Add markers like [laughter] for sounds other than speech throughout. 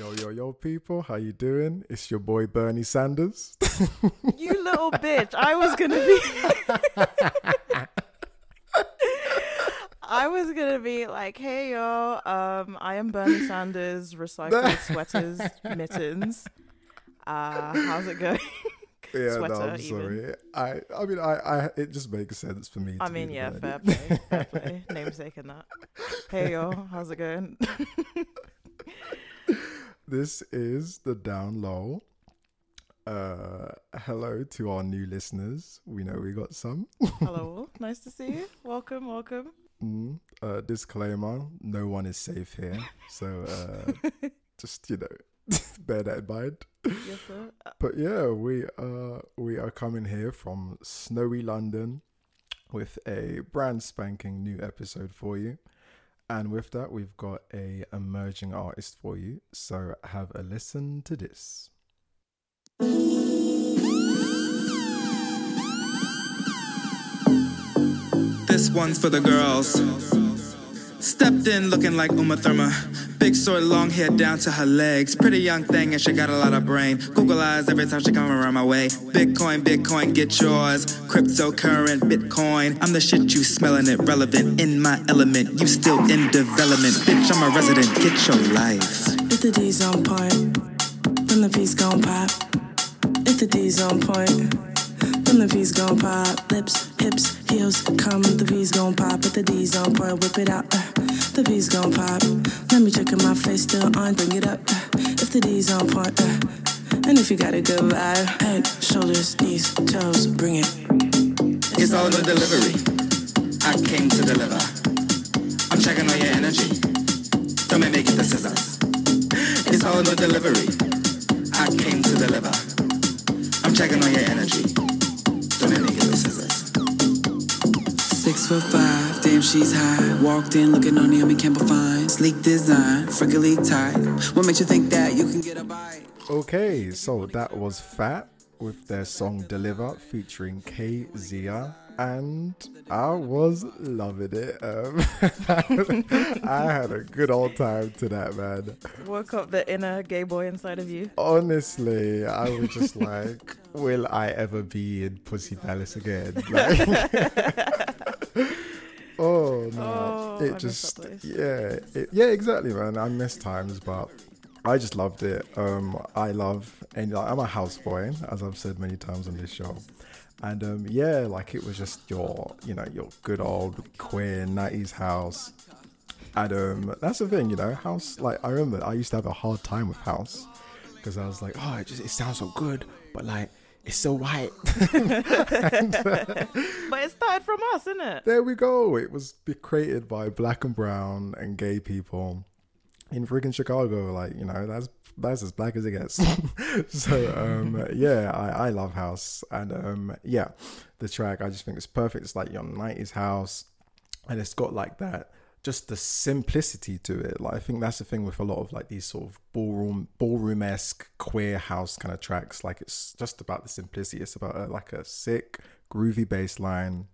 Yo, yo, yo, people, how you doing? It's your boy Bernie Sanders. You little bitch. I was gonna be I was gonna be like, hey yo, um, I am Bernie Sanders, recycled [laughs] sweaters, mittens. Uh, how's it going? [laughs] yeah, Sweater, no, I'm even. sorry. I, I mean, I, I, it just makes sense for me. I to mean, yeah, fair play, fair play. [laughs] Namesake and that. Hey yo, how's it going? This is the down low. Uh, hello to our new listeners. We know we got some. [laughs] Hello, nice to see you. Welcome, welcome. Mm, uh, disclaimer: No one is safe here, [laughs] so uh, just you know, [laughs] bear that in mind. Yes, sir. Uh, But yeah, we uh we are coming here from snowy London with a brand spanking new episode for you. And with that, we've got a emerging artist for you. So have a listen to this. This one's for the girls. Stepped in looking like Uma Thurman. Big sword, long hair down to her legs. Pretty young thing and she got a lot of brain. Google eyes every time she come around my way. Bitcoin, Bitcoin, get yours. Cryptocurrency, Bitcoin. I'm the shit you smelling it. Relevant in my element. You still in development. Bitch, I'm a resident. Get your life. If the D's on point, then the P's gon' pop. If the D's on point, then the P's gon' pop. Lips, hips, heels, come, the P's gon' pop. but the D's on point, whip it out. uh, the P's gon' pop. Let me check in my face, still on, bring it up. uh, if the D's on point, uh, and if you got a good vibe, head, shoulders, knees, toes, bring it. It's all in the delivery. I came to deliver. I'm checking on your energy. Don't make get the scissors. It's all in the delivery. I came to deliver. I'm checking on your energy. Six foot five, damn she's high. Walked in looking on Naomi Campbell fine. Sleek design, friggly tight. What makes you think that you can get a bite? Okay, so that was FHAT with their song Deliver featuring K Zia. And I was loving it. Um, [laughs] I had a good old time to that, man. Woke up the inner gay boy inside of you. Honestly, I was just like, [laughs] will I ever be in Pussy Palace again? Like, [laughs] oh no, Oh, it miss just yeah, it, yeah, exactly, man. I miss times, but I just loved it. Um, I love and like, I'm a houseboy, as I've said many times on this show. And um, yeah, like it was just your, you know, your good old queer '90s house. And um, that's the thing, you know, house. Like I remember, I used to have a hard time with house because I was like, oh, it just it sounds so good, but like it's so white. [laughs] But it started from us, isn't it? there we go. It was created by black and brown and gay people in freaking Chicago. Like you know, that's that's as black as it gets. [laughs] [laughs] so um, yeah, I, I love house, and um, yeah, the track I just think it's perfect. It's like your '90s house, and it's got like that. Just the simplicity to it. Like I think that's the thing with a lot of like these sort of ballroom ballroom esque queer house kind of tracks. Like it's just about the simplicity. It's about uh, like a sick groovy bass line,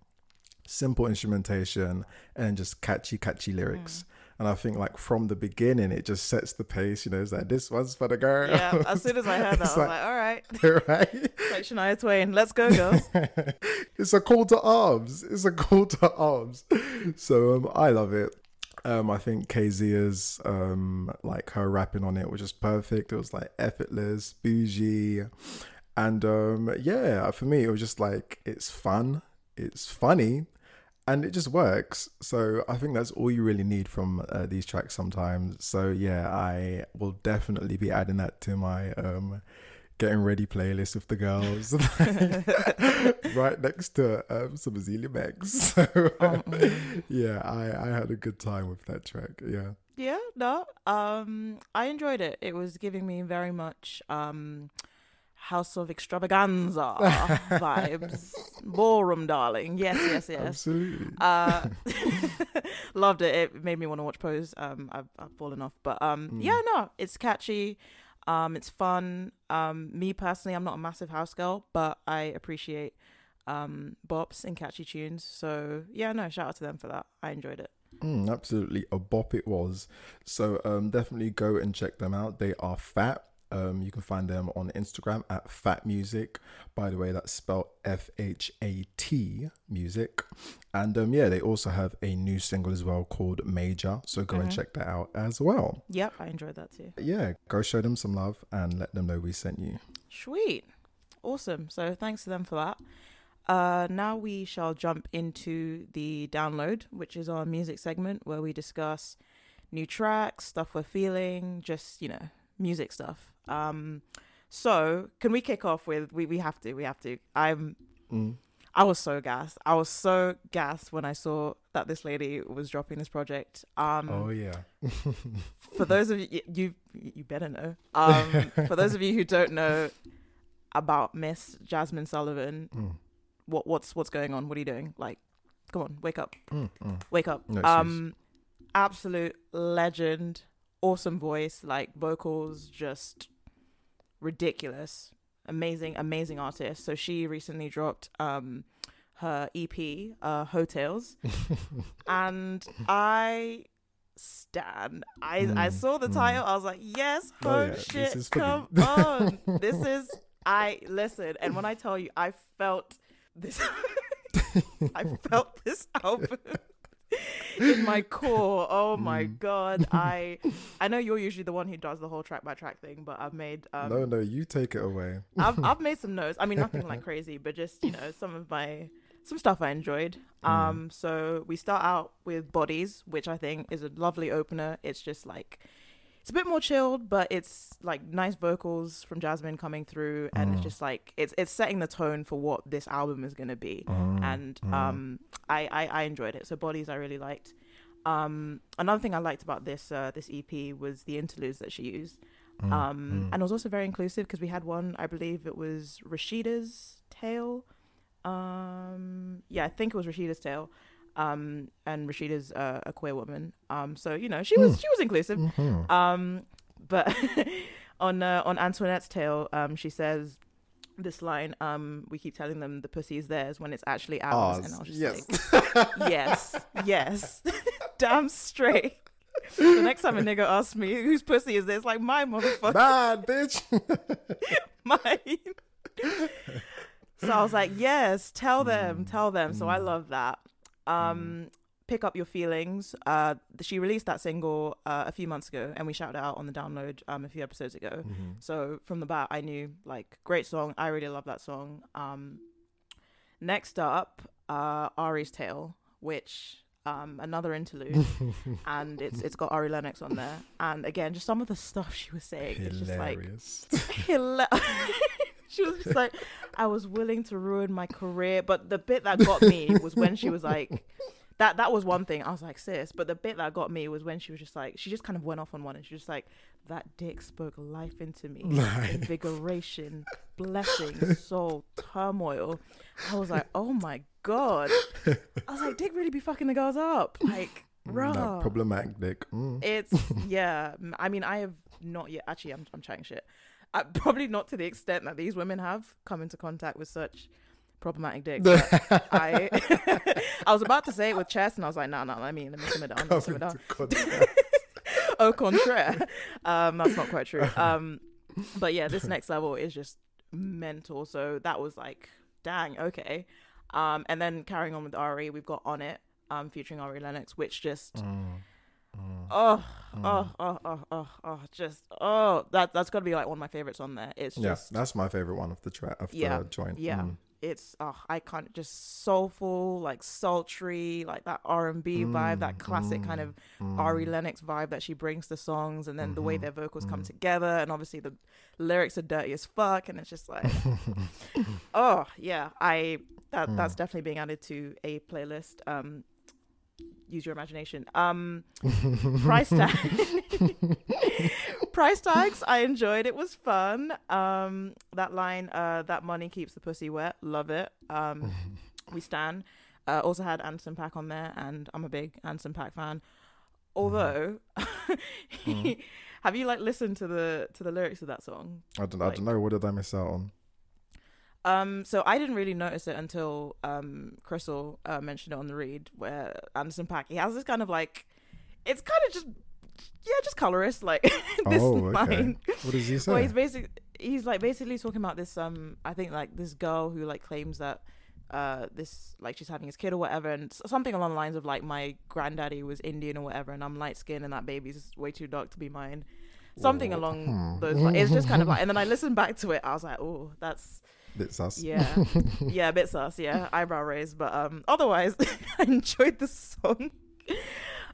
simple instrumentation, and just catchy, catchy lyrics. And I think like from the beginning, it just sets the pace. You know, it's like this one's for the girl. Yeah, as soon as I heard [laughs] that, I was like, like- all right. [laughs] right? Like Shania Twain, let's go, girls. [laughs] it's a call to arms. It's a call to arms. So um, I love it. Um, I think KZ's um, like her rapping on it was just perfect. It was like effortless, bougie, and um, yeah, for me it was just like it's fun, it's funny, and it just works. So I think that's all you really need from uh, these tracks sometimes. So yeah, I will definitely be adding that to my um, getting ready playlist with the girls, [laughs] right next to um, some Azealia Banks. [laughs] So yeah, I I had a good time with that track. Yeah. Yeah, no. Um, I enjoyed it. It was giving me very much um, House of Xtravaganza [laughs] vibes, ballroom, darling. Yes, yes, yes. Absolutely. Uh, [laughs] loved it. It made me want to watch Pose. Um, I've, I've fallen off, but um, yeah, no, it's catchy. Um, it's fun. Um, me personally, I'm not a massive house girl, but I appreciate um bops and catchy tunes. So yeah, no, shout out to them for that. I enjoyed it. Mm, absolutely, a bop it was. So um, definitely go and check them out. They are fat. Um, you can find them on Instagram at FHAT Music. By the way, that's spelled F H A T Music. And um, yeah, they also have a new single as well called Major. So go and check that out as well. Yep, I enjoyed that too. Yeah, go show them some love and let them know we sent you. Sweet. Awesome. So thanks to them for that. Uh, now we shall jump into the download, which is our music segment where we discuss new tracks, stuff we're feeling, just, you know, music stuff. Um, so can we kick off with we, we have to, we have to. I'm I was so gassed. I was so gassed when I saw that this lady was dropping this project. Um Oh, yeah. for [laughs] those of you you you better know. Um, for those of you who don't know about Miss Jazmine Sullivan, Mm. what what's what's going on? What are you doing? Like, come on, wake up, Mm, mm. wake up. No um, absolute legend, awesome voice, like vocals, just ridiculous, amazing, amazing artist. So she recently dropped um her EP, uh, Heaux Tales, [laughs] and I stan. I I saw the title. I was like, yes, Mm, Oh, yeah, this shit, is for me. come on. [laughs] This is I listen, and when I tell you, I felt this. [laughs] I felt this album [laughs] in my core. Oh my Mm. god! I I know you're usually the one who does the whole track by track thing, but I've made um, no, no, you take it away. I've I've made some notes. I mean, nothing like [laughs] crazy, but just you know some of my some stuff I enjoyed. Um, so we start out with Bodies, which I think is a lovely opener. It's just like it's a bit more chilled, but it's like nice vocals from Jazmine coming through, and it's just like it's it's setting the tone for what this album is gonna be. And um, I, I I enjoyed it. So Bodies I really liked. Um, another thing I liked about this uh, this EP was the interludes that she used. Um, and it was also very inclusive because we had one, I believe it was Rashida's Tale. Um, yeah, I think it was Rashida's Tale. Um, and Rashida's uh, a queer woman. Um, so you know she was she was inclusive. Um, but [laughs] on uh, on Antoinette's Tale, um, she says this line. Um, we keep telling them the pussy is theirs when it's actually ours. and I was just yes. like, yes, yes, [laughs] damn straight. The next time a nigga asks me whose pussy is this, like my motherfucker, Bad bitch. [laughs] mine. so I was like, yes, tell them, Mm. tell them. So I love that. Um, pick up your feelings. Uh, she released that single uh, a few months ago, and we shouted out on the download um a few episodes ago. Mm-hmm. So from the bat, I knew like great song. I really love that song. Um, next up, uh, Ari's Tale, which um another interlude, [laughs] and it's it's got Ari Lennox on there. And again, just some of the stuff she was saying, it's just like Hilarious. [laughs] [laughs] she was just like, I was willing to ruin my career, but the bit that got me was when she was like. That that was one thing. I was like, sis. But the bit that got me was when she was just like, she just kind of went off on one, and she was just like, that dick spoke life into me, invigoration, blessing, soul, turmoil. I was like, oh my god. I was like, dick really be fucking the girls up, like, raw. that problematic dick. Mm. It's yeah. I mean, I have not yet. Actually, I'm I'm chatting shit. Uh, [laughs] probably not to the extent that these women have come into contact with such problematic dicks. I [laughs] [laughs] I was about to say it with chest, and I was like, no, no, let me let me simmer down. Let me simmer down. Au contraire, um, that's not quite true. Um, but yeah, this next level is just mental. So that was like, dang, okay. Um, and then carrying on with Ari, we've got on it, um, featuring Ari Lennox, which just oh, oh, mm. oh, oh, oh, oh, just oh, that that's got to be like one of my favorites on there. It's just Yeah, just that's my favorite one of the track of yeah, the joint. yeah. Mm. It's oh, I can't just soulful, like sultry, like that R and B vibe, that mm, classic kind of mm, Ari Lennox vibe that she brings to songs, and then the way mm-hmm, their vocals come together, and obviously the lyrics are dirty as fuck, and it's just like, [laughs] oh yeah, I that that's definitely being added to a playlist. Um, use your imagination. Um, price tag. [laughs] price tags. I enjoyed. It was fun. Um, that line. Uh, that money keeps the pussy wet. Love it. Um, [laughs] we stand. Uh, also had Anderson Paak on there, and I'm a big Anderson Paak fan. Although, [laughs] have you like listened to the to the lyrics of that song? I don't, I don't know. What did I miss out on? Um, so I didn't really notice it until um Crissle uh, mentioned it on the read where Anderson Paak he has this kind of like it's kind of just yeah just colorist like [laughs] this oh, okay. line. What does he say? Well, he's basically he's like basically talking about this um I think like this girl who like claims that uh this like she's having his kid or whatever and something along the lines of like my granddaddy was Indian or whatever and I'm light skinned and that baby's way too dark to be mine. Something Whoa. along Hmm. those lines. It's just kind of [laughs] like and then I listened back to it, I was like, Oh, that's it's us. yeah. yeah, a bit sus, yeah. [laughs] Eyebrow raised. But um otherwise [laughs] I enjoyed the song.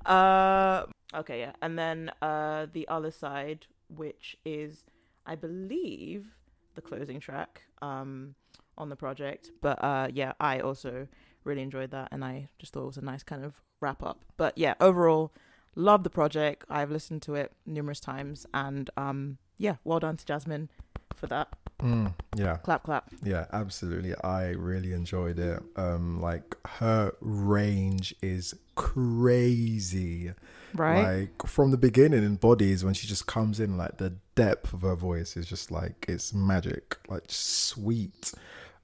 Uh okay, yeah. And then uh the other side, which is I believe the closing track um on the project. But uh yeah, I also really enjoyed that and I just thought it was a nice kind of wrap up. But yeah, overall love the project. I've listened to it numerous times and um yeah, well done to Jazmine for that. Mm, yeah. Clap clap. Yeah, absolutely. I really enjoyed it. Um, like her range is crazy. Right? Like from the beginning in bodies when she just comes in, like the depth of her voice is just like it's magic, like sweet.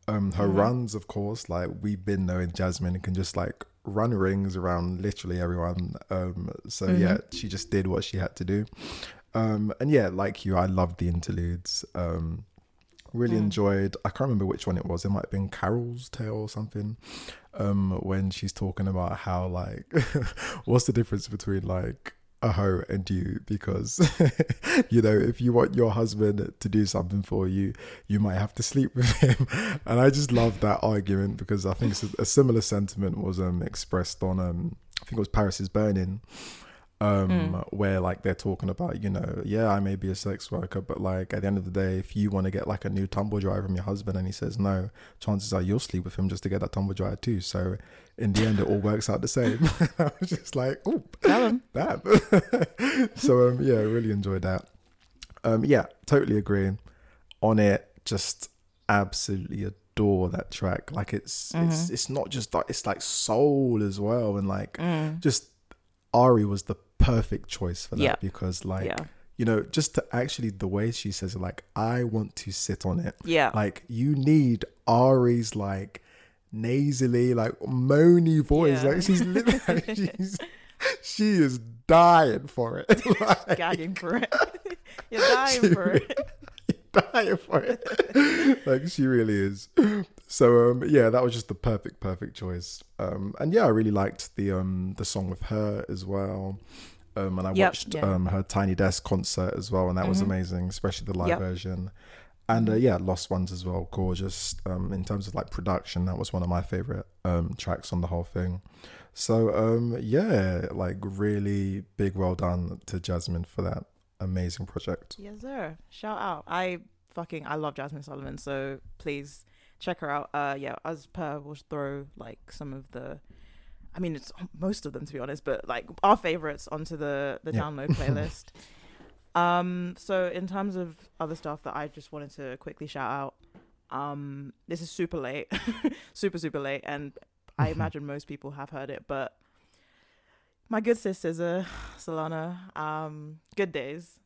Um, her Mhm. runs, of course, like we've been knowing Jazmine can just like run rings around literally everyone. Um, so Mhm. yeah, she just did what she had to do. Um, and yeah, like you, I loved the interludes. Um, really Mm. enjoyed. I can't remember which one it was. It might have been Carol's Tale or something. Um, when she's talking about how like, [laughs] what's the difference between like a hoe and you? Because [laughs] you know, if you want your husband to do something for you, you might have to sleep with [laughs] him. And I just love that argument because I think a similar sentiment was um expressed on um I think it was Paris is Burning um Mm. where like they're talking about you know yeah i may be a sex worker but like at the end of the day if you want to get like a new tumble dryer from your husband and he says no chances are you'll sleep with him just to get that tumble dryer too. So in the end it all works out the same. [laughs] I was just like oh that [laughs] [laughs] so um yeah I really enjoyed that. Um yeah totally agree. On it just absolutely adore that track. Like it's it's Mhm. it's not just like it's like soul as well and like Mm. just Ari was the perfect choice for that Yeah. because like yeah. you know just to actually the way she says it like I want to sit on it Yeah. like you need Ari's like nasally like moany voice Yeah. [laughs] like she's literally she's she is dying for it [laughs] like, Gagging for it. [laughs] You're dying for it. [laughs] dying for it. [laughs] Like she really is. So um yeah that was just the perfect perfect choice. Um and yeah i really liked the um the song with her as well. Um and i Yep, watched yeah. um her tiny desk concert as well and that was Mhm. amazing especially the live Yep. version. And uh, yeah lost ones as well gorgeous. Um in terms of like production that was one of my favorite um tracks on the whole thing. So um yeah like really big well done to jazmine for that amazing project Yes, sir. Shout out. I fucking I love Jazmine Sullivan, so please check her out. Uh yeah, as per we'll throw like some of the I mean it's [laughs] most of them to be honest, but like our favorites onto the the Yeah. download playlist. [laughs] um so in terms of other stuff that I just wanted to quickly shout out, um this is super late. [laughs] super super late and I imagine most people have heard it, but my good sis SZA, Solana, um, good days.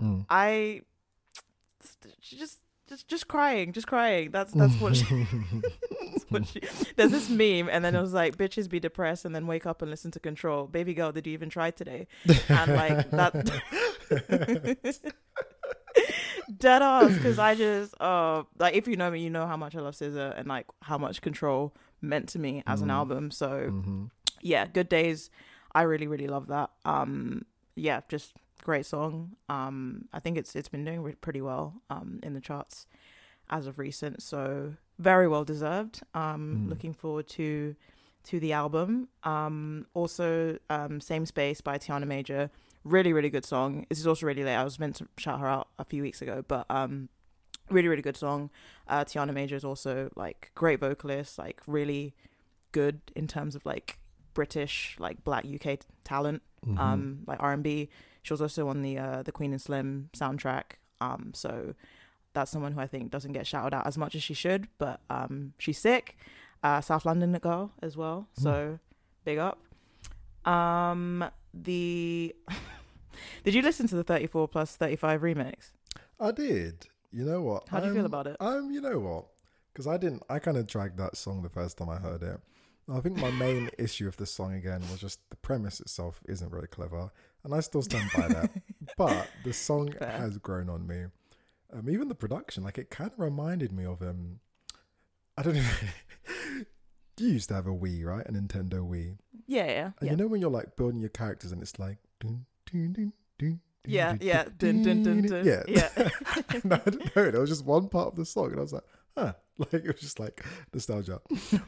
Mm. I she just just just crying, just crying. That's that's what she, that's what she There's this meme and then it was like bitches be depressed and then wake up and listen to Control. Baby girl, did you even try today? And like that [laughs] dead ass because I just uh like if you know me, you know how much I love SZA and like how much Control meant to me as an Mm. album. So Mhm. yeah, Good Days. I really, really love that. Um, yeah, just great song. Um, I think it's it's been doing re- pretty well um in the charts as of recent, so very well deserved. Um, Mm. looking forward to to the album. Um, also, um, Same Space by Tiana Major. Really, really good song. This is also really late. I was meant to shout her out a few weeks ago, but um, really, really good song. Uh, Tiana Major is also like great vocalist, like really good in terms of like British, like black UK talent, Mhm. um, like R and B. She was also on the uh, the Queen and Slim soundtrack. Um, so that's someone who I think doesn't get shouted out as much as she should, but um, she's sick. Uh, South London girl as well, so big up. Um, the [laughs] did you listen to the thirty four plus thirty five remix? I did. You know what? How do you feel I'm- about it? Um, you know what? because I didn't. I kind of dragged that song the first time I heard it. I think my main issue of the song again was just the premise itself isn't very clever, and I still stand by that. [laughs] but the song Fair. has grown on me. Um, even the production, like it kind of reminded me of um, I don't know. [laughs] you used to have a Wii, right? A Nintendo Wii, Yeah, yeah, and yeah. you know when you're like building your characters and it's like, dun, dun, dun, dun, Yeah, dun, yeah. dun, Dun, dun, dun, yeah, Yeah. [laughs] I don't know. There was just one part of the song, and I was like, huh. [laughs] Like it was just like nostalgia.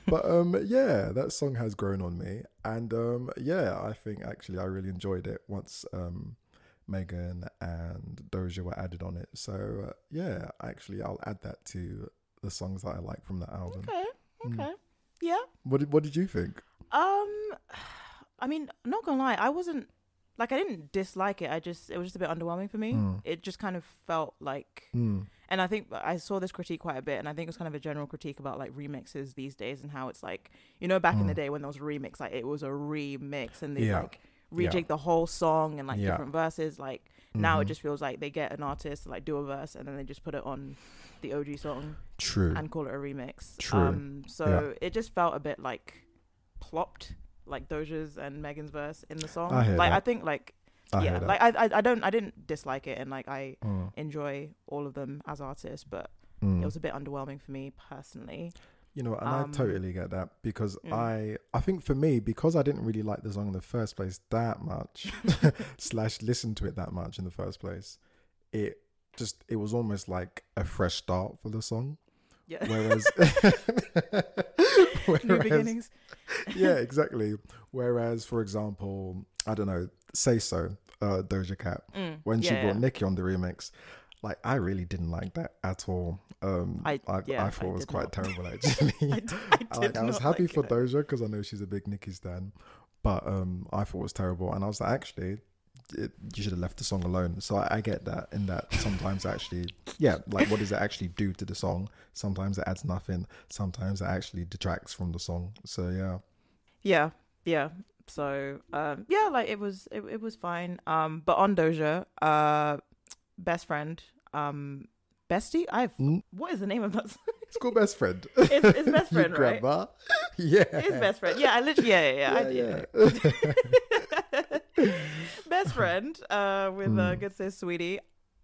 but um, yeah, that song has grown on me, and um, yeah, I think actually I really enjoyed it once um, Megan and Doja were added on it. So uh, yeah, actually, I'll add that to the songs that I like from that album. Okay. Mm. Okay. Yeah. What did What did you think? Um, [sighs] I mean, not gonna lie, I wasn't like I didn't dislike it. I just it was just a bit underwhelming for me. Mm. It just kind of felt like, Mm. And I think I saw this critique quite a bit, and I think it was kind of a general critique about like remixes these days and how it's like you know back in the Mm. day when there was a remix, like it was a remix and they Yeah. like rejig the whole song and like Yeah. different verses. Like now it Mhm. just feels like they get an artist to like do a verse and then they just put it on the OG song True. and call it a remix. True. Um, so it just felt a bit like plopped, like Doja's and Megan's verse in the song. I like that. I think like I yeah, like I, I I don't I didn't dislike it and like I Mm. enjoy all of them as artists, but Mm. it was a bit underwhelming for me personally. You know, and Um, I totally get that because mm. I, I think for me, because I didn't really like the song in the first place that much, [laughs] [laughs] slash listen to it that much in the first place, it just it was almost like a fresh start for the song. Yeah, Whereas, [laughs] new beginnings. yeah, exactly. Whereas, for example, I don't know, say so, uh, Doja Cat Mm, when she brought yeah. Nicki on the remix. Like I really didn't like that at all. Um, I I- I, thought I it was quite not. [laughs] terrible actually. I, d- I [laughs] like, I was happy like for it. Doja because I know she's a big Nicki stan, but um, I thought it was terrible, and I was like, actually, it, you should have left the song alone. So I, I get that in that sometimes actually, yeah, like what does it actually do to the song? Sometimes it adds nothing. Sometimes it actually detracts from the song. So yeah, Yeah, yeah. So um, yeah, like it was it, it was fine. Um, but on Doja, uh, best friend, um, bestie. I've Mm. what is the name of that? song? [laughs] it's called best friend. It's- it's Best [laughs] You Friend, right? grabber. Yeah, His best friend. Yeah, I literally yeah yeah, yeah, I did. yeah. [laughs] best friend uh with uh, Mm. good sis Saweetie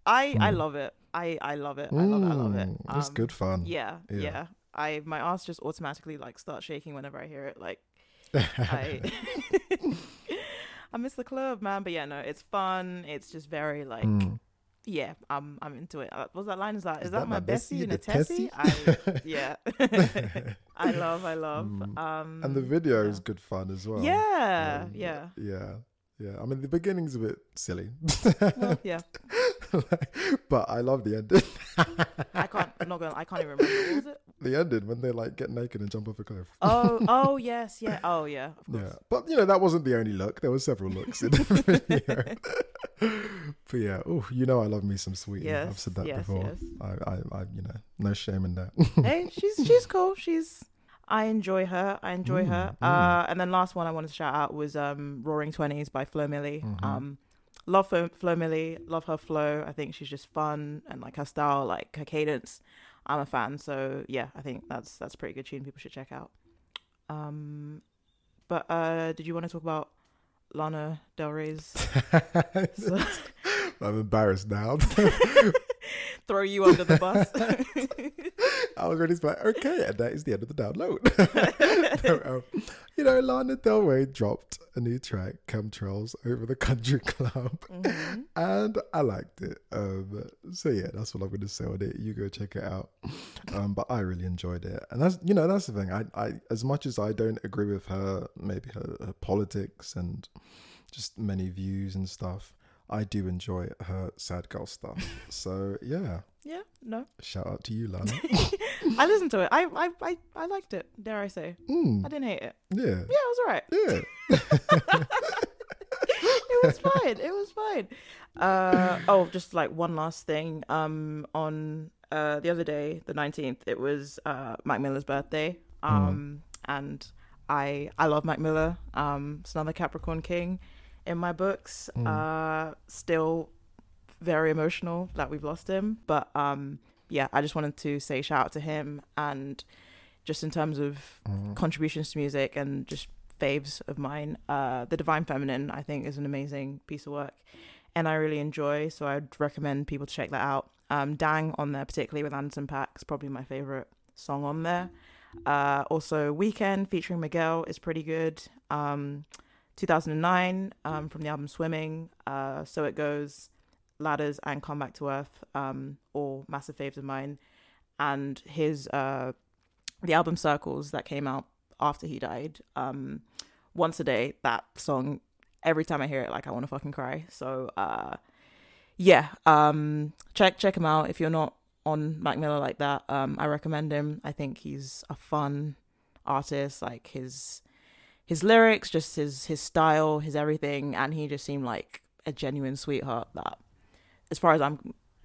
i i Mm. love it i i love it i love it i love it Mm, It's Um, good fun. yeah, Yeah. yeah i my ass just automatically like starts shaking whenever i hear it like i [laughs] i miss the club man but yeah no it's fun it's just very like Mm. yeah i'm i'm into it uh, what's that line is that is, Is that, that my bessie bestie, and a tessie Tessie? i [laughs] yeah [laughs] i love i love Mm. um and the video yeah. is good fun as well. yeah Um, yeah Yeah. Yeah. I mean, the beginning's a bit silly. well yeah but I love the ending. i can't not gonna i can't even remember what was it [laughs] the ending when they like get naked and jump off a cliff. Oh, [laughs] oh yes, yeah. Oh yeah, of course. Yeah. But, you know, that wasn't the only look. There were several looks in [laughs] the video. but yeah, oh, you know, I love me some sweet. Saweetie. I've said that yes, before. yes. I, I, I, you know, no shame in that. hey, she's she's cool. She's I enjoy her. I enjoy her. Mm, Uh, and then last one I wanted to shout out was um Roaring Twenties by Flo Milli. Mhm. Um, love Flo, Flo Milli. Love her flow. I think she's just fun and like her style, like her cadence. I'm a fan. So yeah, I think that's that's a pretty good tune. People should check out. Um, but uh, did you want to talk about Lana Del Rey's? [laughs] I'm embarrassed now. [laughs] throw you under the bus. [laughs] I was ready to be like, okay, and that is the end of the download. No, [laughs] [laughs] um, you know, Lana Del Rey dropped a new track, Chemtrails, over the country [laughs] club, Mhm. and I liked it. Um, so yeah, that's what I'm going to say on it. You go check it out. Um, but I really enjoyed it, and that's you know that's the thing. I, I as much as I don't agree with her, maybe her, her politics and just many views and stuff. I do enjoy her sad girl stuff. So yeah, Yeah, no. shout out to you, Lana. [laughs] I listened to it. I, I, I, I liked it. Dare I say? Mm, I didn't hate it. yeah, Yeah, it was alright. yeah. [laughs] it was fine. It was fine. Uh, oh, just like one last thing. Um, on uh the other day, the nineteenth, it was uh Mac Miller's birthday. Um, and I I love Mac Miller. Um, it's another Capricorn King in my books. Uh, still very emotional that we've lost him, but um, yeah, I just wanted to say shout out to him and just in terms of Mm. contributions to music and just faves of mine, uh, The Divine Feminine, I think, is an amazing piece of work and I really enjoy. So I'd recommend people to check that out. Um, Dang on there, particularly with Anderson Paak, is probably my favorite song on there. Uh, also, Weekend featuring Miguel is pretty good. Um, 2009 um, from the album Swimming, uh, So It Goes, Ladders, and Come Back to Earth, um, all massive faves of mine. And his uh, the album Circles that came out after he died, um, Once a Day, that song, every time I hear it, like I want to fucking cry. So uh, yeah, um, check check him out if you're not on Mac Miller like that. Um, I recommend him. I think he's a fun artist. Like his his lyrics, just his his style, his everything, and he just seemed like a genuine sweetheart. That, as far as I'm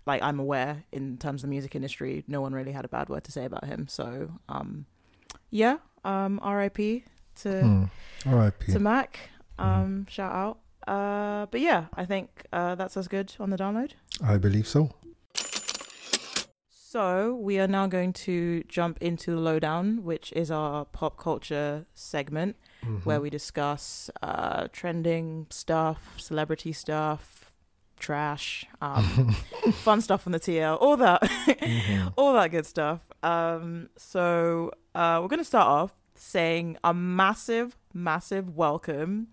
like I'm aware in terms of the music industry, no one really had a bad word to say about him. So um, yeah, um, R.I.P. to Hmm. R.I.P. to Mac. Um, shout out. Uh, but yeah, I think uh, that's as good on the download. I believe so. So we are now going to jump into the lowdown, which is our pop culture segment Mm-hmm. where we discuss uh, trending stuff, celebrity stuff, trash, um, [laughs] fun stuff on the TL, all that, Mm-hmm. [laughs] all that good stuff. Um, so uh, we're going to start off saying a massive, massive welcome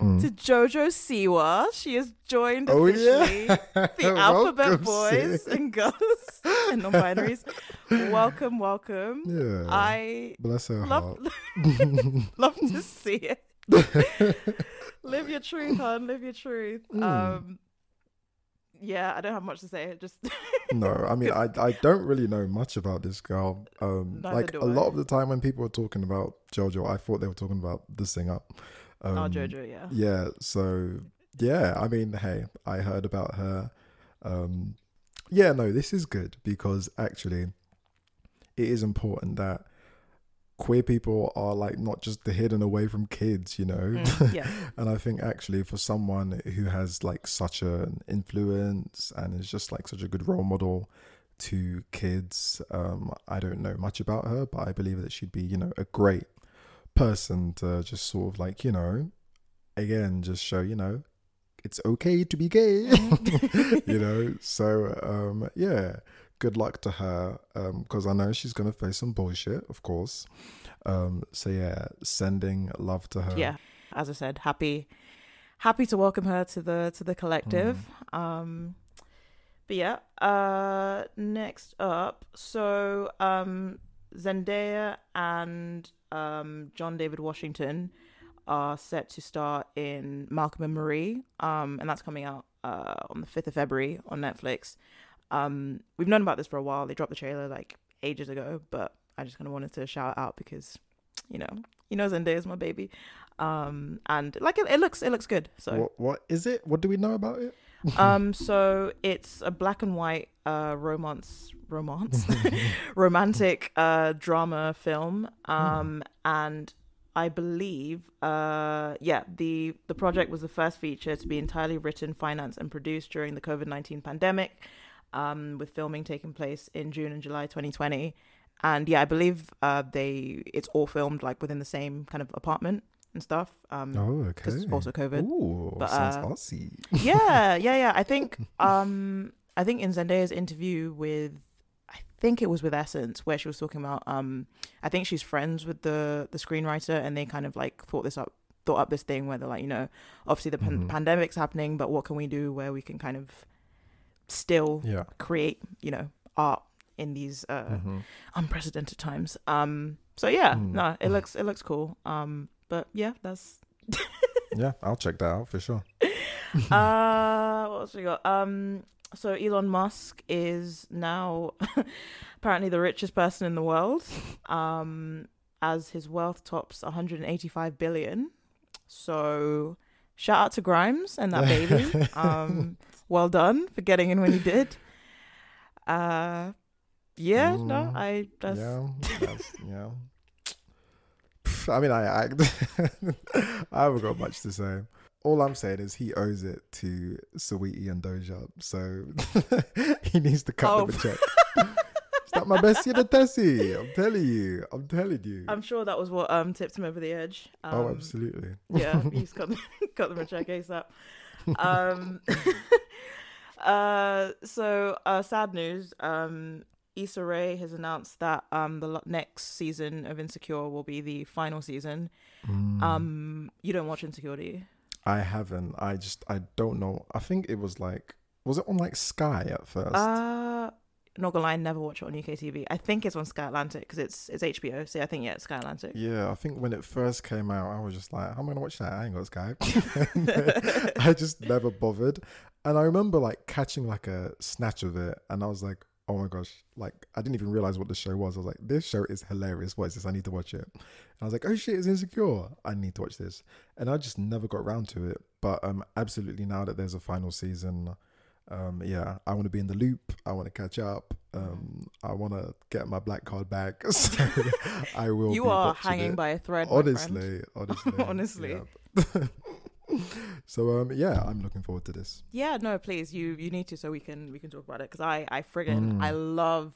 to Jojo Siwa. She has joined Mm. Oh, yeah. officially [laughs] the Alphabet Boys and Girls and non-binaries. welcome, welcome. Yeah. I Bless her love heart. love to see it. live your truth, hon. Live your truth. Mm. Um, yeah, I don't have much to say. Just [laughs] no, I mean, I I don't really know much about this girl. Um, Neither like a lot of the time when people were talking about JoJo, I thought they were talking about the singer. Um, oh, Jojo, yeah. Yeah. So yeah, I mean, hey, I heard about her. Um, yeah, no, this is good because actually, it is important that queer people are like not just hidden away from kids, you know. Mm, [laughs] yeah. and I think actually for someone who has like such an influence and is just like such a good role model to kids, um, I don't know much about her, but I believe that she'd be, you know, a great person to just sort of like, you know, again, just show, you know, it's okay to be gay, [laughs] you know. So um, yeah, good luck to her because I know she's gonna face some bullshit, of course. Um, so yeah, sending love to her. yeah. As I said, happy happy to welcome her to the to the collective. Mm. Um but yeah, uh next up, so um Zendaya and um John David Washington are set to star in Malcolm and Marie. Um and that's coming out uh on the 5th of February on Netflix. Um we've known about this for a while. They dropped the trailer like ages ago, but I just kind of wanted to shout out because you know, you know Zendaya is my baby. Um and like it, it looks it looks good. So What what is it? What do we know about it? [laughs] um so it's a black and white uh romance romance [laughs] romantic uh drama film um and i believe uh yeah the the project was the first feature to be entirely written financed and produced during the covid-19 pandemic um with filming taking place in june and july 2020 and yeah i believe uh they it's all filmed like within the same kind of apartment and stuff um Oh, okay. because also covid Ooh, But, sounds uh, Aussie. yeah, [laughs] yeah, yeah. I think um I think in Zendaya's interview with I think it was with Essence where she was talking about um I think she's friends with the the screenwriter and they kind of like thought this up thought up this thing where they're like, you know, obviously the pan- Mhm. pandemic's happening, but what can we do where we can kind of still Yeah. create, you know, art in these uh Mhm. unprecedented times. Um so yeah, Mm. no, it looks it looks cool. Um but yeah, that's [laughs] Yeah, I'll check that out for sure. [laughs] uh what else we got um so elon musk is now [laughs] apparently the richest person in the world um as his wealth tops 185 billion so shout out to grimes and that baby um well done for getting in when you did [laughs] uh yeah no Mm, i that's Yeah, that's, yeah. [laughs] I mean, I, I, [laughs] I haven't got much to say. All I'm saying is he owes it to Saweetie and Doja, so he needs to cut Oh. them a check. that my bestie the Tessie. I'm telling you. I'm telling you. I'm sure that was what um tipped him over the edge. Um, oh, absolutely. Yeah, he's cut cut them a check ASAP. Um, uh, so uh, sad news. Um, Issa Rae has announced that um the next season of Insecure will be the final season. Mm. Um, you don't watch Insecure, do you? I haven't. I just I don't know. I think it was like was it on like Sky at first? Uh not gonna lie, I never watch it on UK TV. I think it's on Sky Atlantic because it's it's HBO. So I think yeah, it's Sky Atlantic. yeah, I think when it first came out, I was just like, "How am I gonna watch that? I ain't got Sky." [laughs] [laughs] I just never bothered, and I remember like catching like a snatch of it, and I was like, "Oh my gosh!" Like I didn't even realize what the show was. I was like, "This show is hilarious. What is this? I need to watch it." And I was like, "Oh shit, it's insecure. I need to watch this," and I just never got around to it. But um, absolutely now that there's a final season, um, yeah, I want to be in the loop. I want to catch up. Um, I want to get my black card back. [laughs] So I will. You are hanging it. by a thread. Honestly, honestly, [laughs] Honestly. yeah. [laughs] so um, yeah, I'm looking forward to this. Yeah, no, please, you you need to so we can we can talk about it because I I friggin' Mm. I love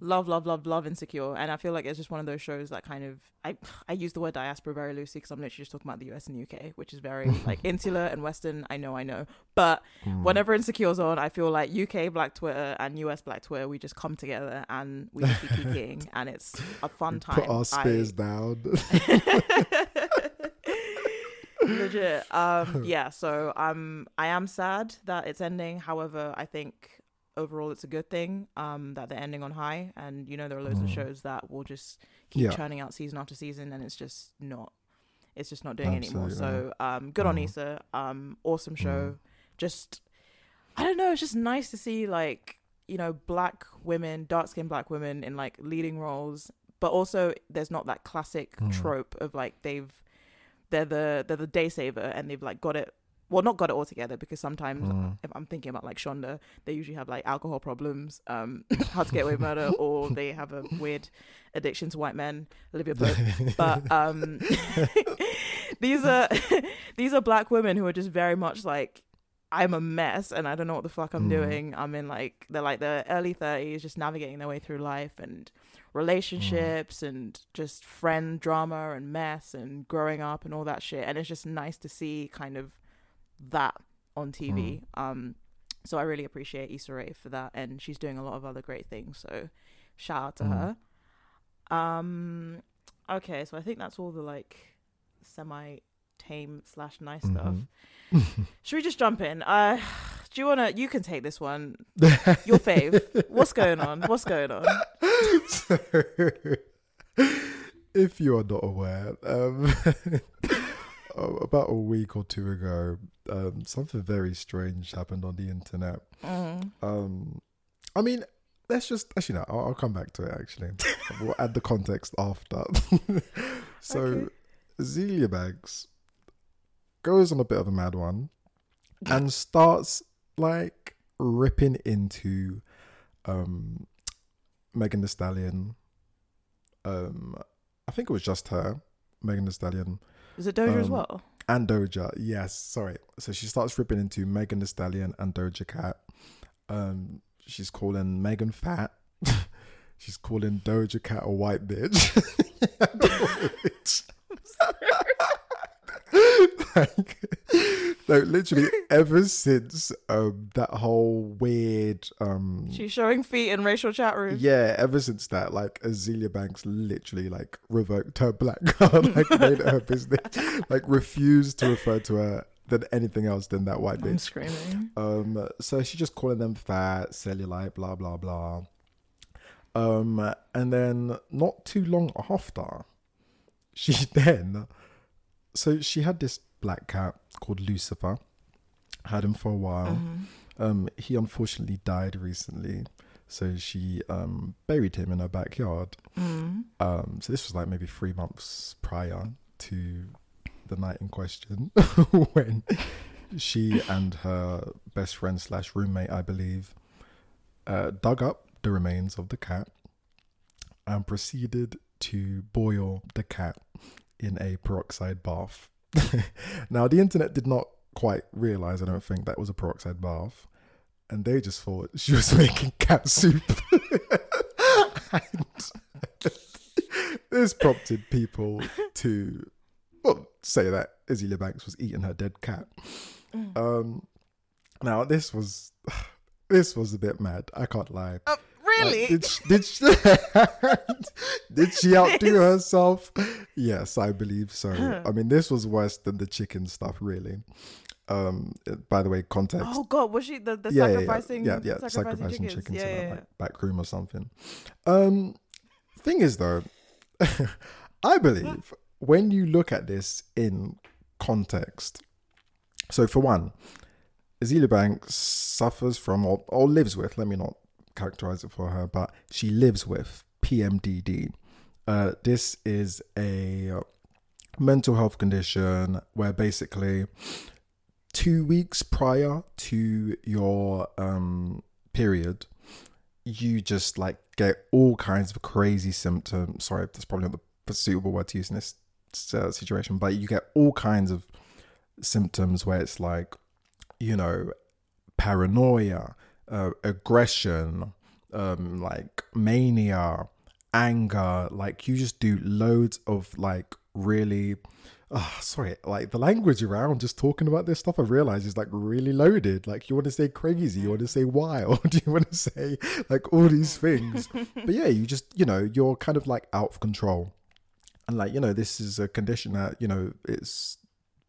love love love love Insecure and I feel like it's just one of those shows that kind of I I use the word diaspora very loosely because I'm literally just talking about the US and the UK, which is very [laughs] like insular and Western. I know, I know, but Mm. whenever Insecure's on, I feel like UK Black Twitter and US Black Twitter we just come together and we just be kikiing [laughs] and it's a fun time. Put our I- down. [laughs] legit um [laughs] yeah so i'm i am sad that it's ending however i think overall it's a good thing um that they're ending on high and you know there are loads of Mm. shows that will just keep Yeah. churning out season after season and it's just not it's just not doing it anymore so um good on Mm. Issa um awesome show Mm. just i don't know it's just nice to see like you know black women dark skinned black women in like leading roles but also there's not that classic Mm. trope of like they've they're the they're the day saver and they've like got it well not got it all together because sometimes Mm. if I'm thinking about like Shonda, they usually have like alcohol problems, um, [coughs] how to get away with murder, [laughs] or they have a weird addiction to white men, Olivia Pope. [laughs] But um, [laughs] these are these are black women who are just very much like I'm a mess and I don't know what the fuck I'm Mm. doing. I'm in like they're like the early thirties, just navigating their way through life and relationships and just friend drama and mess and growing up and all that shit. And it's just nice to see kind of that on TV. Um, so I really appreciate Issa Rae for that, and she's doing a lot of other great things. So shout out to Mm. her. Um, okay, so I think that's all the like semi tame slash nice stuff. Mhm. [laughs] Should we just jump in? Uh, [sighs] do you wanna? You can take this one. [laughs] Your fave. What's going on? What's going on? So, if you are not aware, um, [laughs] about a week or two ago, um, something very strange happened on the internet. Mm. Um, I mean, let's just actually no, I'll, I'll come back to it. Actually, we'll add the context after. so, Okay. Azealia Banks goes on a bit of a mad one and starts like ripping into um Megan Thee Stallion. Um, I think it was just her, Megan Thee Stallion, Is it Doja as Um, well? and Doja. Yes, sorry. So she starts ripping into Megan Thee Stallion and Doja Cat. Um, she's calling Megan fat. [laughs] she's calling Doja Cat a white bitch. [laughs] [laughs] [laughs] like, no, literally, ever since um, that whole weird um, She's showing feet in racial chat rooms. yeah, ever since that, like Azealia Banks literally like revoked her black [laughs] card, like made it her [laughs] business, like refused to refer to her than anything else than that white I'm bitch. screaming. Um, so she's just calling them fat, cellulite, blah blah blah. Um, and then not too long after, she then, so she had this black cat called Lucifer, had him for a while. Um, he unfortunately died recently, so she um buried him in her backyard. Mm. Um, so this was like maybe three months prior to the night in question, [laughs] when she and her best friend slash roommate, I believe, uh, dug up the remains of the cat and proceeded to boil the cat in a peroxide bath. [laughs] now, the internet did not quite realize, I don't think, that was a peroxide bath. And they just thought she was [laughs] making cat soup. [laughs] this prompted people to well say that Azealia Banks was eating her dead cat. Um, now this was [sighs] this was a bit mad. I can't lie. Oh, Really? did she, did she, [laughs] did she outdo herself? Yes, I believe so. I mean, this was worse than the chicken stuff, really. Um, by the way, context. oh God, was she the, the yeah, yeah, yeah, sacrificing? yeah, yeah, sacrificing, sacrificing chickens? chickens Yeah, in yeah, that yeah. like, back room or something. Um, thing is though, [laughs] I believe when you look at this in context, so for one, Azealia Banks suffers from or, or lives with. Let me not characterize it for her, but she lives with PMDD. Uh, this is a mental health condition where basically two weeks prior to your um period you just like get all kinds of crazy symptoms sorry that's probably not the suitable word to use in this uh, situation but you get all kinds of symptoms where it's like you know paranoia uh, aggression um like mania anger like you just do loads of like really oh, sorry, like the language around just talking about this stuff, I realize is like really loaded. Like you want to say crazy, you want to say wild, [laughs] you want to say like all these [laughs] things. but yeah, you just, you know, you're kind of like out of control. And like, you know, this is a condition that, you know, it's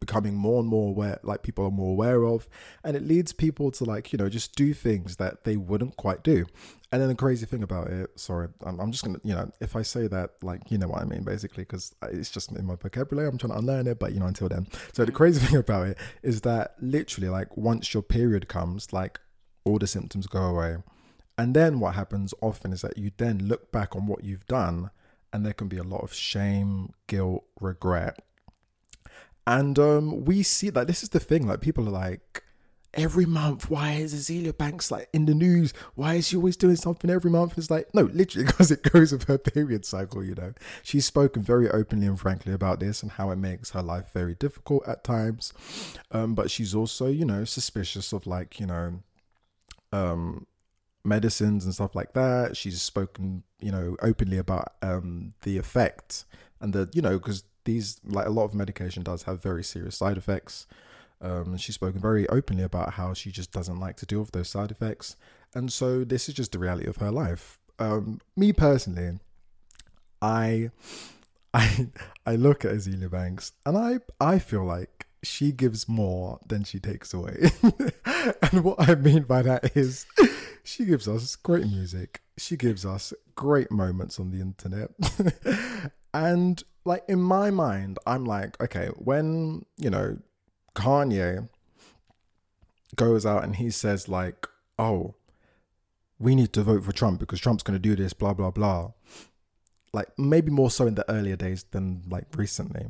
becoming more and more aware, like people are more aware of. And it leads people to like, you know, just do things that they wouldn't quite do. And then the crazy thing about it, sorry, I'm, I'm just gonna, you know, if I say that, like, you know what I mean, basically, because it's just in my vocabulary. I'm trying to unlearn it, but you know, until then. So the mm. crazy [laughs] thing about it is that literally, like, once your period comes, like, all the symptoms go away. And then what happens often is that you then look back on what you've done, and there can be a lot of shame, guilt, regret. And um, we see that this is the thing, like, people are like, every month. Why is Azealia Banks like in the news? Why is she always doing something every month? It's like, no, literally, [laughs] because it goes with her period cycle, you know. She's spoken very openly and frankly about this and how it makes her life very difficult at times. Um, but she's also, you know, suspicious of like, you know, um, medicines and stuff like that. She's spoken, you know, openly about um, the effect and the, you know, because these, like a lot of medication does have very serious side effects. Um, she's spoken very openly about how she just doesn't like to deal with those side effects. And so this is just the reality of her life. Um, me personally, I, [laughs] I, I look at Azealia Banks and I, I feel like she gives more than she takes away. [laughs] and what I mean by that is she gives us great music. She gives us great moments on the internet. [laughs] and like in my mind, I'm like, okay, when, you know, Kanye goes out and he says like, "Oh, we need to vote for Trump because Trump's going to do this, blah blah blah." Like maybe more so in the earlier days than like recently.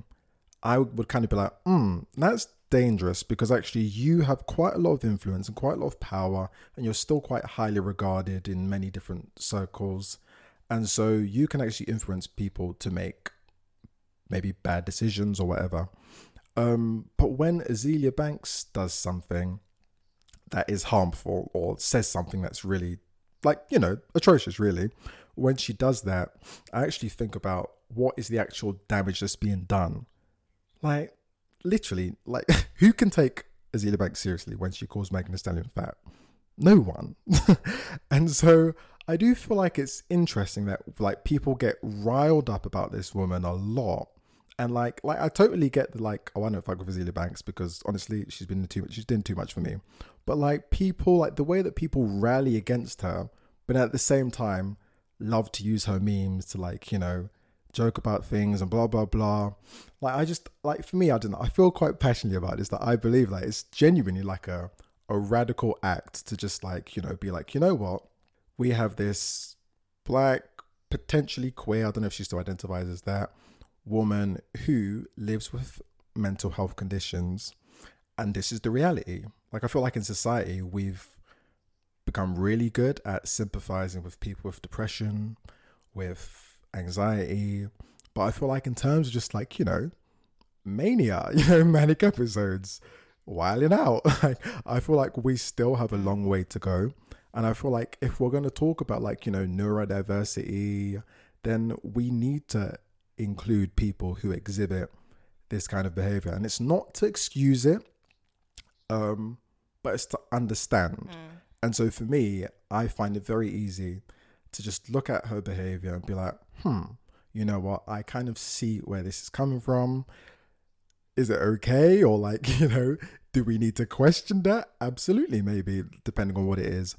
I would kind of be like, "Hmm, that's dangerous because actually you have quite a lot of influence and quite a lot of power, and you're still quite highly regarded in many different circles, and so you can actually influence people to make maybe bad decisions or whatever." Um, but when Azealia Banks does something that is harmful or says something that's really, like, you know, atrocious, really, when she does that, I actually think about what is the actual damage that's being done. Like, literally, like, [laughs] who can take Azealia Banks seriously when she calls Megan Thee Stallion fat? No one. [laughs] and so I do feel like it's interesting that, like, people get riled up about this woman a lot and like, like I totally get the like, oh, I don't fuck with Azealia Banks because honestly, she's been too much. She's doing too much for me. But like, people like the way that people rally against her, but at the same time, love to use her memes to like, you know, joke about things and blah blah blah. Like, I just like for me, I don't know. I feel quite passionately about this. That I believe like it's genuinely like a a radical act to just like you know be like, you know what, we have this black, potentially queer. I don't know if she still identifies as that woman who lives with mental health conditions. And this is the reality. Like i feel like in society we've become really good at sympathizing with people with depression with anxiety. But i feel like in terms of just like you know mania [laughs] you know manic episodes wilding out. [laughs] Like i feel like we still have a long way to go And I feel like if we're going to talk about like, you know, neurodiversity, then we need to include people who exhibit this kind of behavior. And it's not to excuse it, um, but it's to understand. And so for me, I find it very easy to just look at her behavior and be like, hmm, you know what? I kind of see where this is coming from. Is it okay? Or like, [laughs] you know, do we need to question that? Absolutely, maybe, depending on what it is.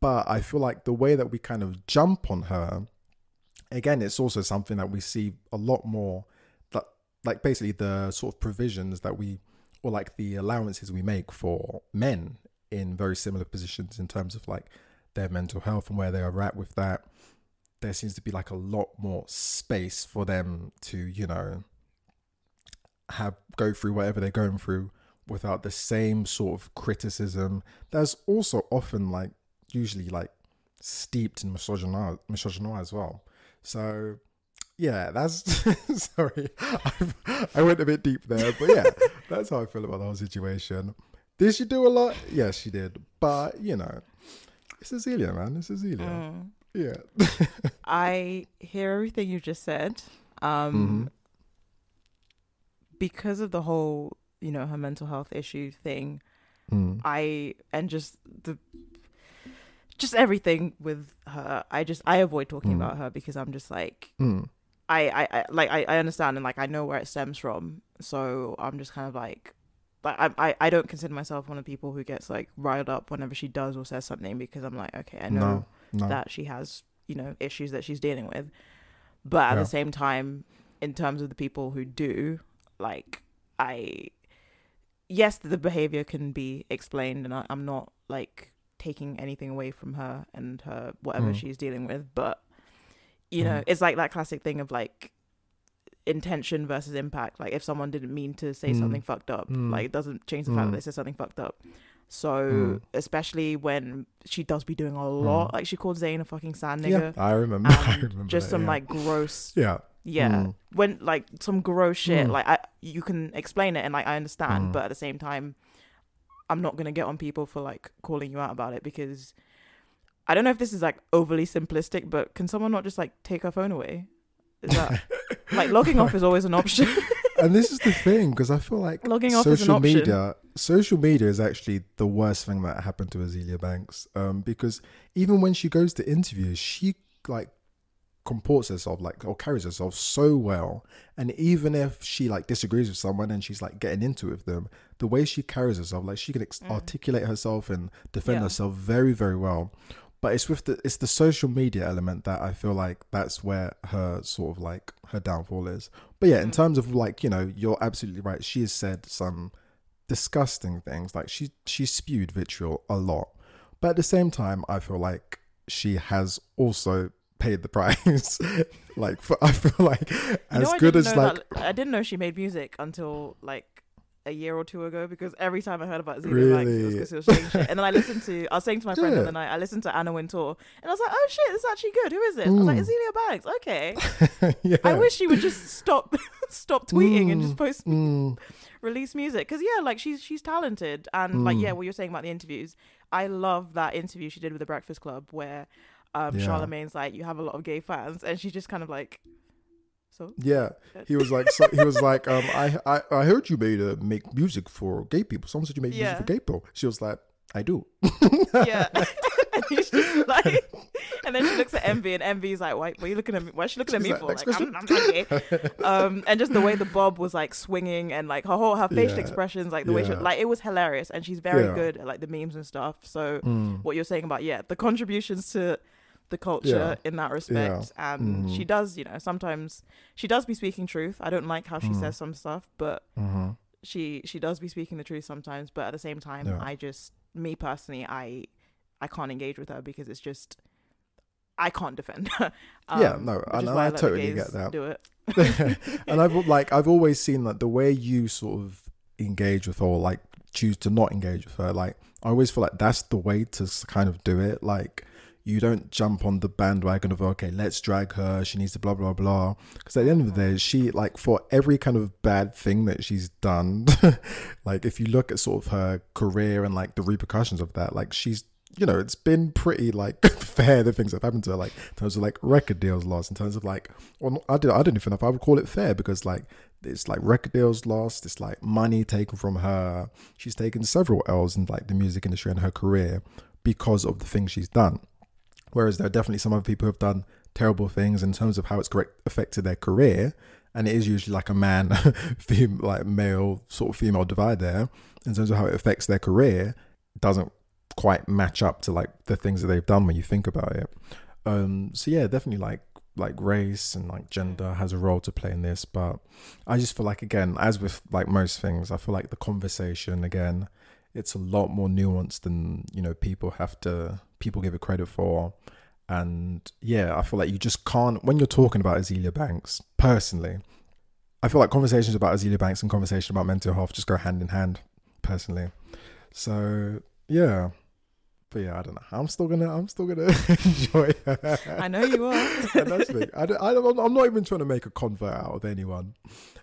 But I feel like the way that we kind of jump on her, again, it's also something that we see a lot more that like basically the sort of provisions that we or like the allowances we make for men in very similar positions in terms of like their mental health and where they are at with that. There seems to be like a lot more space for them to you know have go through whatever they're going through without the same sort of criticism. That's also often like usually like steeped in misogyny misogyny as well so yeah that's [laughs] sorry I, I went a bit deep there but yeah [laughs] that's how i feel about the whole situation did she do a lot yes she did but you know it's Azealia, man it's Azealia. yeah [laughs] I hear everything you just said. Um, Mm-hmm. because of the whole, you know, her mental health issue thing. Mm. I and just the just everything with her. I just I avoid talking Mm. about her because I'm just like Mm. I, I, I like I, I understand and like I know where it stems from. So I'm just kind of like like I, I I don't consider myself one of the people who gets like riled up whenever she does or says something because I'm like, okay, I know no no that she has, you know, issues that she's dealing with. But at Yeah. the same time, in terms of the people who do, like I yes, the behavior can be explained and I, I'm not like taking anything away from her and her whatever Mm. she's dealing with, but you know, Mhm. it's like that classic thing of like intention versus impact. Like if someone didn't mean to say Mm. something fucked up, Mm. like it doesn't change the fact Mm. that they said something fucked up. So Mm. especially when she does be doing a lot, like she called Zayn a fucking sand yeah nigga. i remember [laughs] i remember just that, some yeah. like gross yeah yeah Mm. when like some gross shit Mm. like I you can explain it and like I understand Mm. but at the same time I'm not gonna get on people for like calling you out about it because I don't know if this is like overly simplistic but can someone not just like take her phone away is that [laughs] like logging off is always an option [laughs] and this is the thing because I feel like Logging off is an social option. media, social media is actually the worst thing that happened to Azealia Banks. Um, because even when she goes to interviews, she like comports herself like or carries herself so well. And even if she like disagrees with someone and she's like getting into it with them, the way she carries herself, like she can ex- articulate herself and defend Mm. Yeah. herself very, very well. But it's with the it's the social media element that I feel like that's where her sort of like her downfall is. But yeah, in terms of like you know, you're absolutely right. She has said some disgusting things. Like she she spewed vitriol a lot, but at the same time, I feel like she has also paid the price. [laughs] like for, I feel like You as know, good as like that, I didn't know she made music until like a year or two ago because every time I heard about Azealia Banks, it was Really? because it was saying shit. And then I listened to, I was saying to my friend the other night, I listened to Anna Wintour, and I was like, oh shit, this is actually good. Who is it? I was like, Mm. Azealia Banks. Okay. [laughs] yeah. I wish she would just stop, [laughs] stop tweeting and just post, Mm, release music. Because yeah, like she's she's talented, and like Mm. yeah, what you're saying about the interviews, I love that interview she did with the Breakfast Club where. Um, Yeah. Charlemagne's like, you have a lot of gay fans, and she just kind of like, so yeah, he was like, so, he was like, um, I, I, I heard you made uh, make music for gay people. Someone said you make Yeah. music for gay people. She was like, I do. yeah. [laughs] [laughs] and he's just like, and then she looks at Envy, and Envy's like, "Why? Why are you looking at me? Why is she looking at me like, for? Like, I'm, I'm not gay." [laughs] Um, and just the way the bob was like swinging, and like her whole her facial Yeah. expressions, like the way she, like it was hilarious, and she's very Yeah. good at like the memes and stuff. So Mm. what you're saying about yeah, the contributions to the culture Yeah. in that respect, and Mhm. she does, you know, sometimes she does be speaking truth. I don't like how she Mm. says some stuff, but Mhm. she she does be speaking the truth sometimes but at the same time Yeah. i just me personally i i can't engage with her because it's just i can't defend [laughs] her Yeah, Um, no, and I the totally get that. do it [laughs] and I've like I've always seen that the way you sort of engage with her, or like choose to not engage with her, like I always feel like that's the way to kind of do it. Like you don't jump on the bandwagon of okay, let's drag her. She needs to blah blah blah. Because at the end of the day, she like for every kind of bad thing that she's done, [laughs] like if you look at sort of her career and like the repercussions of that, like she's you know, it's been pretty like [laughs] fair the things that have happened to her, like in terms of like record deals lost, in terms of like, well, I don't, I don't even know if I would call it fair because like it's like record deals lost, it's like money taken from her. She's taken several L's in like the music industry and her career because of the things she's done. Whereas there are definitely some other people who have done terrible things in terms of how it's correct affected their career. And it is usually like a man, [laughs] fem- like male, sort of female divide there in terms of how it affects their career. Doesn't quite match up to like the things that they've done when you think about it. Um, so yeah, definitely like like race and like gender has a role to play in this, but I just feel like again, as with like most things, I feel like the conversation again, it's a lot more nuanced than you know people have to people give it credit for. And yeah, I feel like you just can't when you're talking about Azealia Banks personally. I feel like conversations about Azealia Banks and conversation about mental health just go hand in hand, personally. So yeah, but yeah, I don't know. I'm still gonna, I'm still gonna [laughs] enjoy her. I know you are. [laughs] and that's thing. I, don't, I don't, I'm not even trying to make a convert out of anyone.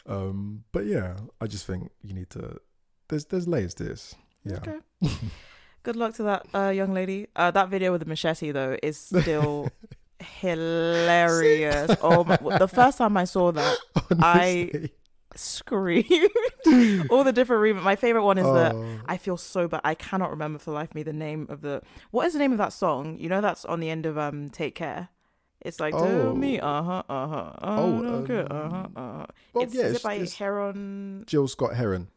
Um, but yeah, I just think you need to. There's there's layers to this. Yeah. Okay. [laughs] Good luck to that uh, young lady. Uh, that video with the machete though is still [laughs] hilarious. oh my! The first time I saw that, [laughs] I screamed. [laughs] All the different remix. My favorite one is Oh. I feel so bad. I cannot remember for the life of me the name of the. What is the name of that song? You know that's on the end of um Take Care. It's like Oh. do me, uh huh, uh huh, Oh, oh, good, uh um, huh, uh huh. it's, yeah, is it's- it by it's- Heron? Gil Scott-Heron.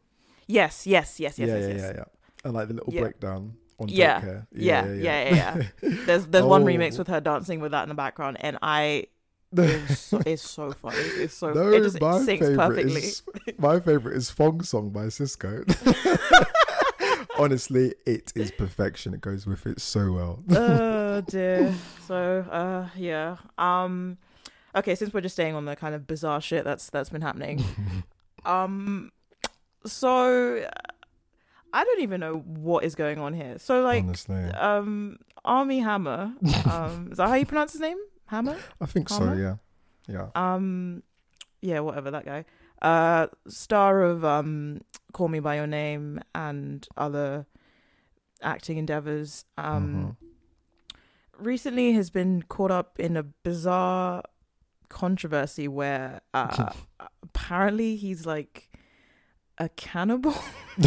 Yes, yes, yes, yes, yeah, yes, yeah, yes. yeah, yeah. And like the little Yeah. breakdown on Yeah. Care. Yeah, yeah, yeah, yeah. There's there's one [laughs] remix Oh. with her dancing with that in the background, and I [laughs] it's so, it's so funny. It's so No, it just my syncs perfectly. is [laughs] my favorite is Thong Song by Sisqó. Honestly, it is perfection. It goes with it so well. oh dear. So uh yeah. Um okay, since we're just staying on the kind of bizarre shit that's that's been happening. um so I don't even know what is going on here. So like Honestly, um Armie Hammer, [laughs] um is that how you pronounce his name? Hammer? I think so. Yeah, yeah. um yeah whatever that guy uh star of um call me by your name and other acting endeavors um Mhm. recently has been caught up in a bizarre controversy where uh [laughs] apparently he's like a cannibal [laughs]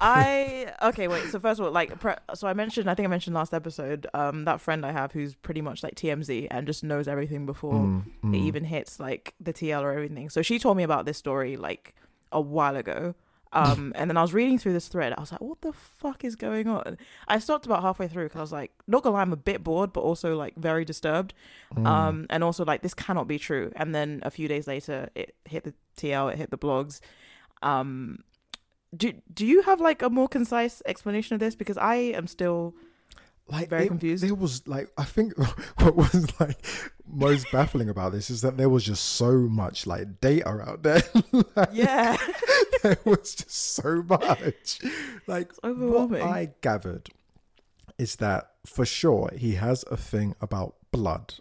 I okay wait so first of all like pre- so I mentioned I think I mentioned last episode um that friend I have who's pretty much like TMZ and just knows everything before Mm, it mm. even hits like the TL or everything. So she told me about this story like a while ago. Um, [laughs] and then I was reading through this thread. I was like, what the fuck is going on? I stopped about halfway through because I was like, not gonna lie, I'm a bit bored, but also like very disturbed. Mm. Um, and also like this cannot be true. And then a few days later, it hit the TL, it hit the blogs. Um, do do you have like a more concise explanation of this? Because I am still like very it- confused. There was like I think [laughs] what was like most [laughs] baffling about this is that there was just so much like data out there. [laughs] Like, yeah. there was just so much. Like what overwhelming. I gathered is that for sure he has a thing about blood.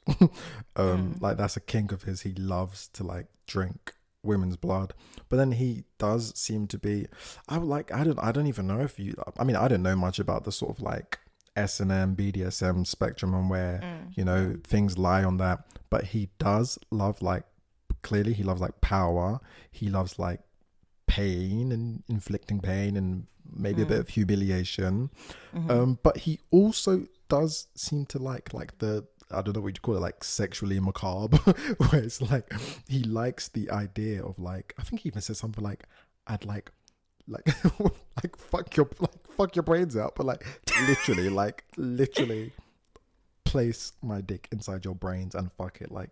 um, like that's a kink of his. He loves to like drink women's blood. But then he does seem to be I would like I don't I don't even know if you I mean I don't know much about the sort of like S and M BDSM spectrum and where Mm. you know things lie on that. But he does love like clearly he loves like power. He loves like pain and inflicting pain and maybe a bit of humiliation. Mm-hmm. Um, but he also does seem to like like the I don't know what you call it, like sexually macabre, [laughs] where it's like he likes the idea of like I think he even said something like I'd like like [laughs] like fuck your like fuck your brains out, but like literally like literally place my dick inside your brains and fuck it. Like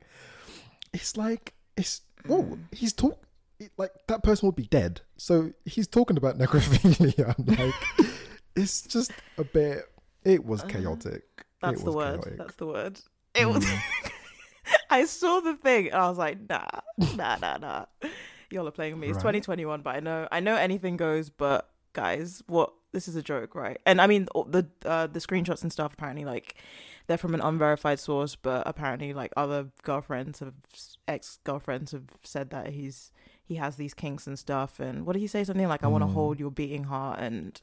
it's like it's whoa, he's talk it- like that person would be dead. So he's talking about necrophilia. [laughs] Like it's just a bit. It was uh-huh. chaotic. That's the word. chaotic. That's the word. It was. [laughs] I saw the thing and I was like, nah, [laughs] nah, nah, nah. Y'all are playing with me. It's Right. 2021, but I know, I know anything goes. But guys, what? This is a joke, right? And I mean, the uh, the screenshots and stuff. Apparently, like they're from an unverified source, but apparently, like other girlfriends have ex girlfriends have said that he's he has these kinks and stuff. And what did he say? Something like, "I want to Mm. hold your beating heart," and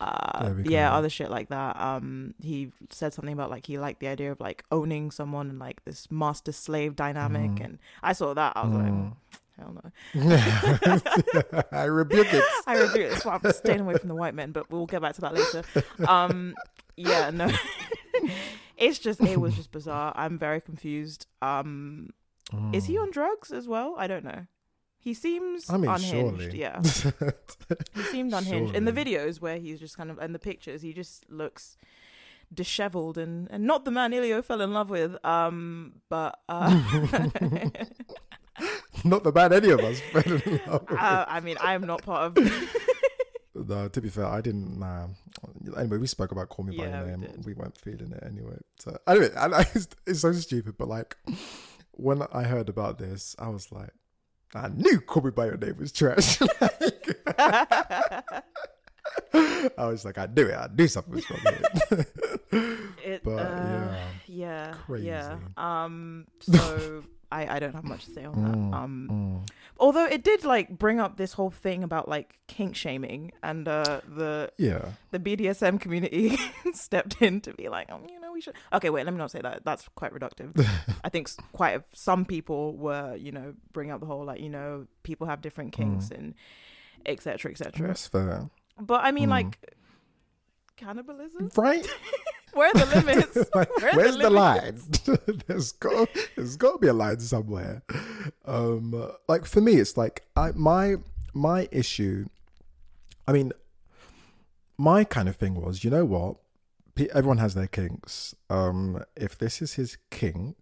Uh, yeah, other shit like that. Um, he said something about like he liked the idea of like owning someone and like this master slave dynamic, Mm. and I saw that. I was like, Mm. hell no. [laughs] I rebuke it. [laughs] I review it. That's why I'm staying away from the white men, but we'll get back to that later. Um, yeah, no, [laughs] it's just it was just bizarre. I'm very confused. Um, is he Mm. on drugs as well? I don't know. He seems I mean, unhinged. surely. Yeah, [laughs] he seemed unhinged in the videos where he's just kind of and the pictures. He just looks disheveled and and not the man Elio fell in love with. Um, but uh, [laughs] Not the bad any of us fell in love [laughs] with. uh, I mean, I am not part of. No, to be fair, I didn't. Nah. Anyway, we spoke about "Call Me by Yeah, Your Name." did. We, weren't feeling it anyway. So anyway, and I, it's, it's so stupid. But like, when I heard about this, I was like, I knew "Call Me by Your Name" was trash. [laughs] Like, I was like, I knew it. I knew something was wrong [laughs] it. But, uh, yeah. yeah, yeah. Um, [laughs] so I I don't have much to say on that. Mm, Um, mm. although it did like bring up this whole thing about like kink shaming and uh the Yeah. the BDSM community stepped in to be like, oh, you we should. Okay, wait, let me not say that. That's quite reductive. [laughs] I think quite a, some people were, you know, bringing up the whole like, you know, people have different kinks and etc. cetera, et cetera. That's fair. But I mean, Mm. like, cannibalism. Right? [laughs] Where are the limits? [laughs] Like, Where where's the, line? there's got there's got to be a line somewhere. Um, like for me, it's like I my my issue. I mean, my kind of thing was, you know what? Everyone has their kinks. Um, if this is his kink,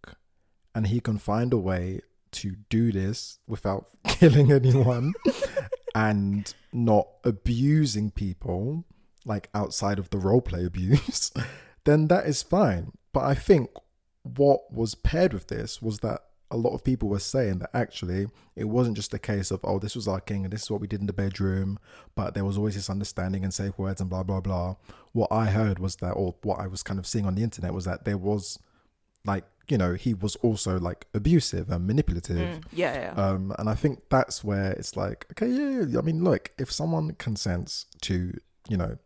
and he can find a way to do this without [laughs] killing anyone [laughs] and not abusing people, like outside of the roleplay abuse, [laughs] then that is fine. But I think what was paired with this was that a lot of people were saying that actually it wasn't just a case of oh this was our king and this is what we did in the bedroom but there was always this understanding and safe words and blah blah blah what i heard was that or what i was kind of seeing on the internet was that there was like you know he was also like abusive and manipulative Mm, yeah, yeah. um, and I think that's where it's like, okay, yeah, yeah. I mean, look, if someone consents to, you know,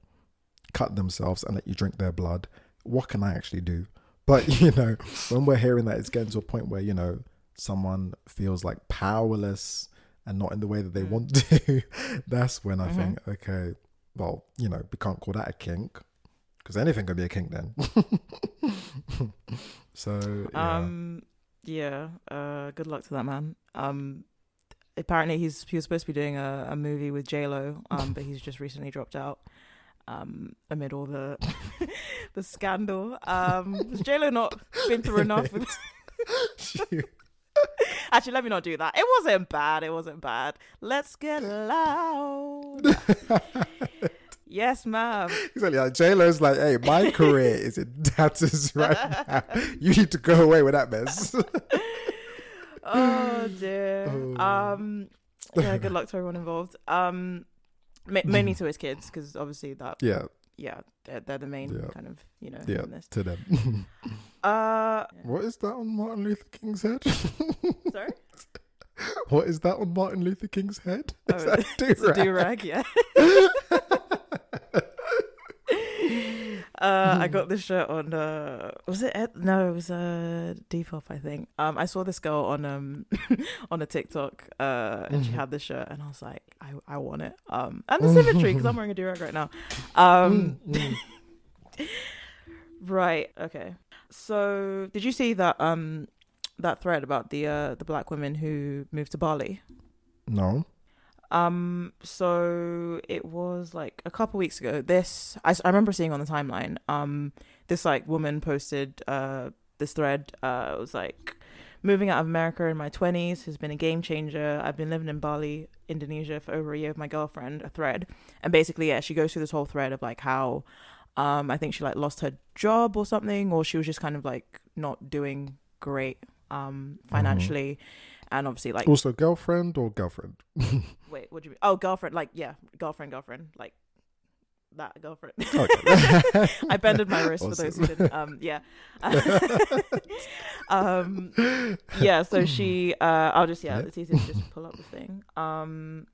cut themselves and let you drink their blood, what can I actually do? But [laughs] you know, when we're hearing that it's getting to a point where you know someone feels like powerless and not in the way that they Mm. want [laughs] to, that's when I Mhm. think, okay, well, you know, we can't call that a kink because anything could be a kink then. [laughs] so yeah. Um, yeah. Uh, good luck to that man. Um, apparently he's he was supposed to be doing a, a movie with J Lo, um, but he's just recently dropped out. Um, amid all the [laughs] the scandal. Um, has J Lo not been through enough with? [laughs] Actually, let me not do that. It wasn't bad. It wasn't bad. Let's get loud. [laughs] yes, ma'am. Exactly. Like J Lo's like, hey, my [laughs] career is in tatters right now. You need to go away with that mess. oh dear. Oh. Um, yeah. Good luck to everyone involved. Um, ma- mainly to his kids because obviously that yeah, yeah they're, they're the main Yeah. kind of you know yeah, to them. [laughs] Uh, [laughs] what is that on Martin Luther King's head? [laughs] sorry. what is that on Martin Luther King's head? Is Oh, that a It's a do rag, yeah. Uh, I got this shirt on. Uh, was it? Ed? No, it was a uh, Depop, I think. Um, I saw this girl on um [laughs] on a TikTok, uh, and she Mhm. had this shirt, and I was like, I, I want it. Um, and the [laughs] symmetry because I'm wearing a do rag right now. Um, Mm, mm. [laughs] right. Okay. So, did you see that um that thread about the uh the black women who moved to Bali? No. Um, so it was like a couple weeks ago. This I, I remember seeing on the timeline. Um, this like woman posted uh this thread. Uh, it was like moving out of America in my twenties has been a game changer. I've been living in Bali, Indonesia for over a year with my girlfriend. A thread, and basically, yeah, she goes through this whole thread of like how, um, I think she like lost her job or something, or she was just kind of like not doing great, um, financially, and obviously like Also, girlfriend or girlfriend? [laughs] Wait, what do you mean? Oh, girlfriend. Like, yeah, girlfriend, girlfriend. Like that girlfriend. Okay. [laughs] I bended my wrist for those who didn't. Um, yeah. [laughs] um, yeah. So she. Uh, I'll just yeah. Yeah. It's easy to just pull up the thing. Um,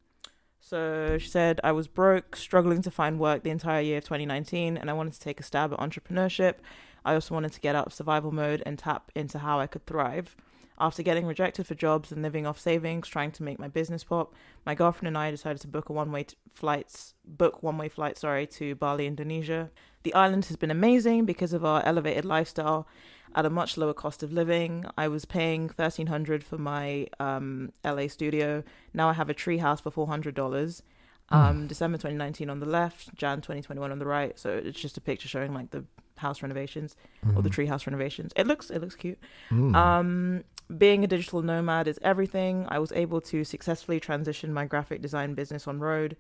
So she said, I was broke, struggling to find work the entire year of 2019, and I wanted to take a stab at entrepreneurship. I also wanted to get out of survival mode and tap into how I could thrive. After getting rejected for jobs and living off savings, trying to make my business pop, my girlfriend and I decided to book a one-way t- flights book one-way flight, sorry, to Bali, Indonesia. The island has been amazing because of our elevated lifestyle at a much lower cost of living. I was paying $1,300 for my um, LA studio. Now I have a treehouse for $400. Hmm. Um, mm. December 2019 on the left, Jan 2021 on the right. So it's just a picture showing like the house renovations mm. or the hmm. tree house renovations. It looks it looks cute. Mm. Um, being a digital nomad is everything. I was able to successfully transition my graphic design business on road.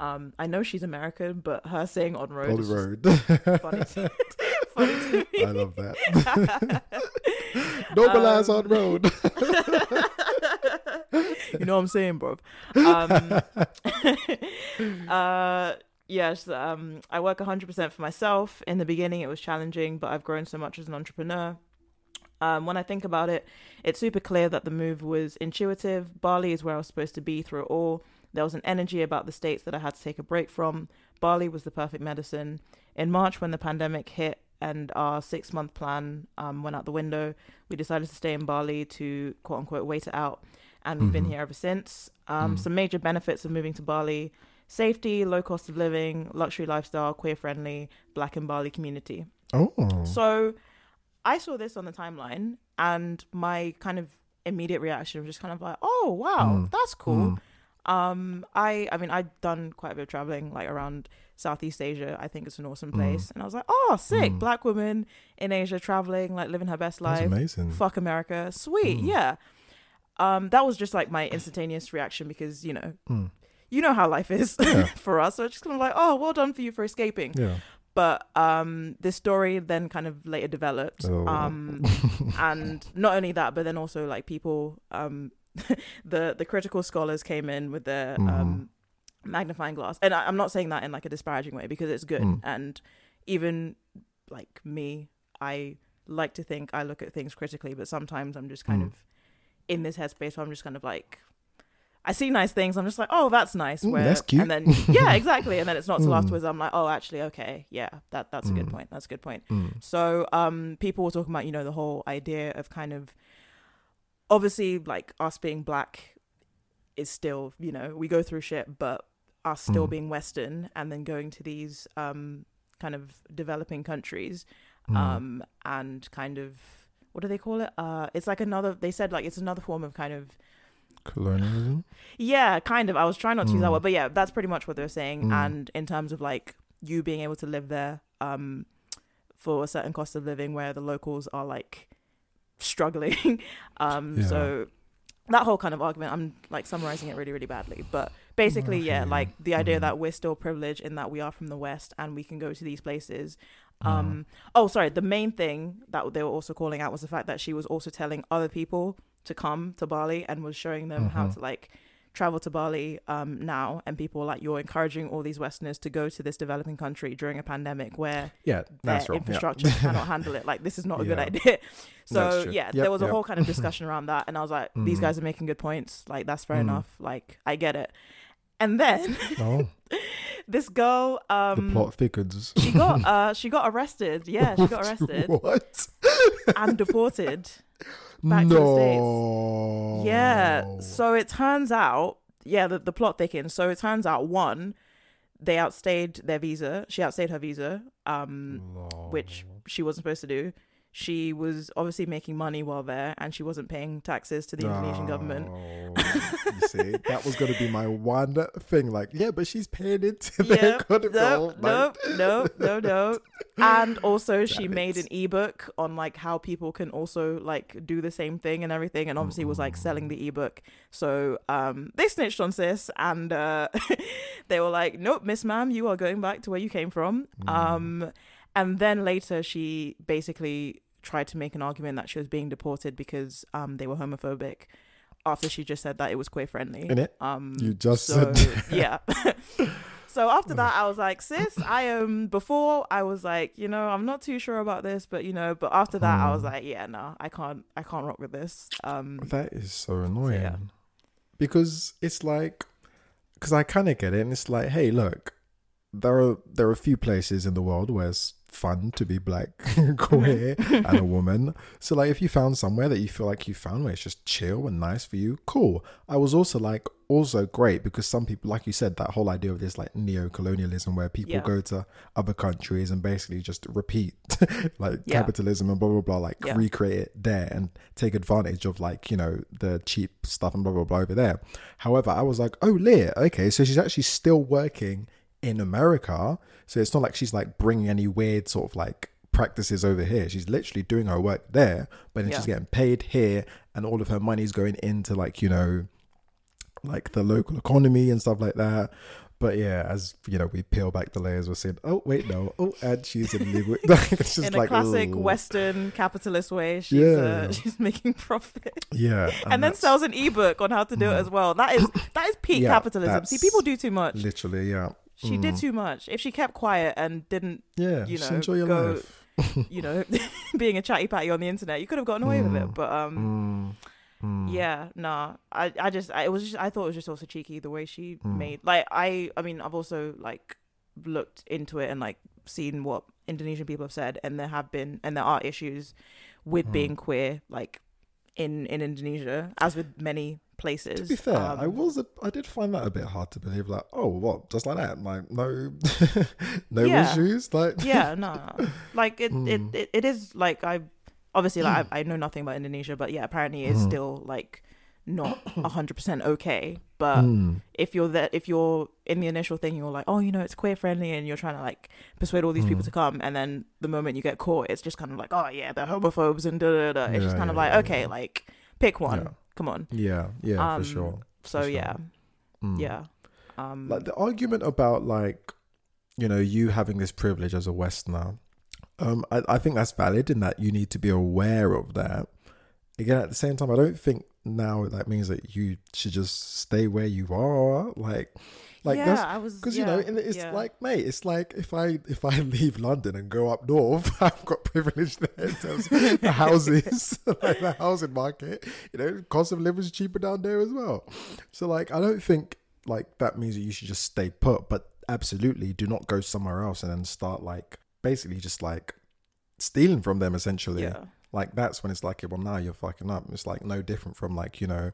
Um, I know she's American, but her saying on road on the road. funny, to, [laughs] funny to me. I love that. [laughs] Nomad um, on road. [laughs] [laughs] you know what I'm saying, bro. [laughs] Um, [laughs] uh, yes, um, I work 100% for myself. In the beginning, it was challenging, but I've grown so much as an entrepreneur. Um, when I think about it, it's super clear that the move was intuitive. Bali is where I was supposed to be through it all. There was an energy about the states that I had to take a break from. Bali was the perfect medicine. In March, when the pandemic hit and our six month plan um, went out the window, we decided to stay in Bali to quote unquote wait it out. And we've been Mhm. here ever since. Um, Mm. Some major benefits of moving to Bali safety, low cost of living, luxury lifestyle, queer friendly, black and Bali community. Oh. So I saw this on the timeline, and my kind of immediate reaction was just kind of like, "Oh wow, Mm. that's cool." Mm. Um, I I mean I've done quite a bit of traveling, like around Southeast Asia. I think it's an awesome Mm. place, and I was like, "Oh, sick! Mm. Black woman in Asia traveling, like living her best That's life. amazing. Fuck America, sweet, Mm. yeah." Um, that was just like my instantaneous reaction because you know Mm. you know how life is Yeah. [laughs] for us. So it's just kind of like, "Oh, well done for you for escaping." Yeah. but um this story then kind of later developed Oh. um and not only that but then also like people um [laughs] the the critical scholars came in with their Mhm. um magnifying glass and I, i'm not saying that in like a disparaging way because it's good Mm. and even like me i like to think i look at things critically but sometimes i'm just kind Mm. of in this headspace where i'm just kind of like I see nice things. I'm just like, oh, that's nice. Mm, that's cute. And then, [laughs] yeah, exactly. And then it's not till Mm. afterwards I'm like, oh, actually, okay, yeah, that that's a good Mm. point. That's a good point. Mm. So, um, people were talking about, you know, the whole idea of kind of, obviously, like us being black is still, you know, we go through shit, but us still Mm. being Western and then going to these, um, kind of developing countries, um, and kind of, what do they call it? Uh, it's like another. They said like it's another form of kind of Colonialism. yeah, kind of. I was trying not to use that Mm. word, but yeah, that's pretty much what they're saying. Mm. And in terms of like you being able to live there, um, for a certain cost of living where the locals are like struggling. [laughs] um, Yeah. so that whole kind of argument, I'm like summarizing it really, really badly. But basically, yeah, like the idea Mm. that we're still privileged in that we are from the West and we can go to these places. Mm. Um, oh, sorry. The main thing that they were also calling out was the fact that she was also telling other people to come to Bali and was showing them how Mhm. to like travel to Bali um, now. And people were like, you're encouraging all these Westerners to go to this developing country during a pandemic where Yeah, their wrong. infrastructure [laughs] cannot handle it. Like, this is not a good idea. [laughs] So, yeah, Yep, there was a whole kind of [laughs] discussion around that. And I was like, these Mhm. guys are making good points. Like, that's fair Mhm. enough. Like, I get it. And then [laughs] Oh, this girl, um, the plot thickens. she got [laughs] uh she got arrested. Yeah, she got arrested what? and deported. [laughs] back to the States. Yeah. So it turns out, yeah, the, the plot thickens. So it turns out one, they outstayed their visa. She outstayed her visa, um, which she wasn't supposed to do. She was obviously making money while there, and she wasn't paying taxes to the Indonesian government. [laughs] You see, that was going to be my one thing. Like, yeah, but she's paying into their Yeah, credit no, no, no, no, no. And also, she Damn made it. an ebook on like how people can also like do the same thing and everything, and obviously was like selling the ebook. So um, they snitched on sis, and uh, [laughs] they were like, "Nope, Miss Ma'am, you are going back to where you came from." Mm. Um, and then later, she basically tried to make an argument that she was being deported because um, they were homophobic. After she just said that it was queer friendly. In it? Um, You just so, said- yeah. [laughs] [laughs] so after that, I was like, sis, I [laughs] am. Before I was like, you know, I'm not too sure about this, but you know, but after that, I was Hmm. like, yeah, no, I can't, I can't rock with this. Um, That is so annoying. yeah. Because it's like because I kind of get it, and it's like, hey, look, there are there are a few places in the world where fun to be black, [laughs] [laughs] queer, Mm-hmm. and a woman. So like, if you found somewhere that you feel like you found where it's just chill and nice for you, cool. I was also like, also great because some people, like you said, that whole idea of this like neo-colonialism where people Yeah. go to other countries and basically just repeat [laughs] like Yeah. capitalism and blah blah blah, like Yeah. recreate it there and take advantage of like you know the cheap stuff and blah blah blah over there. However, I was like, oh, Leah, okay, so she's actually still working in America. So it's not like she's like bringing any weird sort of like practices over here. She's literally doing her work there, but then Yeah. she's getting paid here, and all of her money's going into like you know, like the local economy and stuff like that. But yeah, as you know, we peel back the layers. We're saying, "Oh wait, no, oh, and she's in legal." [laughs] it's just in a like classic ooh. Western capitalist way, she's Yeah. uh, [laughs] she's making profit. yeah, and, then sells an ebook on how to do it as well. That is that is peak Yeah, capitalism. See, people do too much. literally, yeah, She did too much. If she kept quiet and didn't, yeah. you know, enjoy your go- life. [laughs] you know, [laughs] being a chatty patty on the internet, you could have gotten away with it. But um, Mm, yeah, nah. I I just I, it was just I thought it was just also cheeky the way she Mm. made like I I mean I've also like looked into it and like seen what Indonesian people have said and there have been and there are issues with Mm. being queer like in in Indonesia as with many places. To be fair, Um, I was a, I did find that a bit hard to believe. Like, oh, what? Just like that? Like, no, [laughs] no Yeah. issues. Like, yeah, [laughs] no, no. like it, it, Mm. it, it is like I obviously like I, I know nothing about Indonesia, but yeah, apparently it's Mm. still like not [coughs] a hundred percent okay. But Mm. if you're that, if you're in the initial thing, you're like, oh, you know, it's queer friendly, and you're trying to like persuade all these Mm. people to come, and then the moment you get caught, it's just kind of like, oh yeah, they're homophobes and da da da. It's just Yeah, kind of like, yeah, okay, yeah. like pick one, Yeah. Come on. yeah, yeah, Um, for sure. So For sure. yeah, Mm. yeah, um, like the argument about like you know you having this privilege as a westerner um I, I think that's valid in that you need to be aware of that again at the same time i don't think now that means that you should just stay where you are like like yeah, that's I was because you know it's yeah. like mate it's like if i if i [laughs] leave london and go up north [laughs] i've got privilege there in terms of the [laughs] houses like the housing market you know cost of living is cheaper down there as well so like i don't think like that means that you should just stay put but absolutely do not go somewhere else and then start like basically just like stealing from them essentially yeah. like that's when it's like well now you're fucking up it's like no different from like you know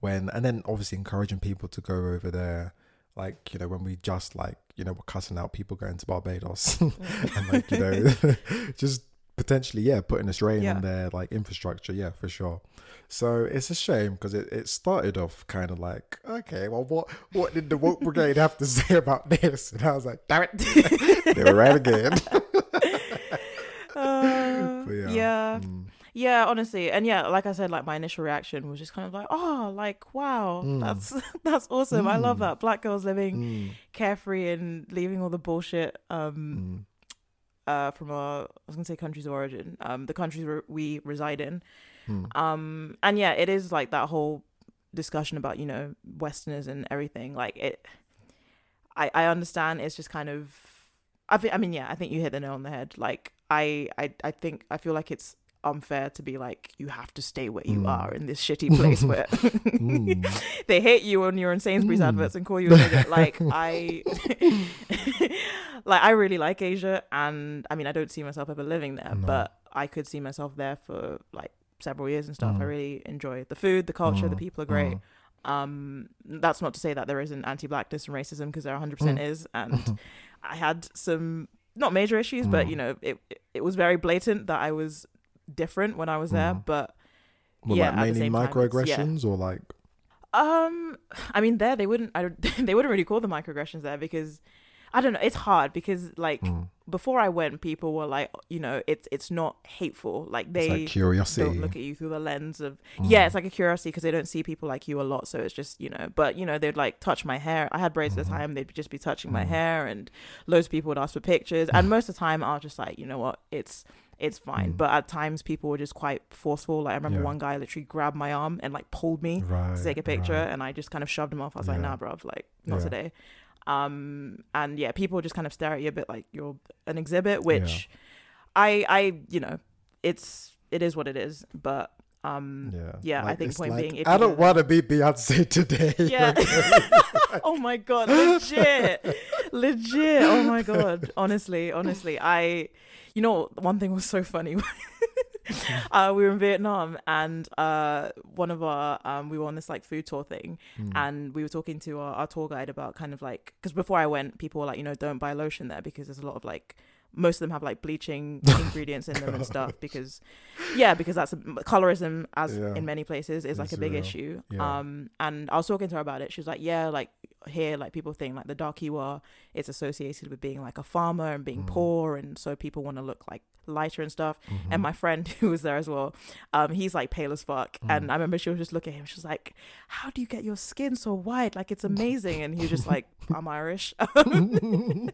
when and then obviously encouraging people to go over there like you know when we just like you know we're cussing out people going to barbados [laughs] and like you know [laughs] just potentially yeah putting a strain Yeah. on their like infrastructure yeah for sure so it's a shame because it, it started off kind of like okay well what what did the woke brigade have to [laughs] say about this and i was like damn it they were right again Uh, yeah, yeah. mm. Yeah, honestly, and yeah, like I said, like my initial reaction was just kind of like, oh, like wow, Mm. that's [laughs] that's awesome. I love Mm. that black girls living Mm, carefree and leaving all the bullshit um mm, uh from our I was gonna say countries of origin, um the countries where we reside in, mm. um and yeah, it is like that whole discussion about you know Westerners and everything. Like it, I I understand. It's just kind of, I think I mean yeah, I think you hit the nail on the head. Like I I I think I feel like it's unfair to be like you have to stay where you Mm. are in this shitty place where Mm. [laughs] [laughs] they hate you when you're in Sainsbury's Mm. adverts and call you a nigger. Like [laughs] I, like I really like Asia, and I mean I don't see myself ever living there, No. but I could see myself there for like several years and stuff. I Mm. really enjoy the food, the culture, the Mm. people are great. Mm. Um, that's not to say that there isn't anti-blackness and racism because there 100% Mm. is, and I had some not major issues, but you know it it was very blatant that I was different when I was there, Mm. but Well, Yeah, like mainly same yeah. microaggressions or like Um, I mean, there they wouldn't. I don't, [laughs] they wouldn't really call them microaggressions there because I don't know. It's hard because like mm, before I went, people were like, you know, it's it's not hateful. Like they like curiosity. don't look at you through the lens of Mm. yeah, it's like a curiosity because they don't see people like you a lot. So it's just you know, but you know, they'd like touch my hair. I had braids at the Mhm. time. They'd just be touching my Mhm. hair, and loads of people would ask for pictures. and [laughs] most of the time, I was just like, you know what, it's it's fine. Mm. But at times, people were just quite forceful. Like I remember Yeah. one guy literally grabbed my arm and like pulled me right, to take a picture right. and I just kind of shoved him off. I was like, nah, bruv, like not Yeah. today. Um and yeah, people just kind of stare at you a bit like you're an exhibit, which I I you know, it's it is what it is. But Um, Yeah. Yeah, I think point like, being, if I don't want to be Beyonce today. [laughs] Yeah. [laughs] [laughs] Oh my god, legit, legit. Oh my god. Honestly, honestly, I, you know, one thing was so funny. uh, we were in Vietnam, and uh, one of our, um, we were on this like food tour thing, Hmm. and we were talking to our, our tour guide about kind of like, because before I went, people were like, you know, don't buy lotion there because there's a lot of like. Most of them have like bleaching ingredients in them and stuff [laughs] because, yeah, because that's a, colorism as Yeah. in many places is like a big real. issue. Yeah. Um, and I was talking to her about it. She was like, yeah, like here, like people think like the dark you are, it's associated with being like a farmer and being Mm. poor, and so people want to look like lighter and stuff. Mm-hmm. And my friend [laughs] who was there as well, um, he's like pale as fuck, Mm. and I remember she was just looking at him. She was like, "How do you get your skin so white? Like it's amazing." And he was just like, [laughs] "I'm Irish," and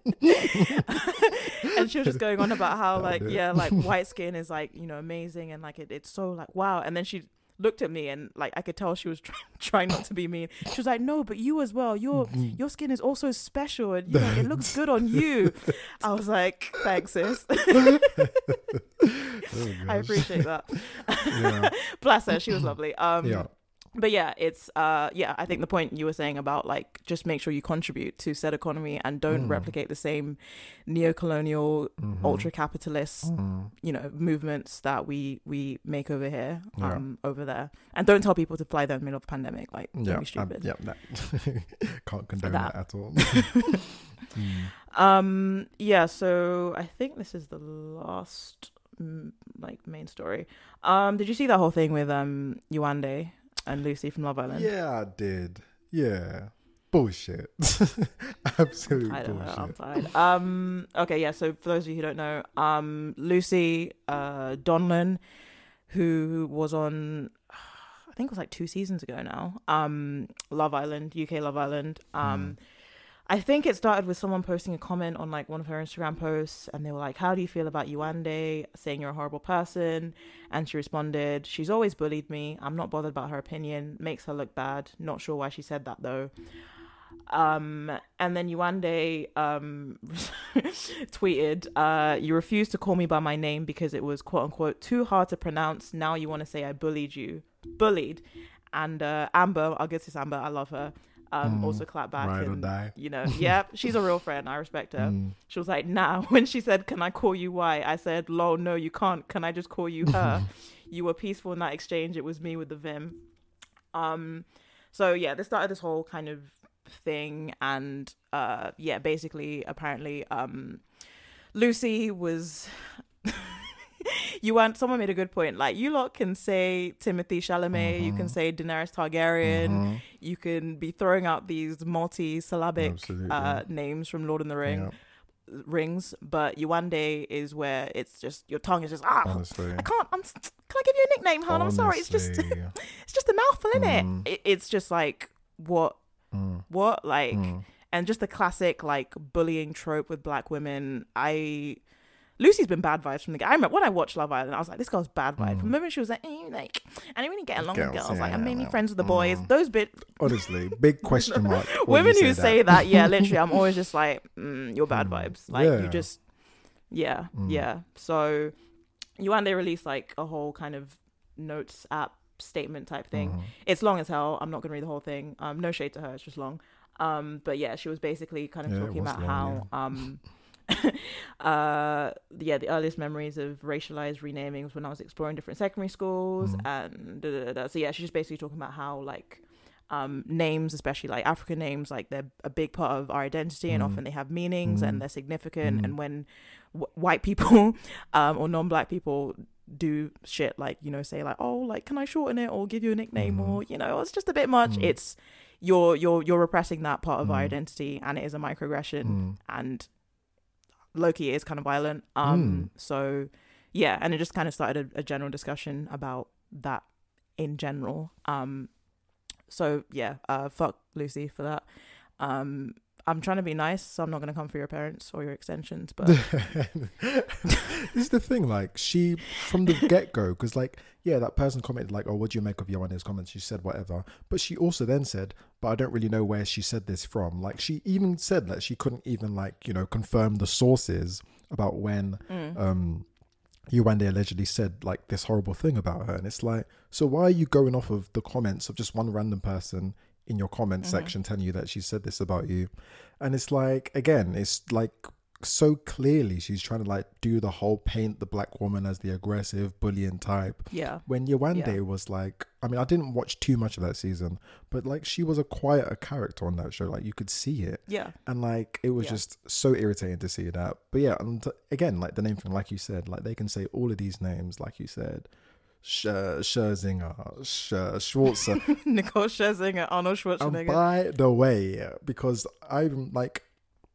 she was just going on about how like yeah, like [laughs] white skin is like you know amazing and like it, it's so like wow. And then she looked at me and like I could tell she was try- [laughs] trying not to be mean. She was like, "No, but you as well. Your your skin is also special, and you know, it looks [laughs] good on you." I was like, "Thanks, sis. Oh, I appreciate that." yeah. Bless her, she was lovely. Um, yeah. But yeah, it's uh, yeah. I think the point you were saying about like just make sure you contribute to said economy and don't Mm. replicate the same neo-colonial, Mhm. ultra-capitalist Mm. you know movements that we we make over here Yeah. um over there and don't tell people to fly there in the middle of a pandemic like don't Yeah. be um, stupid yeah. That. [laughs] Can't condone That. that, at all. [laughs] Mm. um yeah so i think this is the last like main story um did you see that whole thing with um Yewande and lucy from love island Yeah, I did. Yeah. Bullshit. [laughs] Absolute I don't know. I'm bullshit. tired. Um. Okay. Yeah. So for those of you who don't know, um, Lucy, uh, Donlan, who was on, [sighs] I think it was like two seasons ago now. Um, Love Island, UK Love Island. Um, I think it started with someone posting a comment on like one of her Instagram posts, and they were like, "How do you feel about Yewande saying you're a horrible person?" And she responded, "She's always bullied me. I'm not bothered about her opinion. Makes her look bad. Not sure why she said that though." Um, and then Yewande um, [laughs] tweeted, uh, You refused to call me by my name because it was quote unquote too hard to pronounce. Now you want to say I bullied you. Bullied. And uh, Amber, I'll get to Amber, I love her. Um, Mm, also clap back. ride or die. You know, [laughs] yeah, she's a real friend. I respect her. Mm. She was like, Nah, [laughs] when she said, Can I call you Y? I said, Lol, no, you can't. Can I just call you her? [laughs] you were peaceful in that exchange. It was me with the Vim. Um, so yeah, this started this whole kind of thing, and uh, yeah, basically, apparently, um, Lucy was. [laughs] you want someone made a good point. Like you lot can say Timothée Chalamet, you can say Daenerys Targaryen, Mhm. you can be throwing out these multi-syllabic uh, names from Lord of the Ring Yeah, rings, but Yewande is where it's just your tongue is just ah. honestly. I can't. I'm. Can I give you a nickname, hon? I'm sorry. It's just. [laughs] It's just a mouthful, is Mm. it? it? It's just like what, Mm, what, like, mm. and just the classic like bullying trope with black women. I. Lucy's been bad vibes from the get. I remember when I watched Love Island, I was like, "This girl's bad vibe." From the moment she was like, eh, "Like, I didn't really get along with Mm. Girls, girls. Like, yeah, I'm mainly yeah. friends with the boys." Mm. Those bit Honestly, big question mark. [laughs] women you who say that. that, yeah, [laughs] literally, I'm always just like, mm, "You're bad Mm. vibes." Like, Yeah. you just, yeah, Mm. yeah. So, Yewande released like a whole kind of notes app statement type thing. Mhm. It's long as hell. I'm not gonna read the whole thing. Um, no shade to her. It's just long. Um, but yeah, she was basically kind of Yeah, talking about long, how um, [laughs] uh, yeah, the earliest memories of racialized renamings when I was exploring different secondary schools Mhm. and da, da, da, so yeah, she's just basically talking about how like um, names, especially like African names, like they're a big part of our identity, and Mhm. often they have meanings Mhm. and they're significant. Mhm. And when w- white people [laughs] um, or non-black people do shit like you know say like oh like can I shorten it or give you a nickname or you know it's just a bit much. It's you're you're you're repressing that part of our identity, and it is a microaggression, Mm. and Loki is kind of violent. Um, Mm. so yeah, and it just kind of started a, a general discussion about that in general. Um, so yeah, uh, fuck Lucy for that. Um, I'm trying to be nice, so I'm not gonna come for your parents or your extensions, but [laughs] this is the thing, like she from the get go, because like yeah, that person commented like, "Oh, what do you make of Joanna's comments?" She said whatever, but she also then said, "But I don't really know where she said this from." Like she even said that she couldn't even like you know confirm the sources about when Mm. um Yewande allegedly said like this horrible thing about her, and it's like, so why are you going off of the comments of just one random person in your comment Mm-hmm. section telling you that she said this about you? And it's like, again, it's like so clearly she's trying to like do the whole paint the black woman as the aggressive bullying type. Yeah. When Yewande Yeah. was like, I mean, I didn't watch too much of that season, but like she was a quieter character on that show. Like you could see it Yeah. and like it was Yeah. just so irritating to see that but yeah and again like the name thing like you said like they can say all of these names like you said Sh- uh, Scherzinger, Sch- Schwarzer. [laughs] Nicole Scherzinger, Arnold Schwarzenegger. and by the way, because I'm like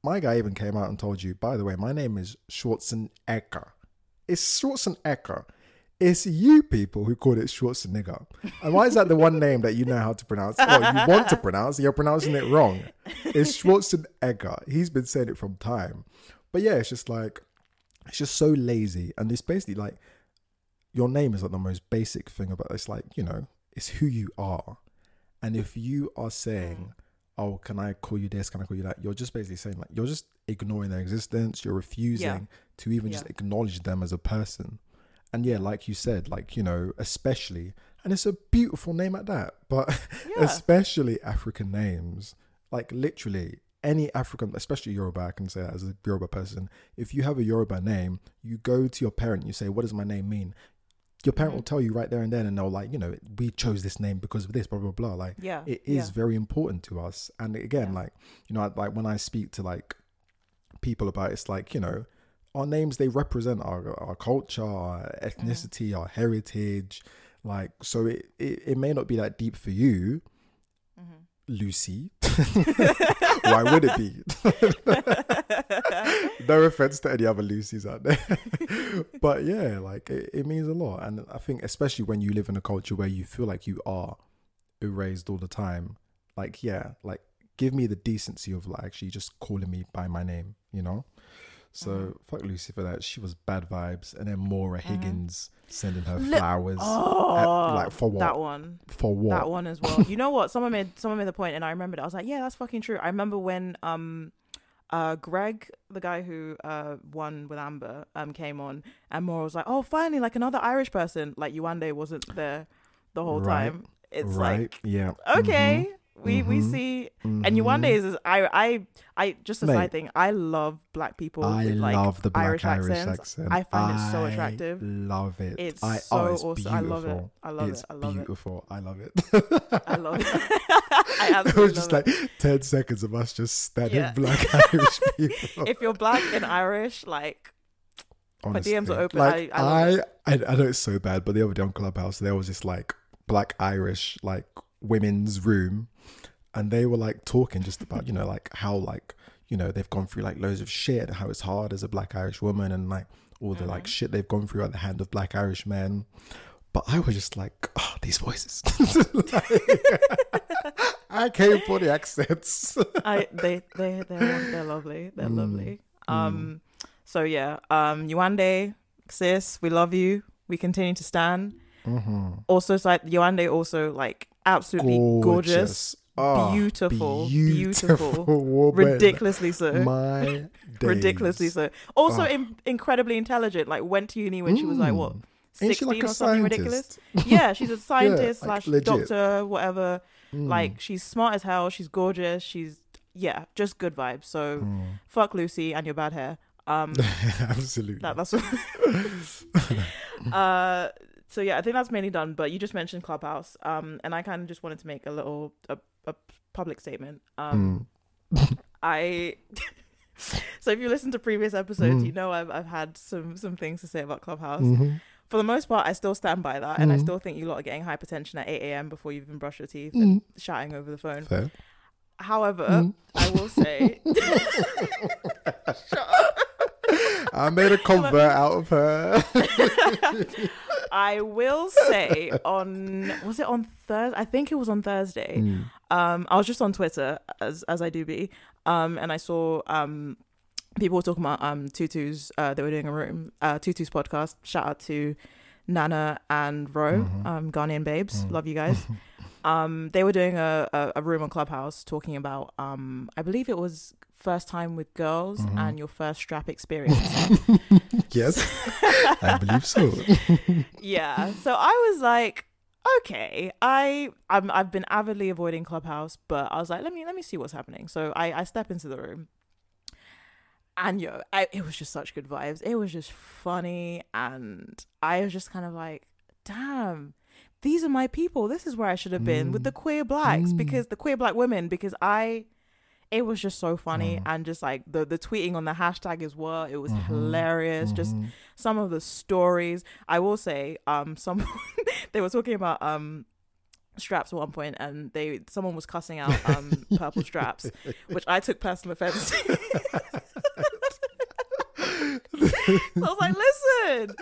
my guy even came out and told you, by the way, my name is Schwarzenegger. It's Schwarzenegger. It's you people who call it Schwarzenegger. And why is that the one name that you know how to pronounce? Well, you want to pronounce, you're pronouncing it wrong. It's Schwarzenegger. He's been saying it from time. But yeah, it's just like, it's just so lazy. And it's basically like, your name is like the most basic thing about it's like, you know, it's who you are. And if you are saying, mm. oh, can I call you this? Can I call you that? You're just basically saying, like, you're just ignoring their existence. You're refusing Yeah. to even just acknowledge them as a person. And yeah, like you said, like, you know, especially, and it's a beautiful name at that, but [laughs] Yeah. especially African names, like literally any African, especially Yoruba, I can say that as a Yoruba person. If you have a Yoruba name, you go to your parent, you say, what does my name mean? Your parent Mm-hmm. will tell you right there and then, and they'll like, you know, we chose this name because of this, blah blah blah. Like, Yeah, it is yeah. very important to us. And again, Yeah. like, you know, like when I speak to like people about, it, it's like, you know, our names they represent our our culture, our ethnicity, our heritage. Like, so it, it it may not be that deep for you, Lucy. [laughs] Why would it be? [laughs] no offense to any other Lucy's out there. [laughs] but yeah, like it, it means a lot. And I think especially when you live in a culture where you feel like you are erased all the time, like yeah, like give me the decency of like actually just calling me by my name, you know? So fuck Lucy for that. She was bad vibes. And then Maura Higgins sending her flowers. Oh, at- like for what? That one. For what? That one as well. You know what? Someone made someone made the point, and I remembered. it. I was like, yeah, that's fucking true. I remember when um, uh, Greg, the guy who uh won with Amber, um, came on, and Maura was like, oh, finally, like another Irish person. Like Yewande wasn't there the whole Right. time. It's right? like yeah. okay. We we Mhm. see, Mhm. and Yewande is, is I I I just a Mate. side thing. I love black people I with like love the black Irish, Irish, accents. accent. I find it so I attractive. Love it. It's I, so oh, it's awesome. I love it. I love it's it. I love it. beautiful. I love it. I love it. [laughs] [laughs] I it was just like it. ten seconds of us just standing Yeah. black Irish [laughs] people. if you're black and Irish, like my DMs are open. Like I- I I, I, I know it's so bad, but the other day on Clubhouse there was this like black Irish like women's room, and they were like talking just about you know like how like you know they've gone through like loads of shit, and how it's hard as a black Irish woman, and like all the Mm-hmm. like shit they've gone through at the hand of black Irish men. But I was just like, oh, these voices. [laughs] I came for the accents. I they they they're they're lovely. They're Mm. lovely. Um so yeah, um Yewande, sis, we love you. We continue to stand. Mm-hmm. Also like Yewande also like absolutely gorgeous, Oh, beautiful, beautiful, woman. ridiculously so. My [laughs] ridiculously so. Also Oh. in, incredibly intelligent. Like went to uni when she was like what Mm. She 16 like or something ridiculous. [laughs] Yeah, she's a scientist like, slash legit. doctor, whatever. Mm. Like she's smart as hell. She's gorgeous. She's yeah, just good vibes. So Mm. fuck Lucy and your bad hair. Um, [laughs] Absolutely. that, that's what. uh, so yeah, I think that's mainly done. But you just mentioned Clubhouse. Um, and I kind of just wanted to make a little a, a public statement. Um, Mm. I. [laughs] so if you listen to previous episodes, Mm. you know I've I've had some some things to say about Clubhouse. Mhm. For the most part, I still stand by that, and I Mhm. still think you lot are getting hypertension at 8 a.m. before you even brush your teeth Mm. and shouting over the phone. Fair. However, Mm. I will say, [laughs] [laughs] I made a convert out of her. I will say on was it on Thursday? I think it was on Thursday. Mm. Um, I was just on Twitter as as I do be, um, and I saw um people were talking about um Tutu's. Uh, they were doing a room uh Tutu's podcast. Shout out to Nana and Ro, Mhm. um, Ghanaian babes. Mm. Love you guys. [laughs] um, they were doing a, a a room on Clubhouse talking about um I believe it was first time with girls Mm-hmm. and your first strap experience. [laughs] Yes, I [laughs] believe so. yeah. So I was like, okay, I I'm, I've been avidly avoiding Clubhouse, but I was like, let me let me see what's happening. So I I step into the room, and yo, I, it was just such good vibes. It was just funny, and I was just kind of like, damn. These are my people. This is where I should have been with the queer blacks because the queer black women because I it was just so funny and just like the the tweeting on the hashtag as well it was hilarious just some of the stories i will say um some [laughs] they were talking about um straps at one point and they someone was cussing out um [laughs] purple straps which i took personal offense to [laughs] I was like, listen,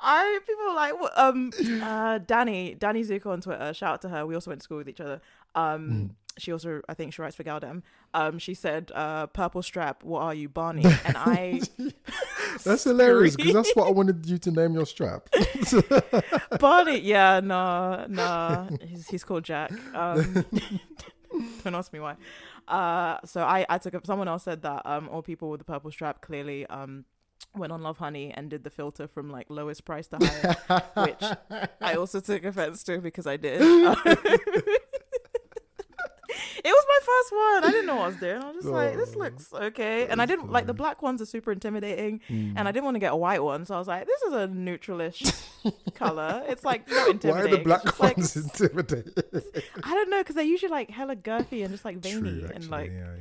I people were like um uh Danny Danny Zuko on Twitter. Shout out to her. We also went to school with each other. Um, she also I think she writes for gal-dem. Um, she said, uh, "Purple strap, what are you, Barney?" [laughs] And I [laughs] That's hilarious because that's what I wanted you to name your strap. [laughs] Barney, yeah, nah, nah. He's he's called Jack. Um, don't ask me why. Uh, so I I took up. Someone else said that um all people with the purple strap clearly um went on Lovehoney and did the filter from like lowest price to highest, which I also took offense to because I did. It was my first one. I didn't know what I was doing. I was just like, this looks okay. And I didn't like the black ones are super intimidating. And I didn't want to get a white one. So I was like, this is a neutralish [laughs] color. It's like not intimidating. Why are the black just, like, ones [laughs] intimidating? I don't know because they're usually like hella girthy and just like veiny True, and like yeah,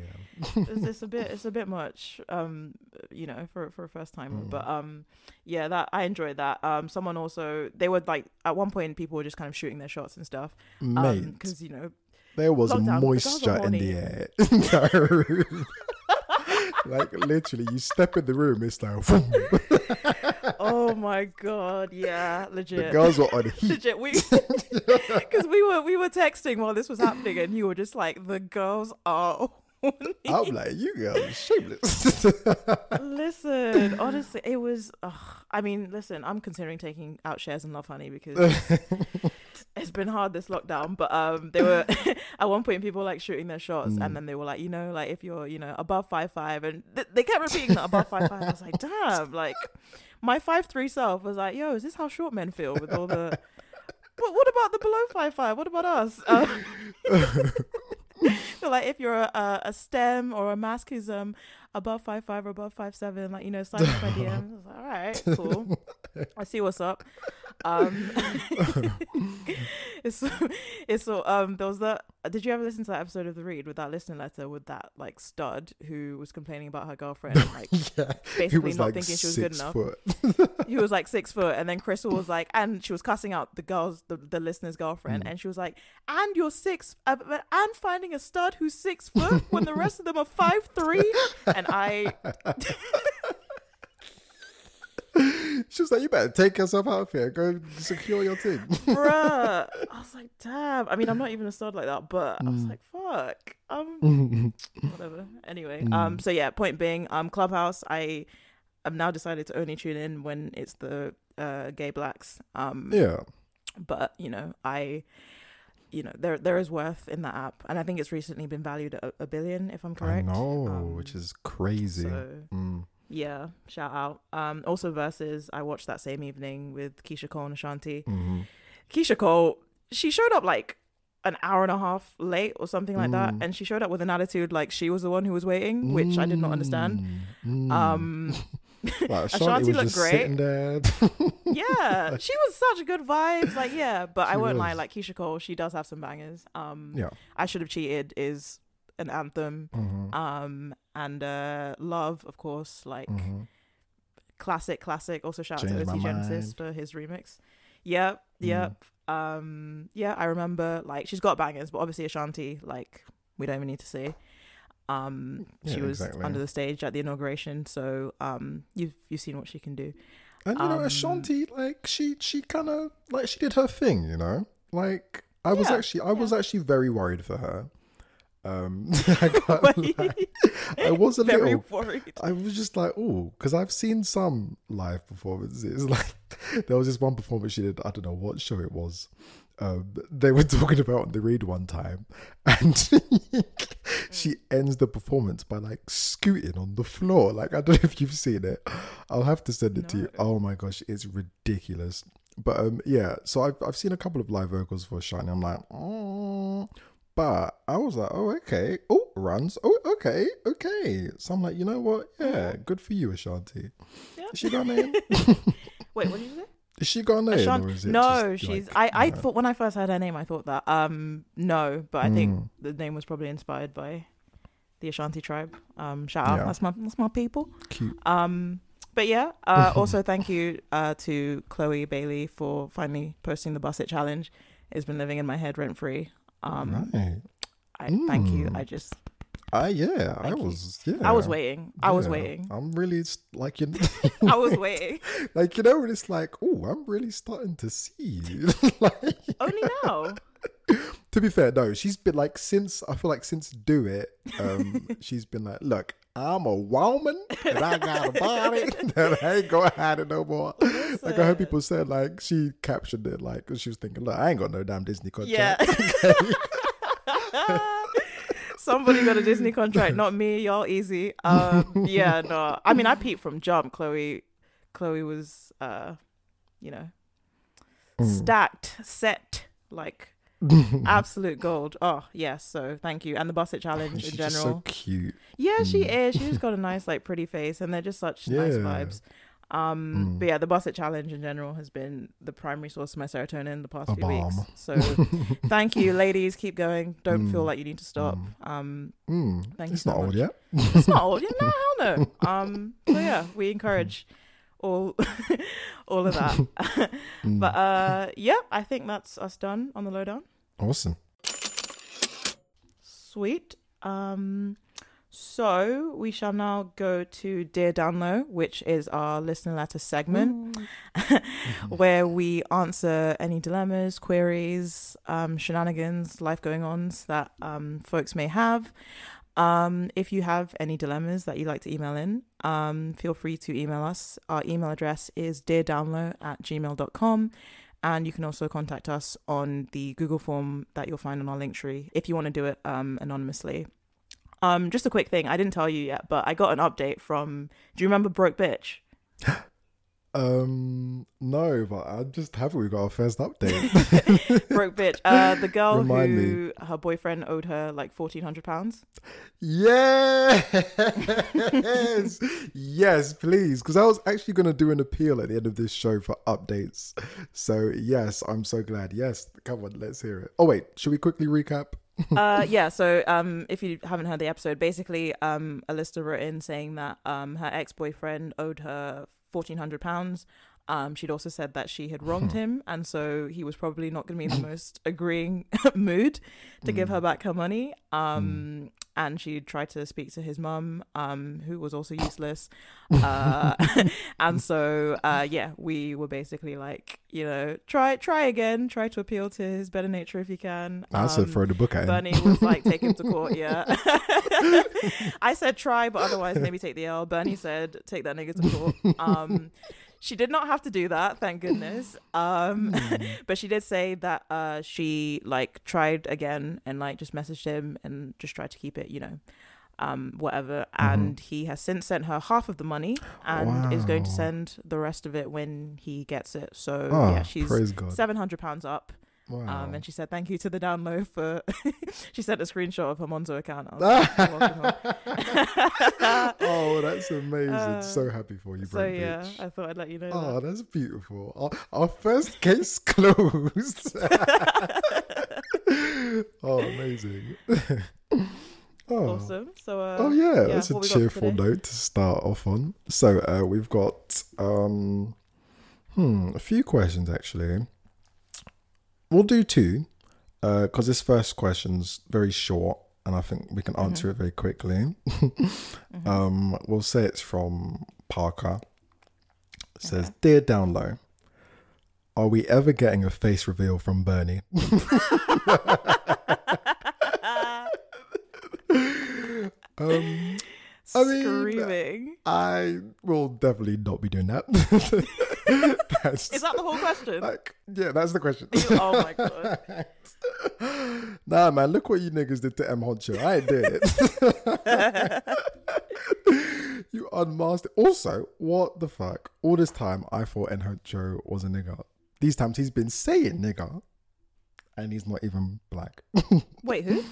yeah. it's, it's a bit it's a bit much um you know for for a first timer but um yeah that I enjoyed that um someone also they were like at one point people were just kind of shooting their shots and stuff um because you know there was lockdown, moisture in the air in that room. like literally, you step in the room, it's like [laughs] oh my god yeah legit. the girls were on heat. legit we [laughs] because we were we were texting while this was happening and you were just like the girls are. [laughs] I'm like, you girls are shameless. [laughs] Listen, honestly, it was. Ugh, I mean, listen, I'm considering taking out shares in Lovehoney because it's, [laughs] it's been hard this lockdown. But um, they were at one point people were, like shooting their shots, and then they were like, you know, like if you're, you know, above five five, and th- they kept repeating that above five five. I was like, damn, like my five three self was like, yo, is this how short men feel with all the? But what about the below five five? What about us? Um, [laughs] so like if you're a, a STEM or a masc who's um above five five or above five seven, like you know, slide into my DMs. Like, all right, cool. [laughs] I see what's up. Um, [laughs] it's so, it's so um there was that. Did you ever listen to that episode of the Read with that listening letter with that like stud who was complaining about her girlfriend, and, like [laughs] yeah, basically not like thinking she was good enough. He was like six foot, and then Crissle was like, and she was cussing out the girl's the, the listener's Mm. girlfriend, and she was like, and you're six, uh, but and finding a stud who's six foot when the rest of them are five three, and I [laughs] She was like, you better take yourself out of here. Go secure your thing. [laughs] bruh. I was like, damn. I mean, I'm not even a stud like that, but I Mm. was like, fuck. Um, [laughs] whatever. Anyway, Mm. um, so yeah. Point being, um, Clubhouse. I, I've now decided to only tune in when it's the uh gay blacks. Um, yeah. but you know, I, you know, there there is worth in that app, and I think it's recently been valued at a, a billion, if I'm correct. Um, which is crazy. So Mm. Yeah, shout out. Um, also versus I watched that same evening with Keyshia Cole and Ashanti. hmm Keyshia Cole, she showed up like an hour and a half late or something like that, Mm. and she showed up with an attitude like she was the one who was waiting, which I did not understand. Mm. Um, [laughs] like, Ashanti Ashanti was looked just great. [laughs] yeah, she was such good vibes. Like, yeah, but I won't lie. Like Keyshia Cole, she does have some bangers. Um, yeah. I should have cheated is an anthem. hmm Um, and uh, love, of course, like hmm classic, classic. Also, shout out to OT Genasis for his remix. Yep, yep. Um, yeah, I remember. Like, she's got bangers, but obviously Ashanti, like, we don't even need to see. Um, she Yeah, was exactly. under the stage at the inauguration, so um, you've you've seen what she can do. And you know, Um, Ashanti, like she, she kind of like she did her thing. You know, like I was actually, I was actually very worried for her. Um, [laughs] I. I was a [laughs] Very little. worried. I was just like, oh, because I've seen some live performances. [laughs] Like there was this one performance she did. I don't know what show it was. um, they were talking about the read one time, and she ends the performance by like scooting on the floor. Like I don't know if you've seen it. I'll have to send it to you. Oh my gosh, it's ridiculous. But um, yeah. So I've I've seen a couple of live vocals for Shiny. I'm like, oh. But I was like, oh, okay. Oh, runs. Oh, okay, okay. So I'm like, you know what? Yeah, good for you, Ashanti. Yeah. Is she name? [laughs] Wait, what did you say? Is she Ghanaian? Ashan- or is it no, she's. like, I, I know- thought when I first heard her name, I thought that. Um, no, but I think Mm. the name was probably inspired by the Ashanti tribe. Um, shout out, Yeah. that's my that's my people. cute. Um, but yeah. Uh, [laughs] also thank you uh to Chloe Bailey for finally posting the Buss It challenge. It's been living in my head rent free. Um, right. I thank you. Mm. I just I yeah, I was yeah. I was waiting. I was waiting. I'm really like you, [laughs] I was waiting. [laughs] like you know, when it's like, oh, I'm really starting to see you. [laughs] like, Only now. to be fair, no, she's been like since I feel like since do it, um, she's been like, look, I'm a woman and I got a body [laughs] that I ain't gonna hide it no more. Like I heard people said, like she captioned it, like 'cause she was thinking, look, I ain't got no damn Disney contract. Yeah. [laughs] Somebody got a Disney [laughs] contract, not me. Y'all easy. Um, yeah, no. I mean, I peeped from jump. Chloe, Chloe was, uh, you know, Mm. stacked, set, like [laughs] absolute gold. Oh yes. So thank you. And the Buss It challenge She's in general. so cute. Yeah, she is. She's got a [laughs] nice, like, pretty face, and they're just such nice vibes. Um, Mm. but yeah, the Buss It challenge in general has been the primary source of my serotonin the past A few weeks. So [laughs] thank you, ladies. Keep going. Don't feel Mm. like you need to stop. Mm. Um, Mm, Thank you it's so not old yet. it's not old. Yeah, no, hell no. Um, so yeah, we encourage all, all of that. Mm. but uh, yeah, I think that's us done on the lowdown. Awesome. Sweet. Um, so we shall now go to Dear Download, which is our listener letter segment, [laughs] where we answer any dilemmas, queries, um, shenanigans, life going ons that um, folks may have. Um, if you have any dilemmas that you'd like to email in, um, feel free to email us. Our email address is deardownload at gmail.com. And you can also contact us on the Google form that you'll find on our link tree if you want to do it um, anonymously. Um, just a quick thing, I didn't tell you yet, but I got an update from. Do you remember Broke Bitch? [laughs] Um, no, but I just haven't we got our first update. [laughs] Broke Bitch, uh, the [laughs] girl Remind who her boyfriend owed her like fourteen hundred pounds. yes, [laughs] yes, please, because I was actually going to do an appeal at the end of this show for updates. So yes, I'm so glad. Yes, come on, let's hear it. Oh wait, should we quickly recap? uh yeah so um if you haven't heard the episode basically um Alyssa wrote in saying that um her ex-boyfriend owed her 1400 pounds. Um she'd also said that she had wronged him and so he was probably not going to be in the most agreeing [laughs] mood to give her back her money. Um and she tried to speak to his mum um who was also useless uh [laughs] and so uh yeah we were basically like you know try try again try to appeal to his better nature if you can I said Um, throw the book at him. Bernie was like, [laughs] take him to court, yeah. [laughs] I said try, but otherwise maybe take the L. Bernie said, take that nigga to court. Um, she did not have to do that, thank goodness. [laughs] Um, [laughs] but she did say that uh, she like tried again and like just messaged him and just tried to keep it, you know, um, whatever. And he has since sent her half of the money and is going to send the rest of it when he gets it. So Oh, yeah, she's seven hundred pounds up. Wow. Um, and she said, "Thank you to the download for." [laughs] she sent a screenshot of her Monzo account. Like, "You're welcome, hon." oh, that's amazing. Uh, so happy for you, so yeah, bitch. I thought I'd let you know. Oh, that. that's beautiful. Our, our first case [laughs] closed. [laughs] oh, amazing. oh. Awesome. So. Uh, Oh yeah, that's a what we got for cheerful note to start off on. So uh, we've got um, hmm, a few questions actually. We'll do two because this first question's very short, and I think we can answer it very quickly. [laughs] um, we'll say it's from Parker. It says, "Dear Down Low, are we ever getting a face reveal from Bernie?" [laughs] um, I mean, Screaming. I will definitely not be doing that. [laughs] That's Is that the whole question? like, yeah, that's the question. [laughs] oh my god. [laughs] nah, man, look what you niggas did to M Huncho. I did. it. [laughs] you unmasked. Also, what the fuck? All this time, I thought M Huncho was a nigger. These times he's been saying nigger, and he's not even black. Wait, who?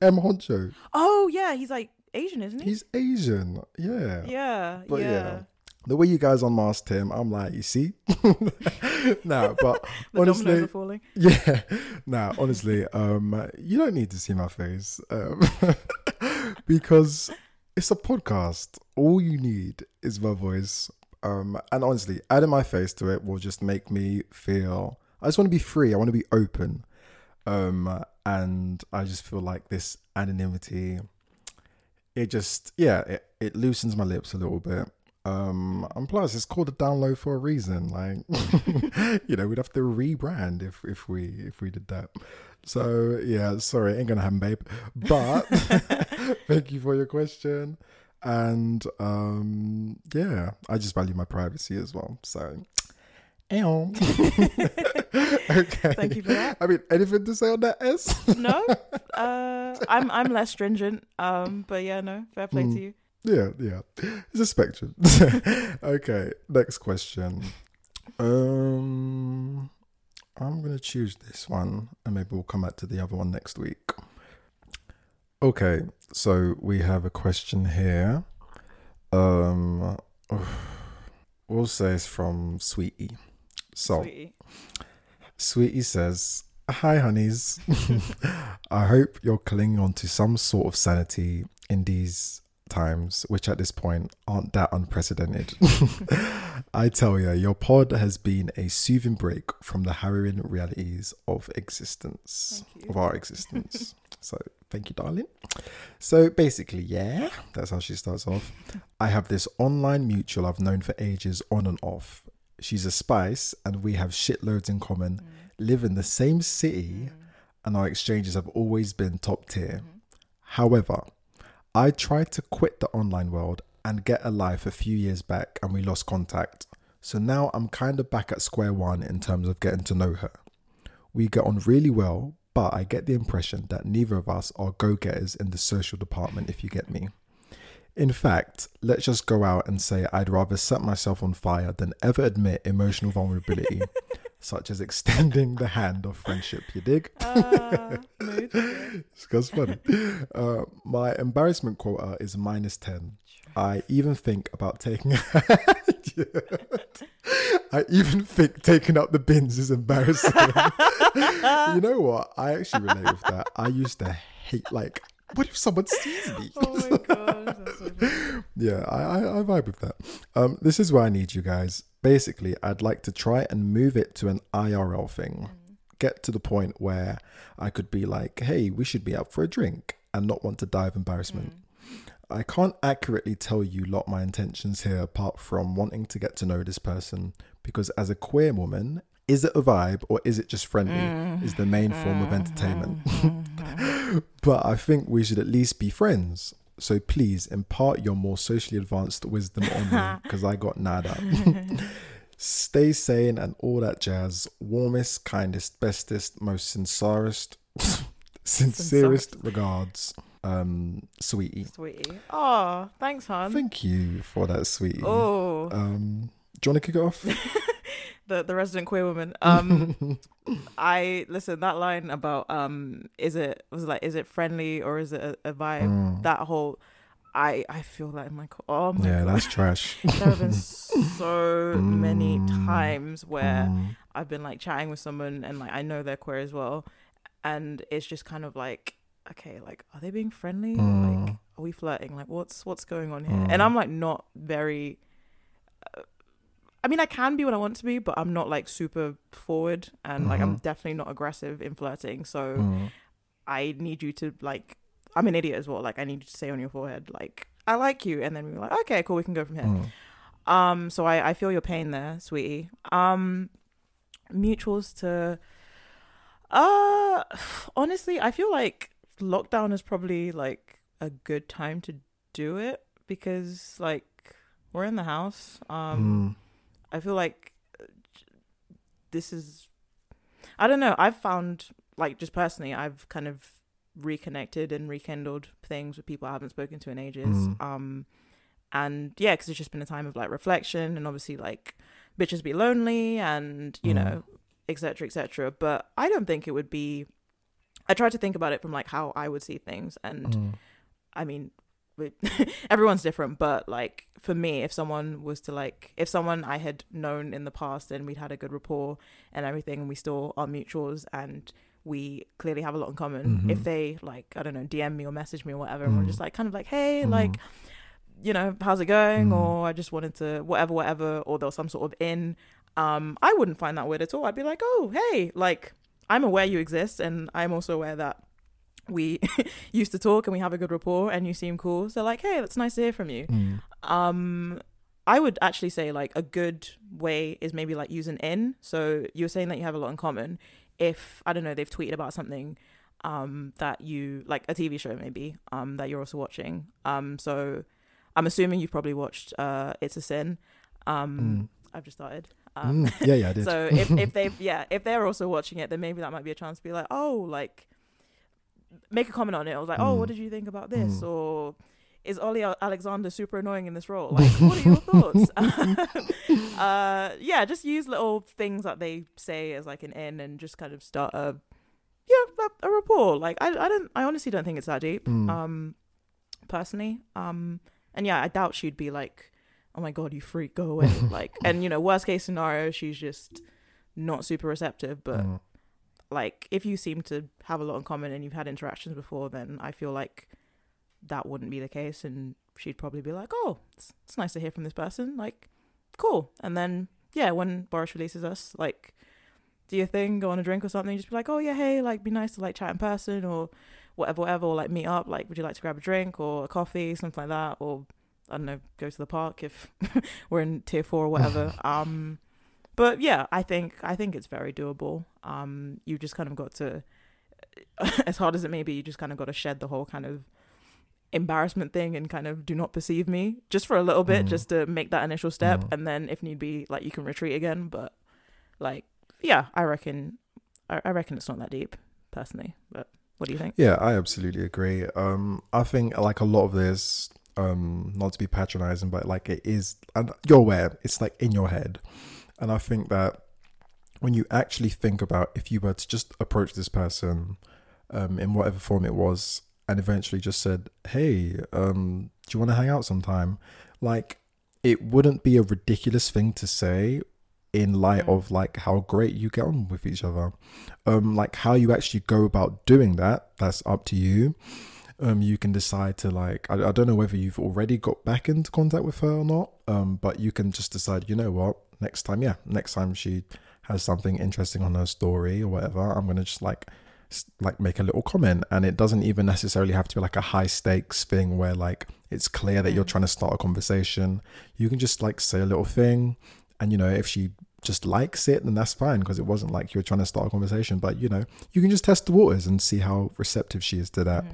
M Honcho, Oh yeah, he's like Asian, isn't he? he's Asian. Yeah. yeah, But yeah. yeah. The way you guys unmasked him, I'm like, you see? [laughs] nah, [laughs] but honestly. [laughs] Yeah. Nah, honestly, um, you don't need to see my face. Um, because it's a podcast. All you need is my voice. Um, and honestly, adding my face to it will just make me feel I just want to be free. I want to be open. Um, and I just feel like this anonymity, it just yeah, it, it loosens my lips a little bit. Um, and plus it's called a download for a reason. Like, [laughs] you know, we'd have to rebrand if if we if we did that. So yeah, sorry, ain't gonna happen, babe. But [laughs] thank you for your question, and um, yeah, I just value my privacy as well. So. [laughs] Okay. Thank you for that. I mean, anything to say on that S? No, uh, I'm I'm less stringent. Um, but yeah, no, fair play Hmm. to you. Yeah, yeah. It's a spectrum. [laughs] okay, next question. Um I'm gonna choose this one and maybe we'll come back to the other one next week. Okay, so we have a question here. Um [sighs] we'll say it's from Sweetie. So Sweetie. Sweetie says, Hi, honeys. [laughs] I hope you're clinging on to some sort of sanity in these times, which at this point aren't that unprecedented. [laughs] I tell you, your pod has been a soothing break from the harrowing realities of existence, of our existence. [laughs] so, thank you, darling. So, basically, yeah, that's how she starts off. I have this online mutual I've known for ages on and off. She's a spice, and we have shitloads in common, mm. live in the same city, mm. and our exchanges have always been top tier. Mm-hmm. However, I tried to quit the online world and get a life a few years back, and we lost contact. So now I'm kind of back at square one in terms of getting to know her. We get on really well, but I get the impression that neither of us are go getters in the social department, if you get me. In fact, let's just go out and say I'd rather set myself on fire than ever admit emotional vulnerability, [laughs] such as extending the hand of friendship, you dig? [laughs] Uh. It's funny. Uh, my embarrassment quota is minus 10. I even think about taking. [laughs] I even think taking out the bins is embarrassing. you know what? I actually relate with that. I used to hate, like, what if someone sees me? Oh my god, that's so [laughs] yeah, I, I, I vibe with that. Um, this is where I need you guys. Basically, I'd like to try and move it to an IRL thing. Mm. Get to the point where I could be like, hey, we should be out for a drink and not want to die of embarrassment. Mm. I can't accurately tell you lot my intentions here apart from wanting to get to know this person because as a queer woman, is it a vibe or is it just friendly? Mm. Is the main form of mm-hmm. entertainment. Mm-hmm. [laughs] but I think we should at least be friends. So please impart your more socially advanced wisdom on me [laughs] because I got nada. [laughs] Stay sane and all that jazz. Warmest, kindest, bestest, most sincerest, [laughs] sincerest regards, um, sweetie. Sweetie. Oh, thanks, hon. Thank you for that, sweetie. oh, Um, do you want to kick it off? The the resident queer woman. [laughs] Um, I listen that line about um, is it was it like is it friendly or is it a, a vibe? Mm. That whole, I I feel that in my oh my yeah, god. that's trash. there have been so [laughs] many Mm. times where Mm. I've been like chatting with someone and like I know they're queer as well, and it's just kind of like, okay, like are they being friendly? Mm. Like are we flirting? Like what's what's going on here? And Mm. I'm like not very. I mean, I can be when I want to be, but I'm not like super forward, and like I'm Mhm. definitely not aggressive in flirting. So Mm. I need you to like. I'm an idiot as well. Like I need you to say on your forehead, like I like you, and then we're like, okay, cool, we can go from here. Mm. Um, so I, I feel your pain there, sweetie. Um, mutuals to, uh, [sighs] honestly, I feel like lockdown is probably like a good time to do it because like we're in the house. Um, Mm. I feel like this is I don't know. I've found like just personally, I've kind of reconnected and rekindled things with people I haven't spoken to in ages. Mm. Um, and yeah, because it's just been a time of like reflection and obviously like bitches be lonely and you Mm. know, etc. etc. But I don't think it would be. I tried to think about it from like how I would see things, and Mm. I mean, [laughs] everyone's different, but like for me, if someone was to like, if someone I had known in the past and we'd had a good rapport and everything, and we still are mutuals and we clearly have a lot in common, Mhm. if they like, I don't know, DM me or message me or whatever, and we're Mm. just like, kind of like, hey, Mm. like, you know, how's it going? Mm. Or I just wanted to, whatever, whatever, or there was some sort of in, um, I wouldn't find that weird at all. I'd be like, oh, hey, like, I'm aware you exist, and I'm also aware that we [laughs] used to talk and we have a good rapport and you seem cool. So like, hey, that's nice to hear from you. Mm. Um I would actually say like a good way is maybe like use an in. So you're saying that you have a lot in common. If I don't know, they've tweeted about something um that you like a TV show maybe um that you're also watching. Um so I'm assuming you've probably watched uh It's a Sin. Um I've just started. Um Mm. Yeah, yeah, I [laughs] did. so if if they've yeah if they're also watching it then maybe that might be a chance to be like oh like make a comment on it. I was like oh Mm. what did you think about this Mm. or is Ollie Alexander super annoying in this role? Like what are your [laughs] thoughts? [laughs] uh yeah just use little things that they say as like an in and just kind of start a yeah a, a rapport. Like I I don't I honestly don't think it's that deep. Mm. Um personally um and yeah I doubt she'd be like oh my god you freak go away [laughs] like and you know worst case scenario she's just not super receptive but Mm. Like if you seem to have a lot in common and you've had interactions before then i feel like that wouldn't be the case and she'd probably be like oh it's, it's nice to hear from this person like cool. And then yeah when boris releases us like do your thing go on a drink or something just be like oh yeah hey like be nice to like chat in person or whatever whatever or like meet up like would you like to grab a drink or a coffee something like that or i don't know go to the park if [laughs] we're in tier four or whatever. [laughs] Um but yeah i think i think it's very doable um you just kind of got to [laughs] as hard as it may be you just kind of got to shed the whole kind of embarrassment thing and kind of do not perceive me just for a little bit Mm. just to make that initial step Mm. and then if need be like you can retreat again but like yeah i reckon I, I reckon it's not that deep personally but what do you think Yeah, I absolutely agree. Um, I think like a lot of this, um, not to be patronizing, but like it is, and you're aware, it's like in your head, and I think that when you actually think about if you were to just approach this person, um, in whatever form it was, and eventually just said, "Hey, um, do you want to hang out sometime?" Like, it wouldn't be a ridiculous thing to say in light Mm. of like how great you get on with each other um like how you actually go about doing that that's up to you um you can decide to like I, I don't know whether you've already got back into contact with her or not um but you can just decide you know what next time yeah next time she has something interesting on her story or whatever i'm gonna just like like make a little comment. And it doesn't even necessarily have to be like a high stakes thing where like it's clear that you're Mm. trying to start a conversation. You can just like say a little thing and you know if she just likes it then that's fine because it wasn't like you were trying to start a conversation. But you know you can just test the waters and see how receptive she is to that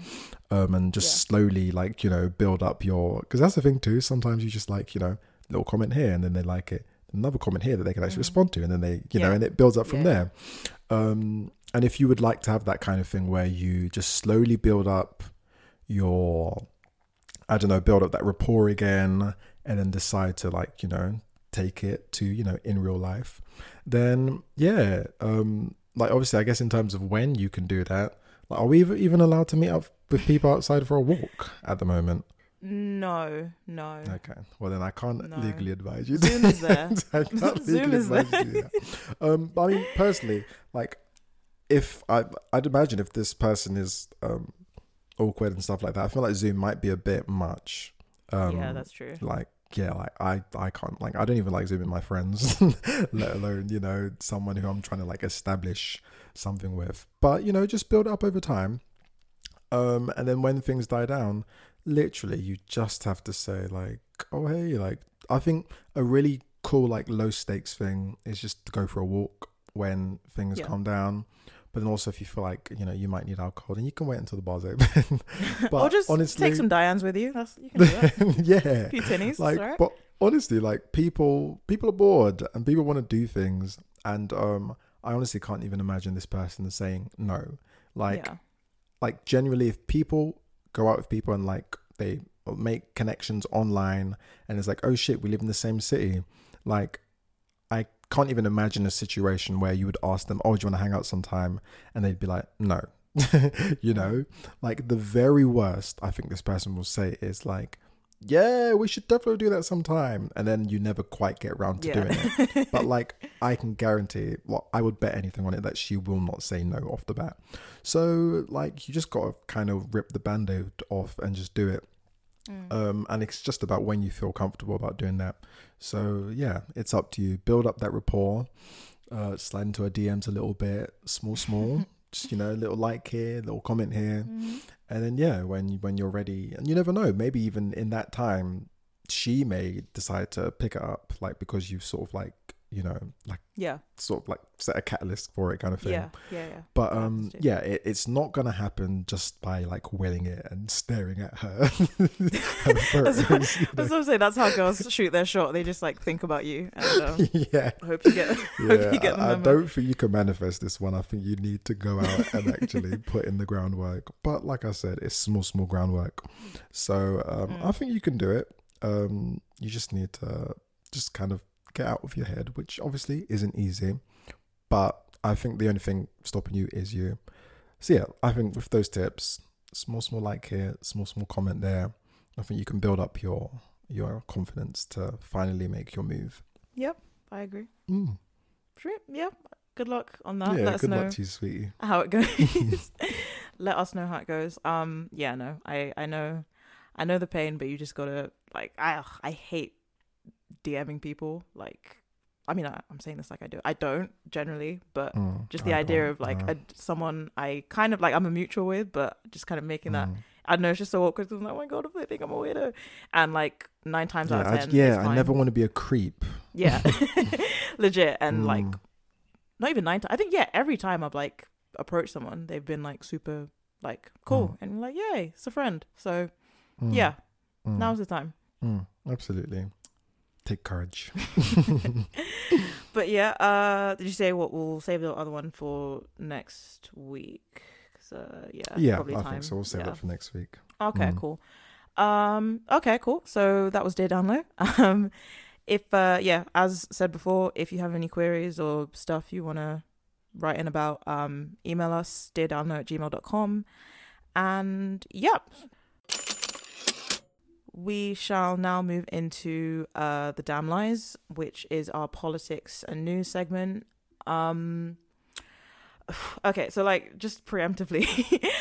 um and just Yeah. slowly like you know build up your because that's the thing too sometimes you just like you know little comment here and then they like it another comment here that they can actually Mhm. respond to and then they you know and it builds up from Yeah. there um and if you would like to have that kind of thing where you just slowly build up your i don't know build up that rapport again and then decide to like you know take it to you know in real life then yeah um like obviously i guess in terms of when you can do that like, are we even allowed to meet up with people outside for a walk at the moment no no. Okay. Well then i can't No. legally advise you. Zoom is there. [laughs] I can't [laughs] Zoom legally is advise you to do that. um but i mean personally like if i i'd imagine if this person is um awkward and stuff like that i feel like zoom might be a bit much um yeah that's true. like yeah like i i can't like i don't even like zooming my friends [laughs] let alone you know someone who i'm trying to like establish something with. But you know just build up over time. Um and then when things die down literally you just have to say like oh hey like i think a really cool like low stakes thing is just to go for a walk when things Yeah. calm down but then also if you feel like you know you might need alcohol then you can wait until the bar's open [laughs] but or just honestly take some Diane's with you. That's you can do that. [laughs] yeah A few tinnies, like right. but honestly like people people are bored and people want to do things and um, I honestly can't even imagine this person saying no. Like, yeah. like generally, if people go out with people and like they make connections online, and it's like, oh shit, we live in the same city. Like, I can't even imagine a situation where you would ask them, oh, do you want to hang out sometime? And they'd be like, no. [laughs] you know, like the very worst I think this person will say is like, yeah, we should definitely do that sometime. And then you never quite get around to Yeah. doing it. But [laughs] like, I can guarantee, well, I would bet anything on it that she will not say no off the bat. So, like, you just got to kind of rip the band aid off and just do it. Um, and it's just about when you feel comfortable about doing that. So, yeah, it's up to you. Build up that rapport, uh, slide into her DMs a little bit, small, small. [laughs] just, you know, a little like here, little comment here. And then, yeah, when, when you're ready, and you never know, maybe even in that time, she may decide to pick it up, like, because you've sort of like, you know, like, Yeah. sort of like set a catalyst for it kind of thing. Yeah. Yeah. Yeah. But um, yeah, it, it's not gonna happen just by like willing it and staring at her. [laughs] [laughs] That's what, that's what I'm saying. That's how girls shoot their shot. They just like think about you and um, [laughs] yeah, hope you get hope yeah. you get I, I don't think you can manifest this one. I think you need to go out and actually put in the groundwork. But like I said, it's small, small groundwork. So um, Mm. I think you can do it. Um, you just need to just kind of get out of your head, which obviously isn't easy. But I think the only thing stopping you is you. So yeah, I think with those tips, small, small like here, small, small comment there. I think you can build up your your confidence to finally make your move. Yep. I agree. Mm. Sure. Yeah. Good luck on that. yeah, Let good luck to you, sweetie. how it goes. [laughs] [laughs] Let us know how it goes. Um. Yeah. No. I. I know. I know the pain, but you just gotta like. I. I hate DMing people. Like. I mean, I, I'm saying this like I do. I don't generally, but Mm, just the I idea of like a, someone I kind of like I'm a mutual with, but just kind of making that Mm. I don't know it's just so awkward. I'm like, oh my god, if they think I'm a weirdo, and like nine times Yeah, out of I, ten, yeah, I never want to be a creep. yeah, [laughs] [laughs] legit, and like Mm. not even nine times. I think yeah, every time I've like approached someone, they've been like super like cool and like yay, it's a friend. So Mm, yeah, mm, now's the time. mm, absolutely. Take courage. [laughs] [laughs] But yeah, uh, did you say what we'll save the other one for next week? 'Cause, uh, yeah, yeah, probably I time. think so. We'll save yeah. that for next week. Okay, Mm. cool. Um, okay, cool. So that was Dear Download. [laughs] Um, if uh, yeah, as said before, if you have any queries or stuff you want to write in about, um, email us deardownload at gmail.com. And yep. We shall now move into uh, the Damn Lies, which is our politics and news segment. Um, okay, so like just preemptively,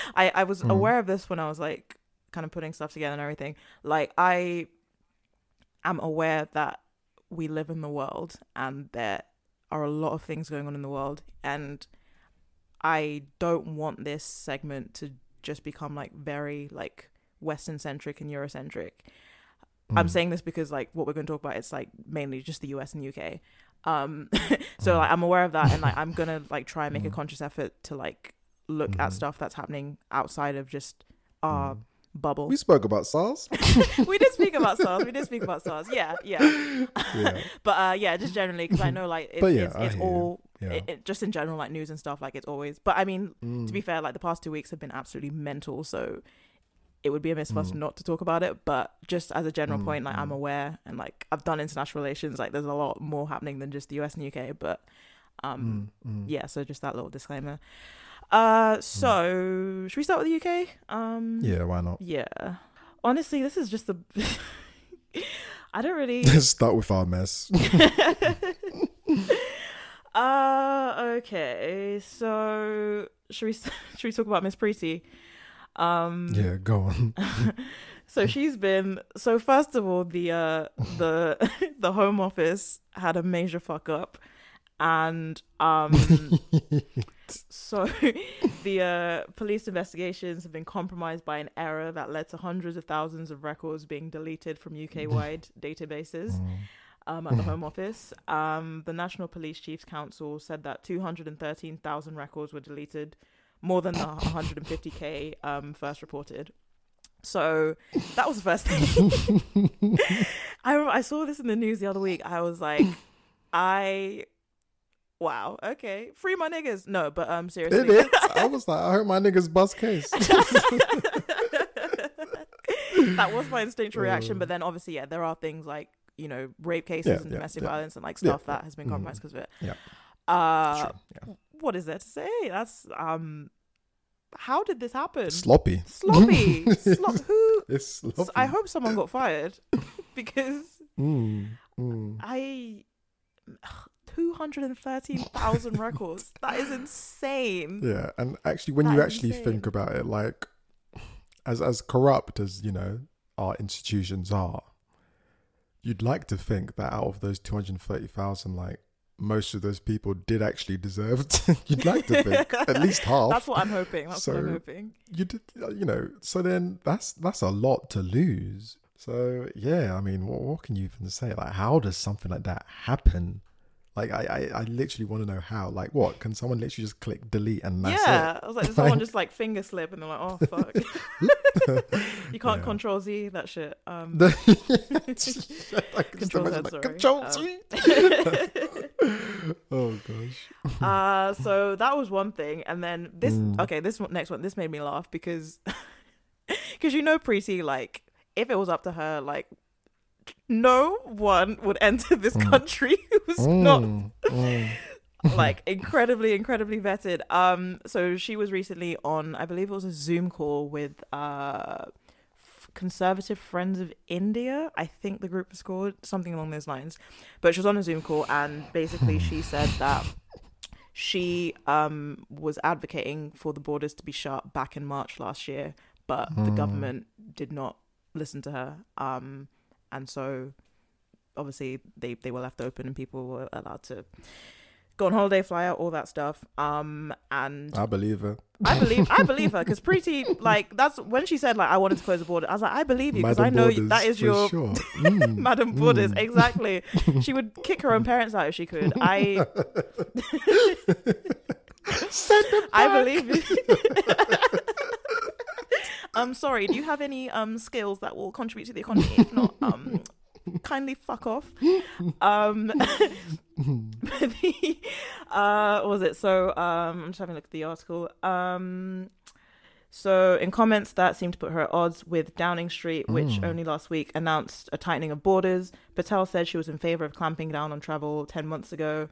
[laughs] I I was Mhm. aware of this when I was like kind of putting stuff together and everything. Like I am aware that we live in the world and there are a lot of things going on in the world and I don't want this segment to just become like very like western centric and eurocentric. I'm Mm. saying this because like what we're going to talk about it's like mainly just the US and UK. Um [laughs] so Mm. like I'm aware of that and like I'm going to like try and make a Mm. conscious effort to like look at Mhm. stuff that's happening outside of just our Mm. bubble. We spoke about SARS. [laughs] we did speak about SARS. We did speak about SARS. Yeah, yeah. [laughs] yeah, But uh, yeah, just generally because I know like it's yeah, it's, it's all yeah. it, it, just in general like news and stuff like it's always. But I mean, to be Mm. fair, like the past two weeks have been absolutely mental. So it would be amiss for us Mm. not to talk about it. But just as a general Mm, point, like I'm mm. aware and like I've done international relations. Like there's a lot more happening than just the US and UK. But um, Mm, mm. yeah. So just that little disclaimer. Uh, so should we start with the UK? Um, Yeah, why not? yeah. Honestly, this is just the. [laughs] I don't really. [laughs] Start with our mess. [laughs] uh okay. So should we should we talk about Miss Priti? Um yeah, go on. [laughs] so she's been so first of all the uh the [laughs] the home office had a major fuck up and um [laughs] so the uh police investigations have been compromised by an error that led to hundreds of thousands of records being deleted from UK wide databases Mm. um, at the Home Office. Um, the National Police Chiefs Council said that 213,000 records were deleted, more than the 150k um, first reported. So that was the first thing. [laughs] I I saw this in the news the other week. I was like, I Wow. Okay. Free my niggas. No, but um, It seriously. is. [laughs] I was like, I heard my niggas bust case. [laughs] that was my instinctual reaction. But then obviously, yeah, there are things like you know rape cases Yeah, and yeah, domestic yeah. violence and like stuff that has been compromised because of it. Yeah. Uh, yeah. What is there to say? That's um, how did this happen? Sloppy. Sloppy. [laughs] Slop- who? It's sloppy. I hope someone got fired [laughs] because Mm, mm. I. 213,000 [laughs] records. That is insane. Yeah, and actually, when That you actually insane. think about it, like as as corrupt as you know our institutions are, you'd like to think that out of those two hundred thirty thousand, like most of those people did actually deserve. [laughs] To, you'd like to think at [laughs] least half. That's what I'm hoping. That's what I'm hoping. you did, you know. So then that's that's a lot to lose. So yeah, I mean, what, what can you even say? Like, how does something like that happen? Like, I, I, I literally want to know how. Like, what can someone literally just click delete and that's yeah, it? I was like, did someone just [laughs] like finger slip and they're like, oh fuck. [laughs] you can't Yeah. control Z that shit. Um, The- like, [laughs] just Control Z, like, sorry. Control Um, Z. oh gosh. uh, so that was one thing, and then this. Mm. Okay, this next one. This made me laugh because, because you know, Priti, like, if it was up to her, like, no one would enter this country [laughs] who's not Mm, mm. [laughs] like incredibly incredibly vetted. Um so she was recently on i believe it was a zoom call with uh conservative friends of india i think the group was called something along those lines. But she was on a zoom call and basically she said that she um was advocating for the borders to be shut back in march last year but the government did not listen to her. Um and so obviously they they were left open and people were allowed to go on holiday, fly out, all that stuff. Um, and I believe her. I believe I [laughs] believe her because Pretty like that's when she said like I wanted to close the border. I was like I believe you because I know Borders, that is your sure. [laughs] Mm, Madam Borders mm. exactly. [laughs] she would kick her own parents out if she could. I I believe you. I'm sorry. Do you have any um skills that will contribute to the economy? If not, um, kindly fuck off. Um, [laughs] the, uh, what was it? So um, I'm just having a look at the article. Um, so in comments that seemed to put her at odds with Downing Street, which only last week announced a tightening of borders. Patel said she was in favor of clamping down on travel 10 months ago.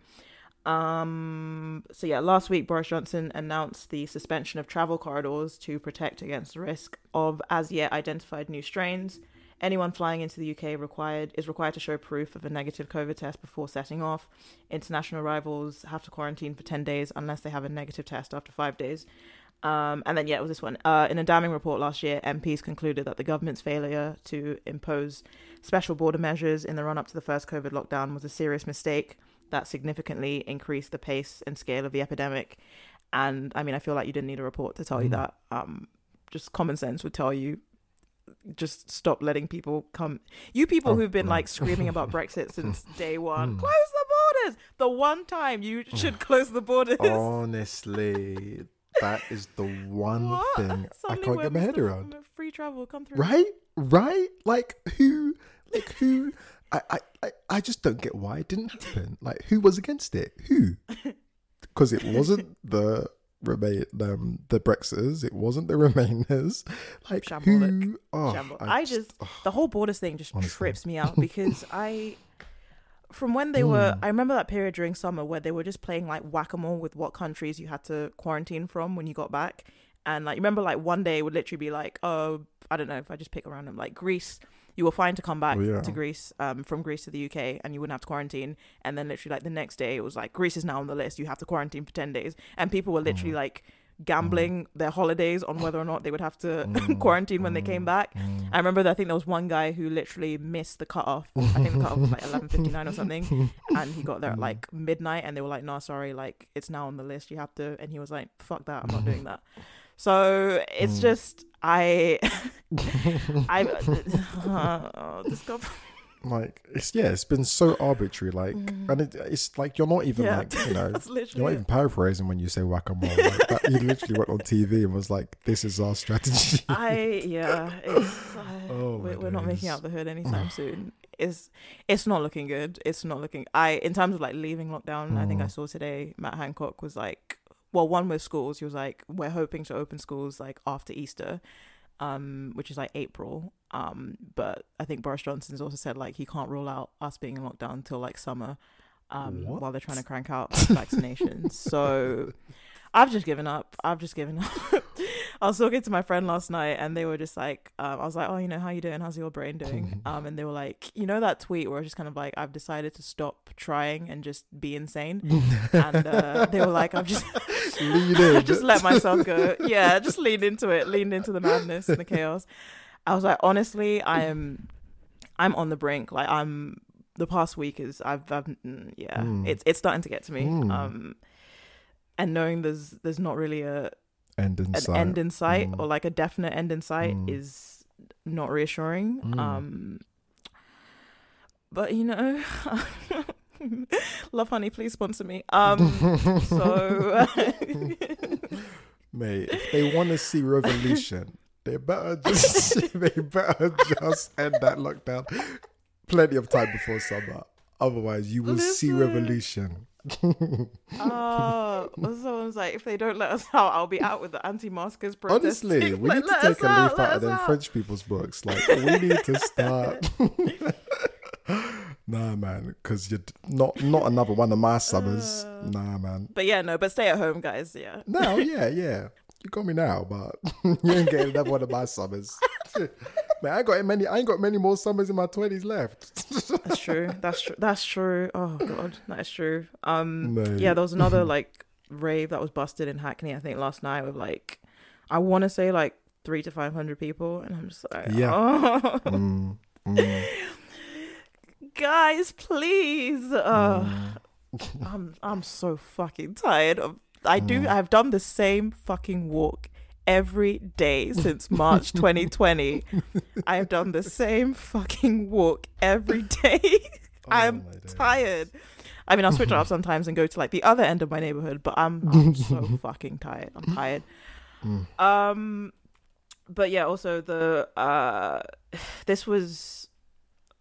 Um, so yeah, last week Boris Johnson announced the suspension of travel corridors to protect against the risk of as yet identified new strains. Anyone flying into the UK required is required to show proof of a negative COVID test before setting off. International arrivals have to quarantine for 10 days unless they have a negative test after 5 days. Um, and then yeah, it was this one. Uh, in a damning report last year, MPs concluded that the government's failure to impose special border measures in the run up to the first COVID lockdown was a serious mistake that significantly increased the pace and scale of the epidemic. And I mean, I feel like you didn't need a report to tell you that. Um, just common sense would tell you just stop letting people come. You people Oh, who've been no. like screaming about Brexit [laughs] since day one, Hmm. close the borders. The one time you should close the borders. Honestly, that is the one What? thing I can't get my head around. Free travel, come through. Right? Right? Like who? Like who? I, I, I, I just don't get why it didn't happen. Like who was against it? Who? [laughs] Because it wasn't the remain um, the Brexiters. It wasn't the Remainers. Like Shambolic. who? Oh, Shamble. I just the whole borders thing just Honestly. trips me out [laughs] because I from when they Hmm. were I remember that period during summer where they were just playing like whack-a-mole with what countries you had to quarantine from when you got back and like you remember like one day it would literally be like oh I don't know if I just pick a random like Greece you were fine to come back Oh, yeah. to Greece um from Greece to the UK and you wouldn't have to quarantine and then literally like the next day it was like Greece is now on the list you have to quarantine for 10 days and people were literally Hmm. like gambling mm. their holidays on whether or not they would have to mm. [laughs] quarantine when they mm. came back. I remember that I think there was one guy who literally missed the cutoff. I think the cutoff was like eleven fifty nine or something, [laughs] and he got there at like midnight, and they were like, "No, sorry, like it's now on the list. You have to." And he was like, "Fuck that, I'm not doing that." So it's just I, I, oh, this government. like it's yeah, it's been so arbitrary. Like, and it, it's like you're not even Mm. Yeah. like you know, [laughs] you're not even paraphrasing when you say whack a mole. Like, that, you [laughs] literally went on TV and was like, "This is our strategy." I yeah, it's, [laughs] uh, Oh, we're, we're not making out the hood [sighs] anytime soon. It's it's not looking good. It's not looking. I in terms of like leaving lockdown. I think I Mm. saw today Matt Hancock was like, well, one with schools. He was like, we're hoping to open schools like after Easter, um, which is like April. Um, but I think Boris Johnson's also said like he can't rule out us being in lockdown until like summer, um, while they're trying to crank out [laughs] vaccinations. so I've just given up. I've just given up. [laughs] I was talking to my friend last night, and they were just like, um, I was like, "Oh, you know, how you doing? How's your brain doing?" [laughs] Um, and they were like, "You know that tweet where it's just kind of like, I've decided to stop trying and just be insane." and uh, they were like, "I've just, Lean in. [laughs] just let myself go. Yeah, just lean into it, lean into the madness and the chaos." I was like, honestly, I am, I'm on the brink. Like I'm. The past week is I've, I've mm, yeah, Mm. it's it's starting to get to me. Mm. Um, and knowing there's there's not really a end in an sight. end in sight Mm. or like a definite end in sight Mm. is not reassuring. Mm. Um, but you know, [laughs] [laughs] Lovehoney, please sponsor me. Um, so [laughs] Mate, if they want to see revolution, they better just [laughs] they better just end that lockdown plenty of time before summer. Otherwise, you will see Listen. revolution. uh, someone's like, if they don't let us out, I'll be out with the anti-maskers protesting. Honestly, we Like, need to take a out, leaf out of them out. French people's books. Like, we need to start. Nah, man, because you're not not another one of my summers. Uh. nah, man. But yeah, no, but stay at home, guys. Yeah. No, yeah, yeah. You got me now, but [laughs] you ain't getting another one of my summers. [laughs] Man, I ain't got many. I ain't got many more summers in my twenties left. [laughs] That's true. That's true. That's true. Oh god, that is true. Um, yeah, there was another like rave that was busted in Hackney. I think last night with like, I want to say like three to five hundred people, and I'm just like, Yeah. oh, Mm, mm, guys, please. Uh. I'm I'm so fucking tired of. I do. Mm. I've done the same fucking walk every day since March 2020. [laughs] I have done the same fucking walk every day. [laughs] I'm Oh days. tired. I mean, I'll switch it up sometimes and go to like the other end of my neighborhood, but I'm I'm so [laughs] fucking tired. I'm tired. Mm. Um, but yeah, also the uh, [sighs] this was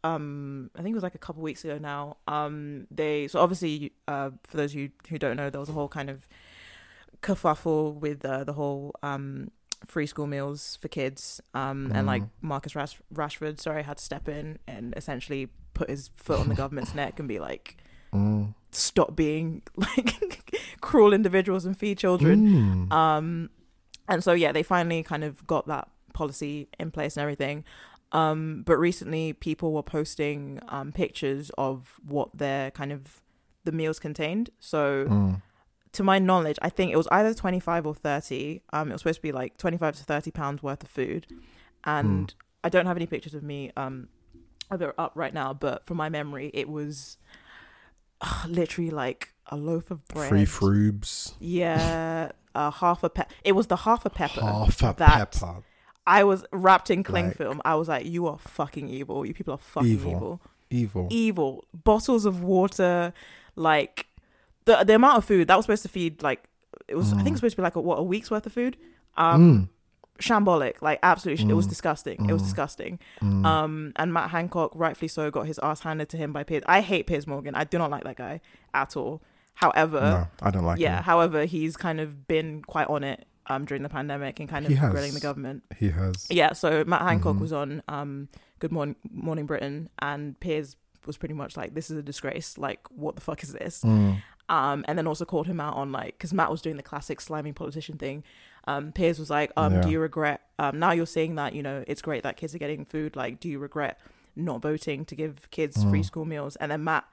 um I think it was like a couple weeks ago now. Um, they so obviously uh for those of you who don't know, there was a whole kind of kerfuffle with uh, the whole um free school meals for kids um and like Marcus Rash- Rashford sorry had to step in and essentially put his foot on the government's [laughs] neck and be like Mm. stop being [laughs] like cruel individuals and feed children Mm. um and so yeah they finally kind of got that policy in place and everything um but recently people were posting um pictures of what their kind of the meals contained so Mm. to my knowledge i think it was either 25 or 30 um it was supposed to be like 25 to 30 pounds worth of food and i don't have any pictures of me um they're up right now but from my memory it was uh, literally like a loaf of bread Free frubes. yeah, uh, half a pepper. It was the half a pepper. Half a that pepper. I was wrapped in cling Like- film. I was like, "You are fucking evil. You people are fucking Evil. evil. Evil. Evil. Bottles of water, like the the amount of food that was supposed to feed like it was. I think it was supposed to be like a, what a week's worth of food. Um, Mm. shambolic, like absolutely. It was Mm. disgusting. It was Mm. disgusting. Mm. Um, and Matt Hancock, rightfully so, got his ass handed to him by Piers. I hate Piers Morgan. I do not like that guy at all. However, no, I don't like yeah him. however he's kind of been quite on it um during the pandemic and kind of He has. grilling the government He has. yeah so matt hancock Mhm. was on um good morning morning britain and piers was pretty much like this is a disgrace like what the fuck is this Mm. um and then also called him out on like because matt was doing the classic slimy politician thing um piers was like um Yeah. do you regret um now you're saying that you know it's great that kids are getting food like do you regret not voting to give kids free Mm. school meals and then matt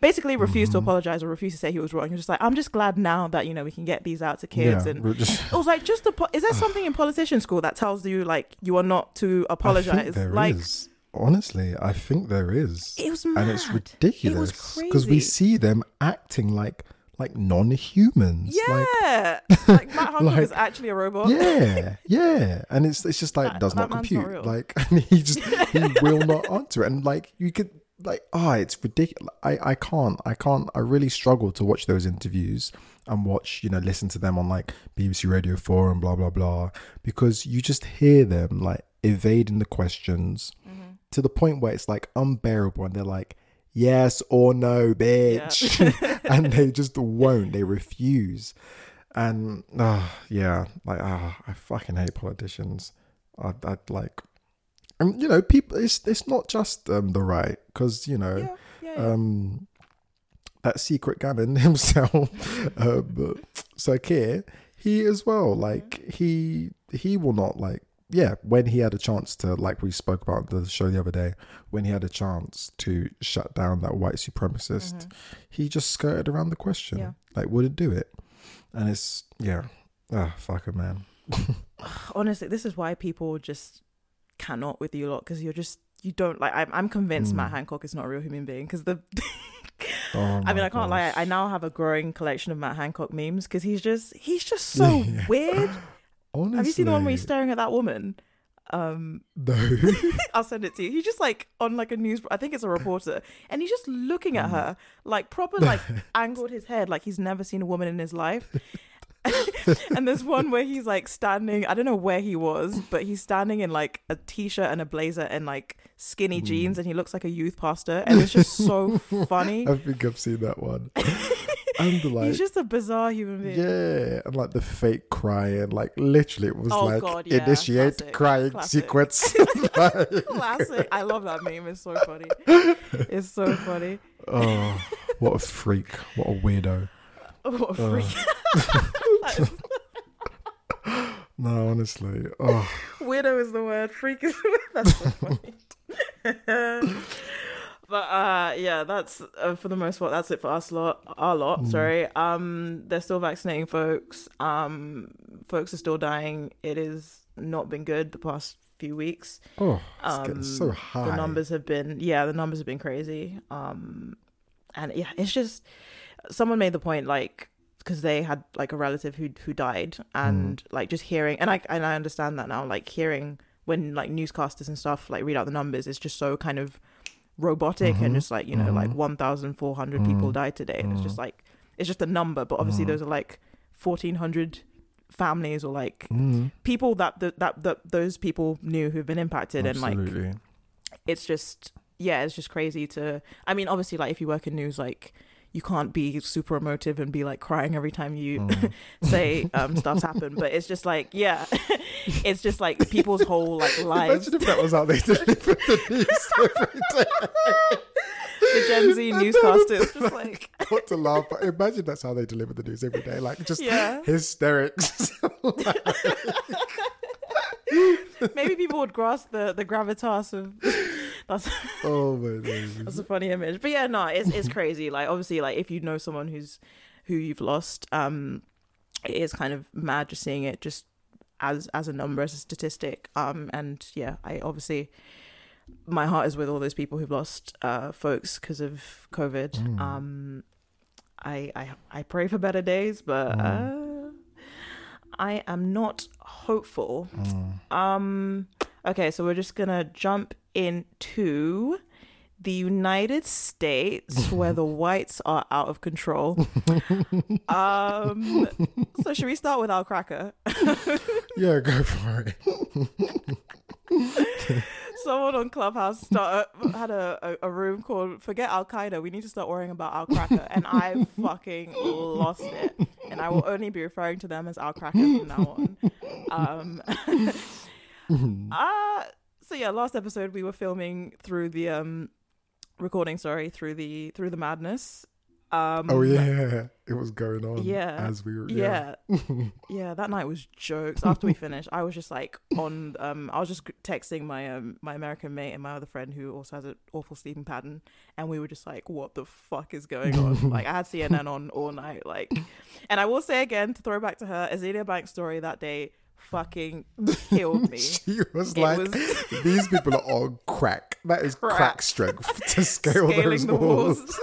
basically refused to Mhm. apologize or refused to say he was wrong he was just like i'm just glad now that you know we can get these out to kids yeah, and just- it was like just po- is there something in politician school that tells you like you are not to apologize like is. Honestly, I think there is. it was mad and it's ridiculous because we see them acting like like non-humans. Yeah [laughs] like, matt hancock like- is actually a robot yeah, yeah, and it's it's just like That- does not man's not compute. like, [laughs] and he just he will not [laughs] answer it. And like, you could like oh it's ridiculous i i can't i can't i really struggle to watch those interviews and watch you know listen to them on like bbc radio 4 and blah blah blah because you just hear them like evading the questions to the point where it's like unbearable and they're like yes or no bitch. [laughs] And they just won't they refuse. And uh, yeah like ah i fucking hate politicians. I i like and you know people it's it's not just um the right because you know Yeah, yeah, yeah. um that secret gammon [laughs] himself um, Sir Keir he as well like he he will not like yeah when he had a chance to like we spoke about the show the other day when he had a chance to shut down that white supremacist he just skirted around the question. Yeah. like wouldn't do it? And it's yeah. Ah fuck it man. [laughs] Honestly, this is why people just cannot with you a lot because you're just you don't like. I'm, I'm convinced Matt Hancock is not a real human being because the. Oh [laughs] I mean, I can't lie. I now have a growing collection of Matt Hancock memes because he's just he's just [laughs] so weird. Honestly, [laughs] Have you seen the one where he's staring at that woman? Um, no I'll send it to you. He's just like on like a news. I think it's a reporter, and he's just looking Mm. at her like proper like angled his head like he's never seen a woman in his life. And there's one where he's like standing. I don't know where he was, but he's standing in like a t-shirt and a blazer and like skinny Mm. jeans, and he looks like a youth pastor, and it's just so [laughs] funny. I think I've seen that one [laughs] and like he's just a bizarre human being. Yeah, and like the fake crying, like literally, it was Oh, like God, yeah. initiate Classic. crying Classic. sequence. [laughs] Like, Classic. I love that meme. It's so funny. It's so funny. oh, what a freak! What a weirdo! What a freak. Is- [laughs] No, honestly, oh, Widow is the word. Freak is [laughs] that's so [laughs] funny. but uh, yeah, that's uh, for the most part. That's it for us lot. Our lot. Sorry. Um, they're still vaccinating folks. Um, folks are still dying. It has not been good the past few weeks. oh, it's Um, getting so high. The numbers have been yeah, the numbers have been crazy. Um, and yeah, it's just someone made the point like because they had like a relative who who died and mm. like just hearing and I and I understand that now like hearing when like newscasters and stuff like read out the numbers is just so kind of robotic and mm-hmm. just like you know like mm-hmm. 1400 people mm. died today and it's just mm. like it's just a number but obviously mm-hmm. those are like 1400 families or like Mm, people that, that that that those people knew who've been impacted and like it's just yeah it's just crazy to i mean obviously like if you work in news like you can't be super emotive and be like crying every time you Mm. [laughs] say um stuff's happened but it's just like yeah [laughs] it's just like people's whole like lives [laughs] Imagine if that was how they delivered the news every day. the gen z newscasters just like got to laugh but Imagine that's how they deliver the news every day, like just Yeah. hysterics. Maybe people would grasp the the gravitas of [laughs] that's oh my. That's a funny image. But yeah, no, it's it's crazy. Like obviously, like if you know someone who's who you've lost, um, it is kind of mad just seeing it just as as a number, as a statistic. Um, and yeah, I obviously my heart is with all those people who've lost uh folks because of COVID. Um, I I I pray for better days, but uh, I am not hopeful. Um, okay, so we're just gonna jump into the United States [laughs] where the whites are out of control. [laughs] um, so should we start with our Cracker? [laughs] Yeah, go for it. Someone on Clubhouse start, had a, a, a room called "Forget Al Qaeda." We need to start worrying about Al Cracker, and I [laughs] fucking lost it. And I will only be referring to them as Al Cracker from now on. Um, [laughs] [laughs] uh, so yeah, last episode we were filming through the um recording, sorry, through the through the madness. Um, Oh yeah, it was going on. Yeah. as we were. Yeah, yeah [laughs] yeah that night was jokes after we finished i was just like on um i was just texting my um my american mate and my other friend who also has an awful sleeping pattern and we were just like what the fuck is going on [laughs] like i had cnn on all night like and i will say again to throw back to her azealia banks story that day fucking killed me [laughs] she was It like, was- "These people are on crack. That is crack, Crack. strength to scale scaling those walls." walls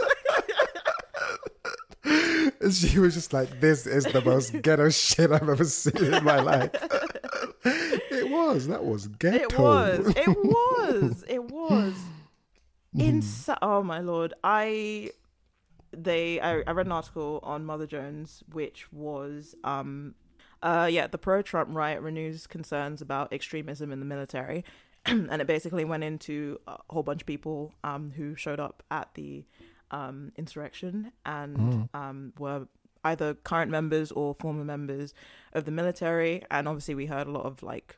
And she was just like, "This is the most [laughs] ghetto shit I've ever seen in my life." [laughs] it was. That was ghetto. it was it [laughs] was it was Ins- oh my lord. I they I, I read an article on Mother Jones which was um uh yeah, the pro Trump riot renews concerns about extremism in the military. [clears throat] and it basically went into a whole bunch of people um who showed up at the um insurrection and um were either current members or former members of the military and obviously we heard a lot of like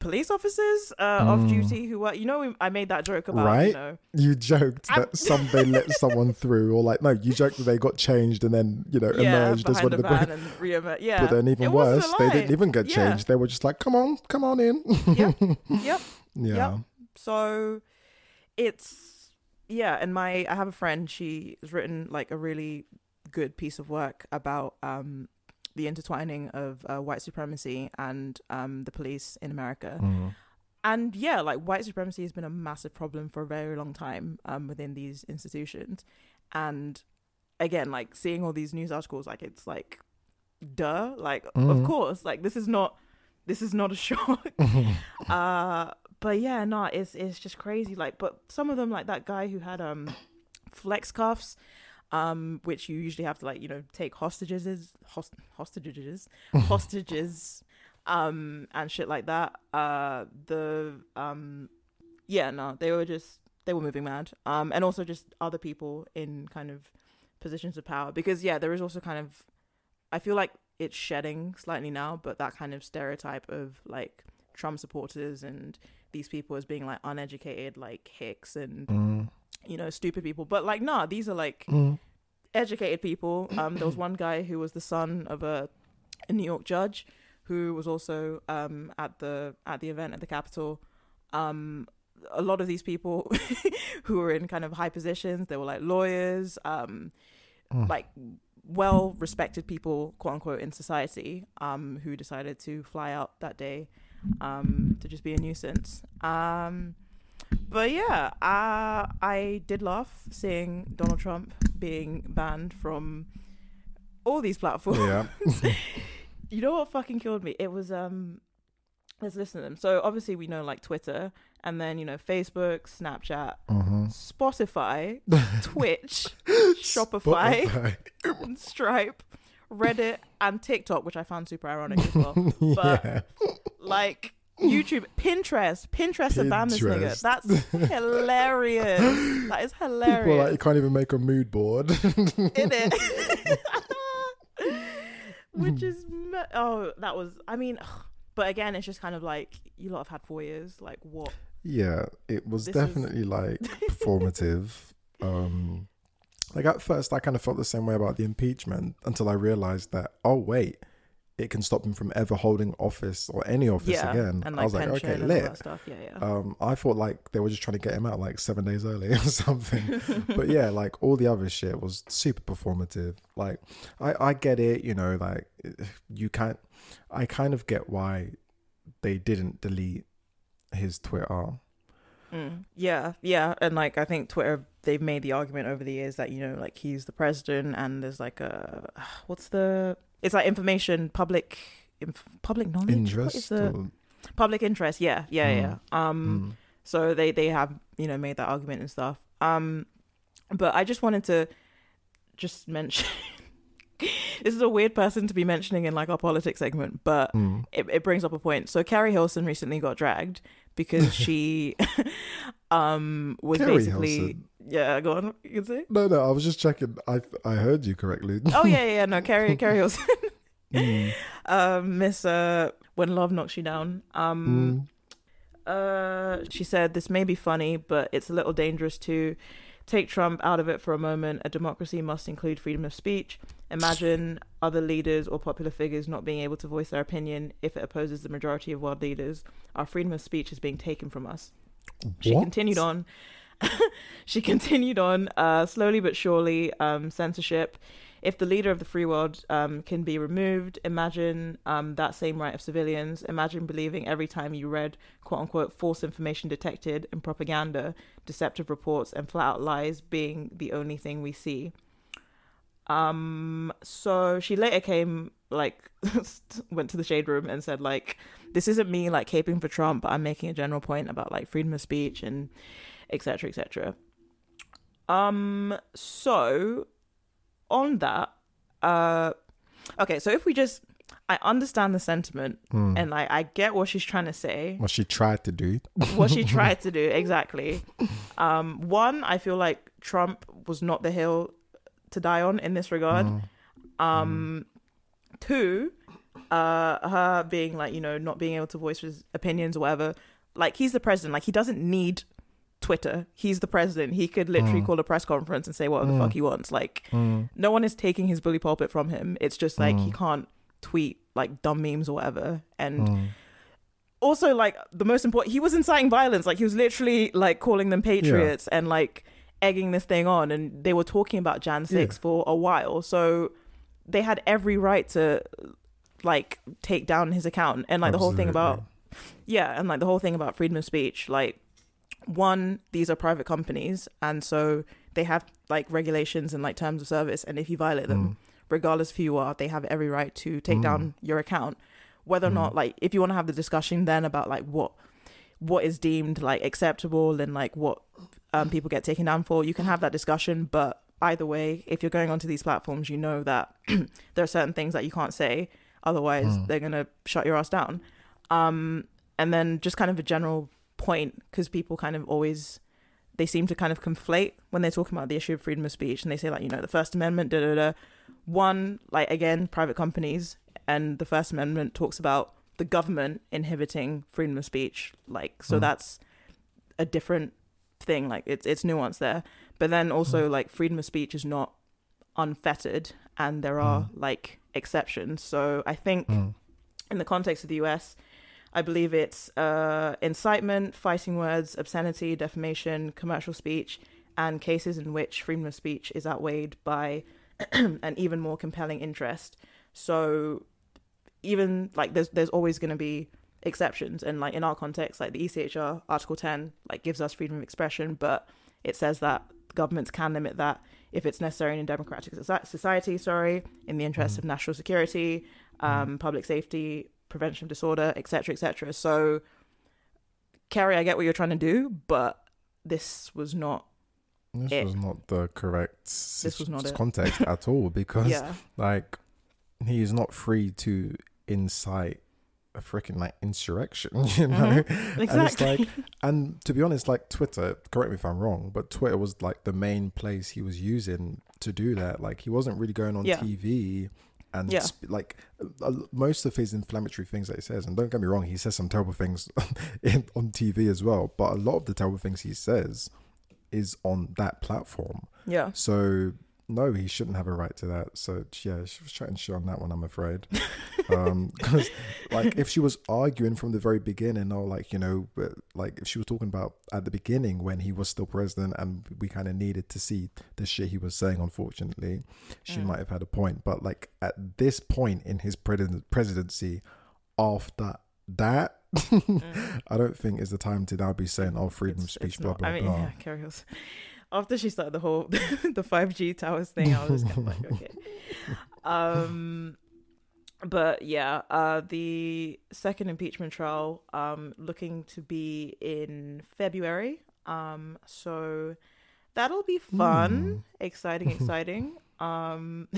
police officers uh, off duty who were you know we, I made that joke about you right? know You joked I'm- that some they let [laughs] someone through, or like no, you joked that they got changed and then you know emerged as one of the. van and re-emer- yeah. But then even It worse, they didn't even get Yeah. changed. They were just like, "Come on, come on in." Yep. Yep. [laughs] yeah. Yep. So it's yeah, and my I have a friend. She has written like a really good piece of work about um the intertwining of uh, white supremacy and um the police in America. Mm. And yeah, like white supremacy has been a massive problem for a very long time um within these institutions. And again, like seeing all these news articles, like it's like duh, like of Mhm. course, like this is not this is not a [laughs] shock. [laughs] uh but yeah, no, it's it's just crazy. Like, but some of them, like that guy who had um flex cuffs, um, which you usually have to like you know take hostages, host- hostages, [laughs] hostages, um, and shit like that. Uh, the um, yeah, no, they were just they were moving mad. Um, and also just other people in kind of positions of power because yeah, there is also kind of I feel like it's shedding slightly now, but that kind of stereotype of like Trump supporters and these people as being like uneducated, like hicks and Mm. you know stupid people. But like, nah, these are like Mm. educated people. [clears throat] Um, there was one guy who was the son of a, a New York judge who was also um at the at the event at the Capitol. Um, a lot of these people [laughs] who were in kind of high positions, they were like lawyers, um, Mm. like well respected people, quote unquote, in society, um, who decided to fly out that day, um, to just be a nuisance. Um, but yeah, uh, I did laugh seeing Donald Trump being banned from all these platforms. Yeah. [laughs] you know what fucking killed me? It was um let's listen to them. So obviously we know like Twitter and then you know Facebook, Snapchat, Mhm. Spotify, [laughs] Twitch, Shopify, Spotify. Stripe, Reddit, and TikTok, which I found super ironic as well. [laughs] But yeah. like YouTube, Pinterest, Pinterest have banned this nigga. That's [laughs] hilarious. That is People are hilarious. like, you can't even make a mood board. [laughs] in it. Which is oh, that was. I mean, but again, it's just kind of like you lot have had four years. Like what? yeah, it was This is- definitely like performative. um, like at first, I kind of felt the same way about the impeachment until I realized that oh wait, it can stop him from ever holding office or any office yeah, again. and I like was like, okay, lit. stuff. Yeah, yeah. Um, I thought like they were just trying to get him out like seven days early [laughs] or something. [laughs] but yeah, like all the other shit was super performative. Like I, I get it, you know, like you can't. I kind of get why they didn't delete his Twitter. Mm, yeah, yeah, and like I think Twitter they've made the argument over the years that you know like he's the president and there's like a [sighs] what's the it's like information public inf- public knowledge What is Interest. the or- public interest yeah yeah Mm. yeah um Mm. so they they have you know made that argument and stuff um but i just wanted to just mention [laughs] this is a weird person to be mentioning in like our politics segment but Mm. it, it brings up a point so Keri hilson recently got dragged because [laughs] she [laughs] um was Keri basically Hilson? Yeah go on you can say No, no, I was just checking. I I heard you correctly. oh yeah yeah, no Keri Keri hilson Mm. um miss uh when love knocks you down um Mm. Uh, she said, This may be funny, but it's a little dangerous to take Trump out of it for a moment. A democracy must include freedom of speech. Imagine other leaders or popular figures not being able to voice their opinion if it opposes the majority of world leaders. Our freedom of speech is being taken from us. She continued on. [laughs] she continued on, uh, slowly but surely, um, censorship. If the leader of the free world um, can be removed, imagine um, that same right of civilians. Imagine believing every time you read quote unquote false information detected and propaganda, deceptive reports, and flat out lies being the only thing we see. Um, so she later came, like, [laughs] went to the shade room and said, like, this isn't me, like, caping for Trump, I'm making a general point about, like, freedom of speech and etc. etc. Um. So, on that, uh, okay. So if we just, I understand the sentiment, Hmm. and like I get what she's trying to say, What she tried to do. what she [laughs] tried to do exactly. Um. One, I feel like Trump was not the hill to die on in this regard. Um. Two, uh, her being like you know not being able to voice his opinions or whatever. Like he's the president. Like he doesn't need Twitter. He's the president. He could literally mm. call a press conference and say whatever the fuck mm. he wants. Like mm. no one is taking his bully pulpit from him. It's just like he can't tweet like dumb memes or whatever. And also like the most important he was inciting violence. Like he was literally like calling them patriots and like egging this thing on and they were talking about Jan 6 Yeah. for a while. So they had every right to like take down his account and like the whole thing about yeah and like the whole thing about freedom of speech like one these are private companies and so they have like regulations and like terms of service and if you violate them regardless of who you are they have every right to take down your account. Whether or not like if you want to have the discussion then about like what what is deemed like acceptable and like what um, people get taken down for you can have that discussion but either way if you're going onto these platforms you know that [clears throat] there are certain things that you can't say otherwise they're gonna shut your ass down. Um and then just kind of a general point because people kind of always they seem to kind of conflate when they're talking about the issue of freedom of speech and they say like you know the first amendment da da da. One like again private companies and the first amendment talks about the government inhibiting freedom of speech like so mm-hmm. that's a different thing like it's it's nuanced there. But then also mm-hmm. like freedom of speech is not unfettered and there are mm. like exceptions. So i think mm. in the context of the us i believe it's uh incitement fighting words obscenity defamation commercial speech and cases in which freedom of speech is outweighed by [clears throat] an even more compelling interest. So even like there's there's always going to be exceptions and like in our context like the ECHR article 10 like gives us freedom of expression but it says that governments can limit that if it's necessary in a democratic society sorry in the interest of national security um public safety prevention of disorder etc etc so Keri I get what you're trying to do but this was not This it. was not the correct This was not context at all [laughs] because yeah like he is not free to incite a freaking like insurrection, [laughs] you know. And it's Mm-hmm. exactly like, and to be honest, like Twitter. Correct me if I'm wrong, but Twitter was like the main place he was using to do that. Like he wasn't really going on Yeah. TV. And Yeah. sp- like uh, most of his inflammatory things that he says, and don't get me wrong, he says some terrible things [laughs] in, on TV as well. But a lot of the terrible things he says is on that platform. yeah So no, he shouldn't have a right to that. So yeah, she was chatting shit on that one. I'm afraid, [laughs] because like if she was arguing from the very beginning, or like you know, like if she was talking about at the beginning when he was still president, and we kind of needed to see the shit he was saying. Unfortunately, she might have had a point. But like at this point in his pres- presidency, after that. [laughs] I don't think is the time to now be saying, "Oh, freedom of Mm. Speech," it's blah not- blah I mean, blah. yeah, carry on. After she started the whole [laughs] the five G towers thing, I was just kind of like, okay. [laughs] Um, but yeah, uh, the second impeachment trial, um, looking to be in February. Um, so that'll be fun, exciting, [laughs] exciting. Um,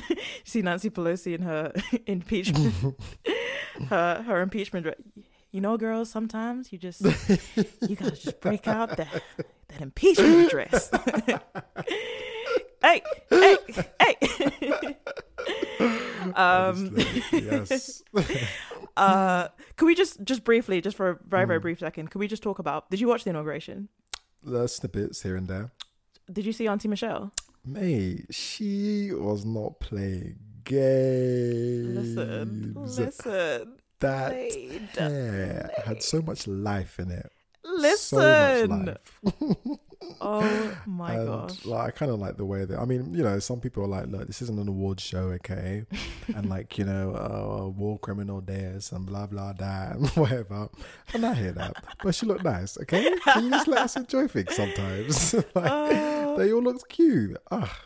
see Nancy Pelosi in her impeachment, her her impeachment. You know, girls, sometimes you just [laughs] you gotta just break out that that impeachment dress. [laughs] hey, hey, hey. [laughs] um, yes. uh, can we just just briefly, just for a very very brief second, can we just talk about? Did you watch the inauguration? the snippets here and there. Did you see Auntie Michelle? Mate, she was not playing games. Listen, listen, that Blade, hair had so much life in it. listen. So much life. [laughs] Oh [laughs] my and gosh. like I kind of like the way that I mean, you know, some people are like, look, this isn't an award show, okay? and [laughs] like, you know, uh, war criminal this and blah blah blah [laughs] and whatever. And I hear that, but she looked nice, okay? Can you just let us enjoy things sometimes? like, Oh. they all looked cute. Ah,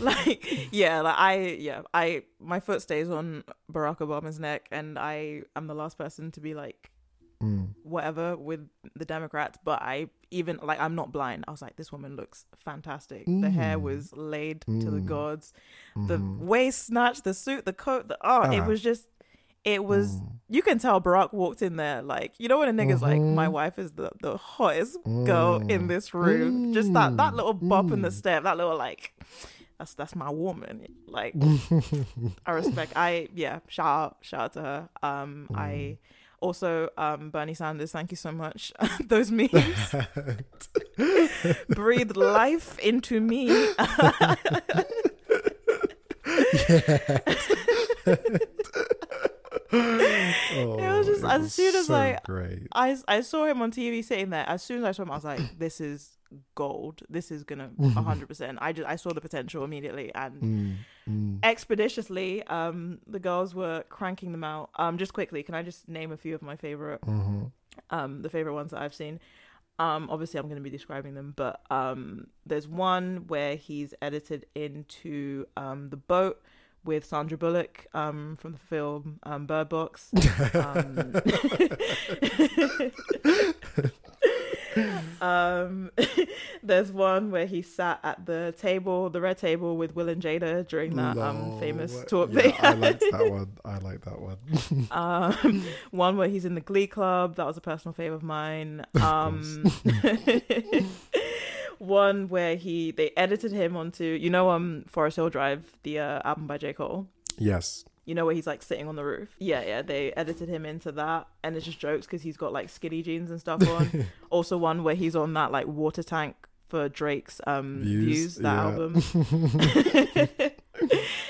like yeah like i yeah i my foot stays on barack obama's neck and i am the last person to be like Mm. whatever with the Democrats, but I even like I'm not blind. I was like, this woman looks fantastic. The hair Mm. was laid to the Mm. gods. The Mhm. waist snatch, the suit, the coat, the oh, it Ah. was just it was Mm. you can tell Barack walked in there like you know when a nigga's like, my Mhm. wife is the, the hottest girl in Mm. this room. Just that that Mm. little bop in the Mm. step, that little like that's that's my woman. Like [laughs] I respect. I yeah. Shout out, shout out to her. Um, Mm. I also um Bernie Sanders. Thank you so much. [laughs] Those memes [laughs] breathed life into me. [laughs] it was just as soon as, like, great. I I saw him on TV sitting there. As soon as I saw him, I was like, "This is gold. This is gonna [laughs] hundred percent." I just I saw the potential immediately and. Mm, mm. Expeditiously, um, the girls were cranking them out. Um, just quickly, can I just name a few of my favorite Mhm. um the favorite ones that I've seen. Um obviously I'm going to be describing them, but um there's one where he's edited into um the boat with Sandra Bullock um from the film um Bird Box. [laughs] Um, [laughs] um [laughs] there's one where he sat at the table, the red table with Will and Jada during that um famous talk Yeah, they I had. [laughs] liked that one. I like that one. [laughs] Um, one where he's in the Glee Club. That was a personal favorite of mine. Um, one where he they edited him onto you know um Forest Hill Drive, the uh, album by J Cole. yes. You know where he's like sitting on the roof. Yeah, yeah. They edited him into that, and it's just jokes because he's got like skinny jeans and stuff on. [laughs] also, one where he's on that like water tank for Drake's um Views, views, that yeah. album.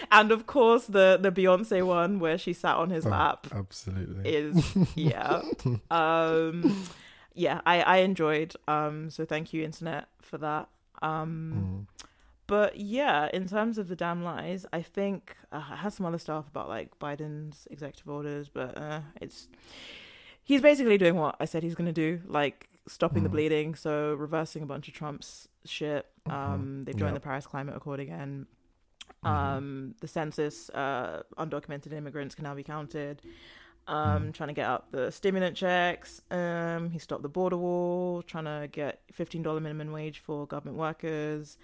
[laughs] and of course the the Beyonce one where she sat on his Oh, lap Absolutely. is [laughs] yeah um yeah i i enjoyed um so thank you internet for that um Mm. But yeah in terms of the damn lies i think uh, i had some other stuff about like biden's executive orders but uh it's he's basically doing what i said he's gonna do like stopping the Mm. bleeding so reversing a bunch of trump's shit Mhm. um they've joined Yep. the paris climate accord again Mhm. um the census uh undocumented immigrants can now be counted um Mm. trying to get out the stimulant checks um he stopped the border wall trying to get $15 minimum wage for government workers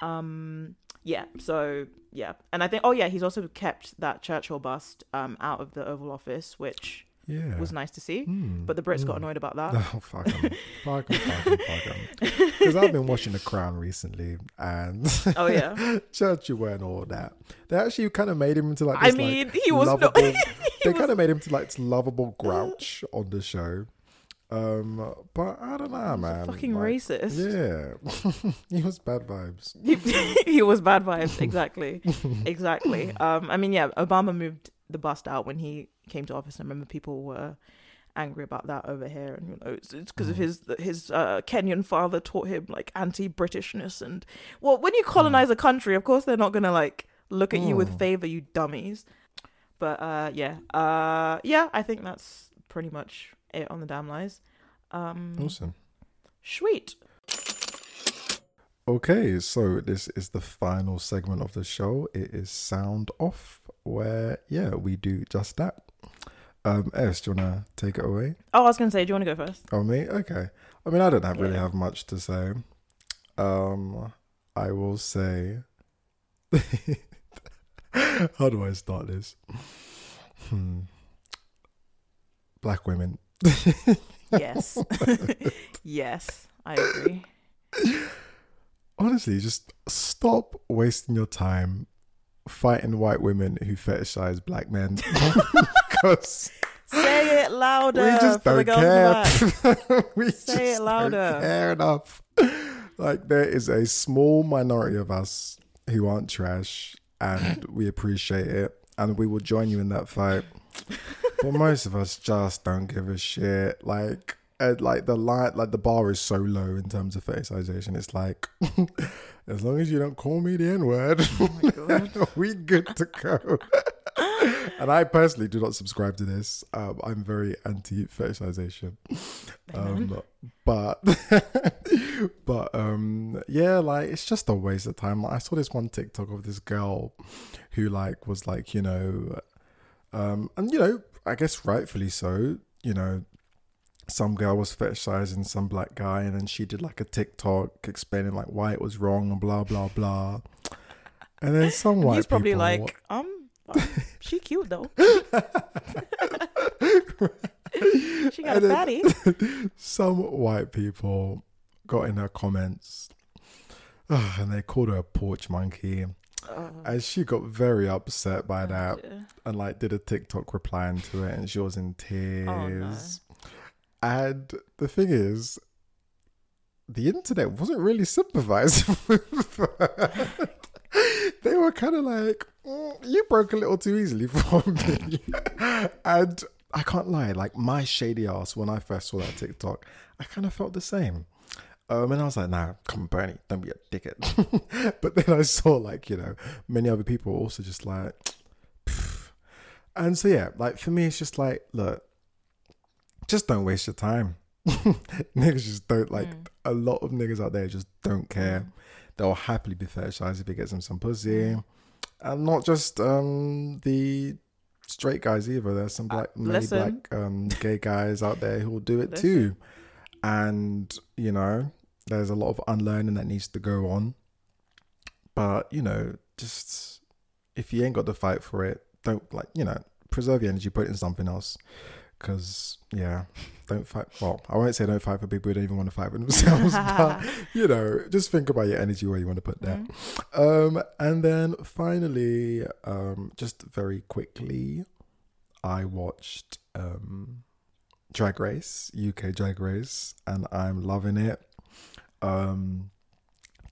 um yeah so yeah and i think oh yeah he's also kept that churchill bust um out of the oval office which yeah. was nice to see Mm, but the brits got mm. annoyed about that [laughs] Oh fuck. Because [laughs] I've been watching The Crown recently, and oh yeah [laughs] Churchill weren't all that. They actually kind of made him into like i mean like, he was not lovable. he they was- kind of made him to like this lovable grouch on the show. Um, but I don't know, man. fucking Like, racist Yeah, [laughs] he was bad vibes. [laughs] he, was bad vibes exactly exactly [laughs] um i mean yeah obama moved the bust out when he came to office and i remember people were angry about that over here and you know it's because of Mm. his his uh kenyan father taught him like anti-britishness and well when you Mm. colonize a country of course they're not gonna like look at you with Mm. favor you dummies but uh yeah uh yeah i think that's pretty much it on the damn lies um Awesome. sweet Okay, so this is the final segment of the show. It is sound off, where yeah, we do just that. Um, S, do you wanna take it away? oh i was gonna say do you want to go first Oh, me? Okay. I mean, I don't have really Yeah. have much to say. Um, I will say. [laughs] How do I start this? Hmm. Black women. Yes. [laughs] yes, I agree. Honestly, just stop wasting your time fighting white women who fetishize black men. [laughs] Because Say it louder we just don't girls in the back. care. [laughs] we Say just it louder. Don't care enough. Like there is a small minority of us who aren't trash, and we appreciate it, and we will join you in that fight. But most of us just don't give a shit. Like, uh, like the line, like the bar is so low in terms of fetishization. It's like, [laughs] as long as you don't call me the N word, Oh [laughs] we good to go. and I personally do not subscribe to this. Um, I'm very anti fetishization. Um, but [laughs] but um yeah like it's just a waste of time like, i saw this one tiktok of this girl who like was like you know um and you know i guess rightfully so you know some girl was fetishizing some black guy, and then she did like a TikTok explaining like why it was wrong and blah blah blah. And then [laughs] some white He's probably people- like, um, um, [laughs] she cute though. she got a And then- fatty. [laughs] some white people got in her comments [sighs] and they called her a porch monkey Oh, and she got very upset by that dear. and like did a tiktok replying to it and she was in tears. And the thing is the internet wasn't really sympathizing [laughs] with her. they were kind of like "Mm, you broke a little too easily for me. [laughs] And i can't lie like my shady ass when i first saw that tiktok i kind of felt the same um, and I was like, nah, come on, Bernie, don't be a dickhead. [laughs] but then I saw, like, you know, many other people were also just like, "Pff." [sniffs] and so, yeah, like, for me, it's just like, look, just don't waste your time. [laughs] niggas just don't, like, Mm. a lot of niggas out there just don't care. They'll happily be fetishized if it gets them some pussy. And not just um the straight guys either. There's some black, many Uh, listen. black um, gay guys out there who will do it [laughs] Listen. too and you know there's a lot of unlearning that needs to go on. But you know just if you ain't got the fight for it don't like you know preserve your energy put it in something else. Because yeah don't fight well i won't say don't fight for people who don't even want to fight for themselves [laughs] but [laughs] you know just think about your energy where you want to put that. Um and then finally um just very quickly i watched um Drag Race, UK Drag Race, and I'm loving it. Um,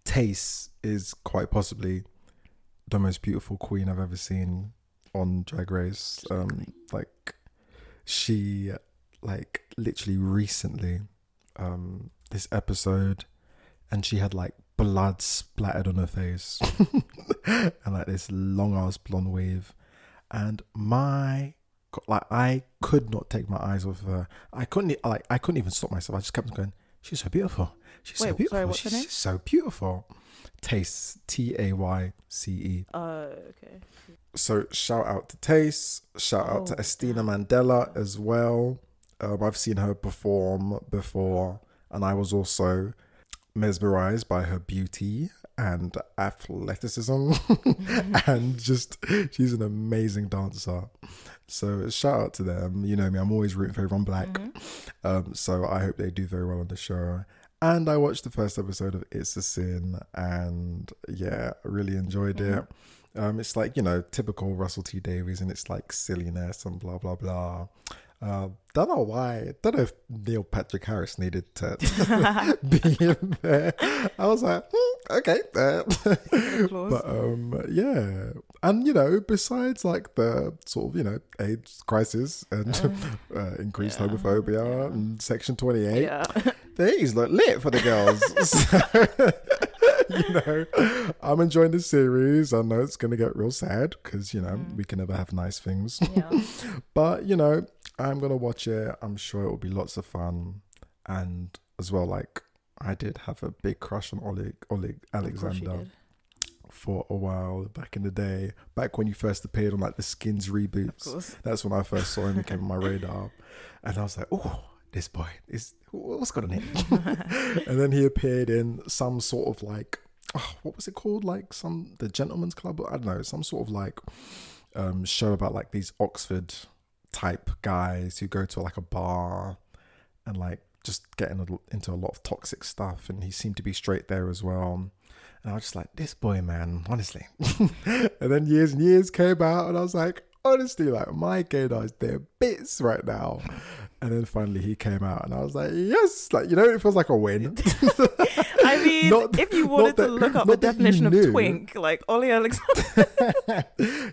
Tayce is quite possibly the most beautiful queen I've ever seen on Drag Race. Um, like she, like literally recently, um, this episode, and she had like blood splattered on her face, [laughs] and like this long ass blonde wave, and my like I could not take my eyes off of her. I couldn't like I couldn't even stop myself. I just kept going. She's so beautiful. She's so beautiful. sorry, what's her She's name? so beautiful. Tayce T A Y C E. Uh, okay. So shout out to Tayce. Shout out to Oh, Asttina Mandella as well. Um, I've seen her perform before, and I was also mesmerized by her beauty and athleticism, [laughs] and just she's an amazing dancer. So shout out to them. You know me, I'm always rooting for everyone black. Um, so I hope they do very well on the show. And I watched the first episode of It's a Sin, and yeah, I really enjoyed it. Um, it's like you know typical Russell T Davies, and it's like silliness and blah blah blah. Uh, don't know why. Don't know if Neil Patrick Harris needed to [laughs] [laughs] be in there. I was like, hmm, okay, uh, but um, yeah, and you know, besides like the sort of you know AIDS crisis and [laughs] uh, increased yeah, homophobia and Section Twenty Eight, Yeah. the 80s look lit for the girls. So, you know, I'm enjoying the series. I know it's going to get real sad because, you know, we can never have nice things. yeah. but, you know, I'm going to watch it. I'm sure it will be lots of fun. And as well, like, I did have a big crush on Olly, Olly Of course you Alexander for a while back in the day. Back when you first appeared on like the Skins reboots. That's when I first saw him. He came on my [laughs] radar, and I was like, "Oh, this boy is what's got a name?" [laughs] and then he appeared in some sort of like, oh, what was it called? Like some the Gentleman's Club. I don't know, some sort of like um, show about like these Oxford type guys who go to like a bar and like just getting into a lot of toxic stuff. And he seemed to be straight there as well. And I was just like, this boy, man, honestly. [laughs] and then years and years came out, and I was like, honestly, like my gay is their bits right now. And then finally he came out, and I was like, yes, like you know, it feels like a win. [laughs] [laughs] [laughs] I mean, Not- if you wanted to look up the definition of twink, like Olly Alexander. [laughs]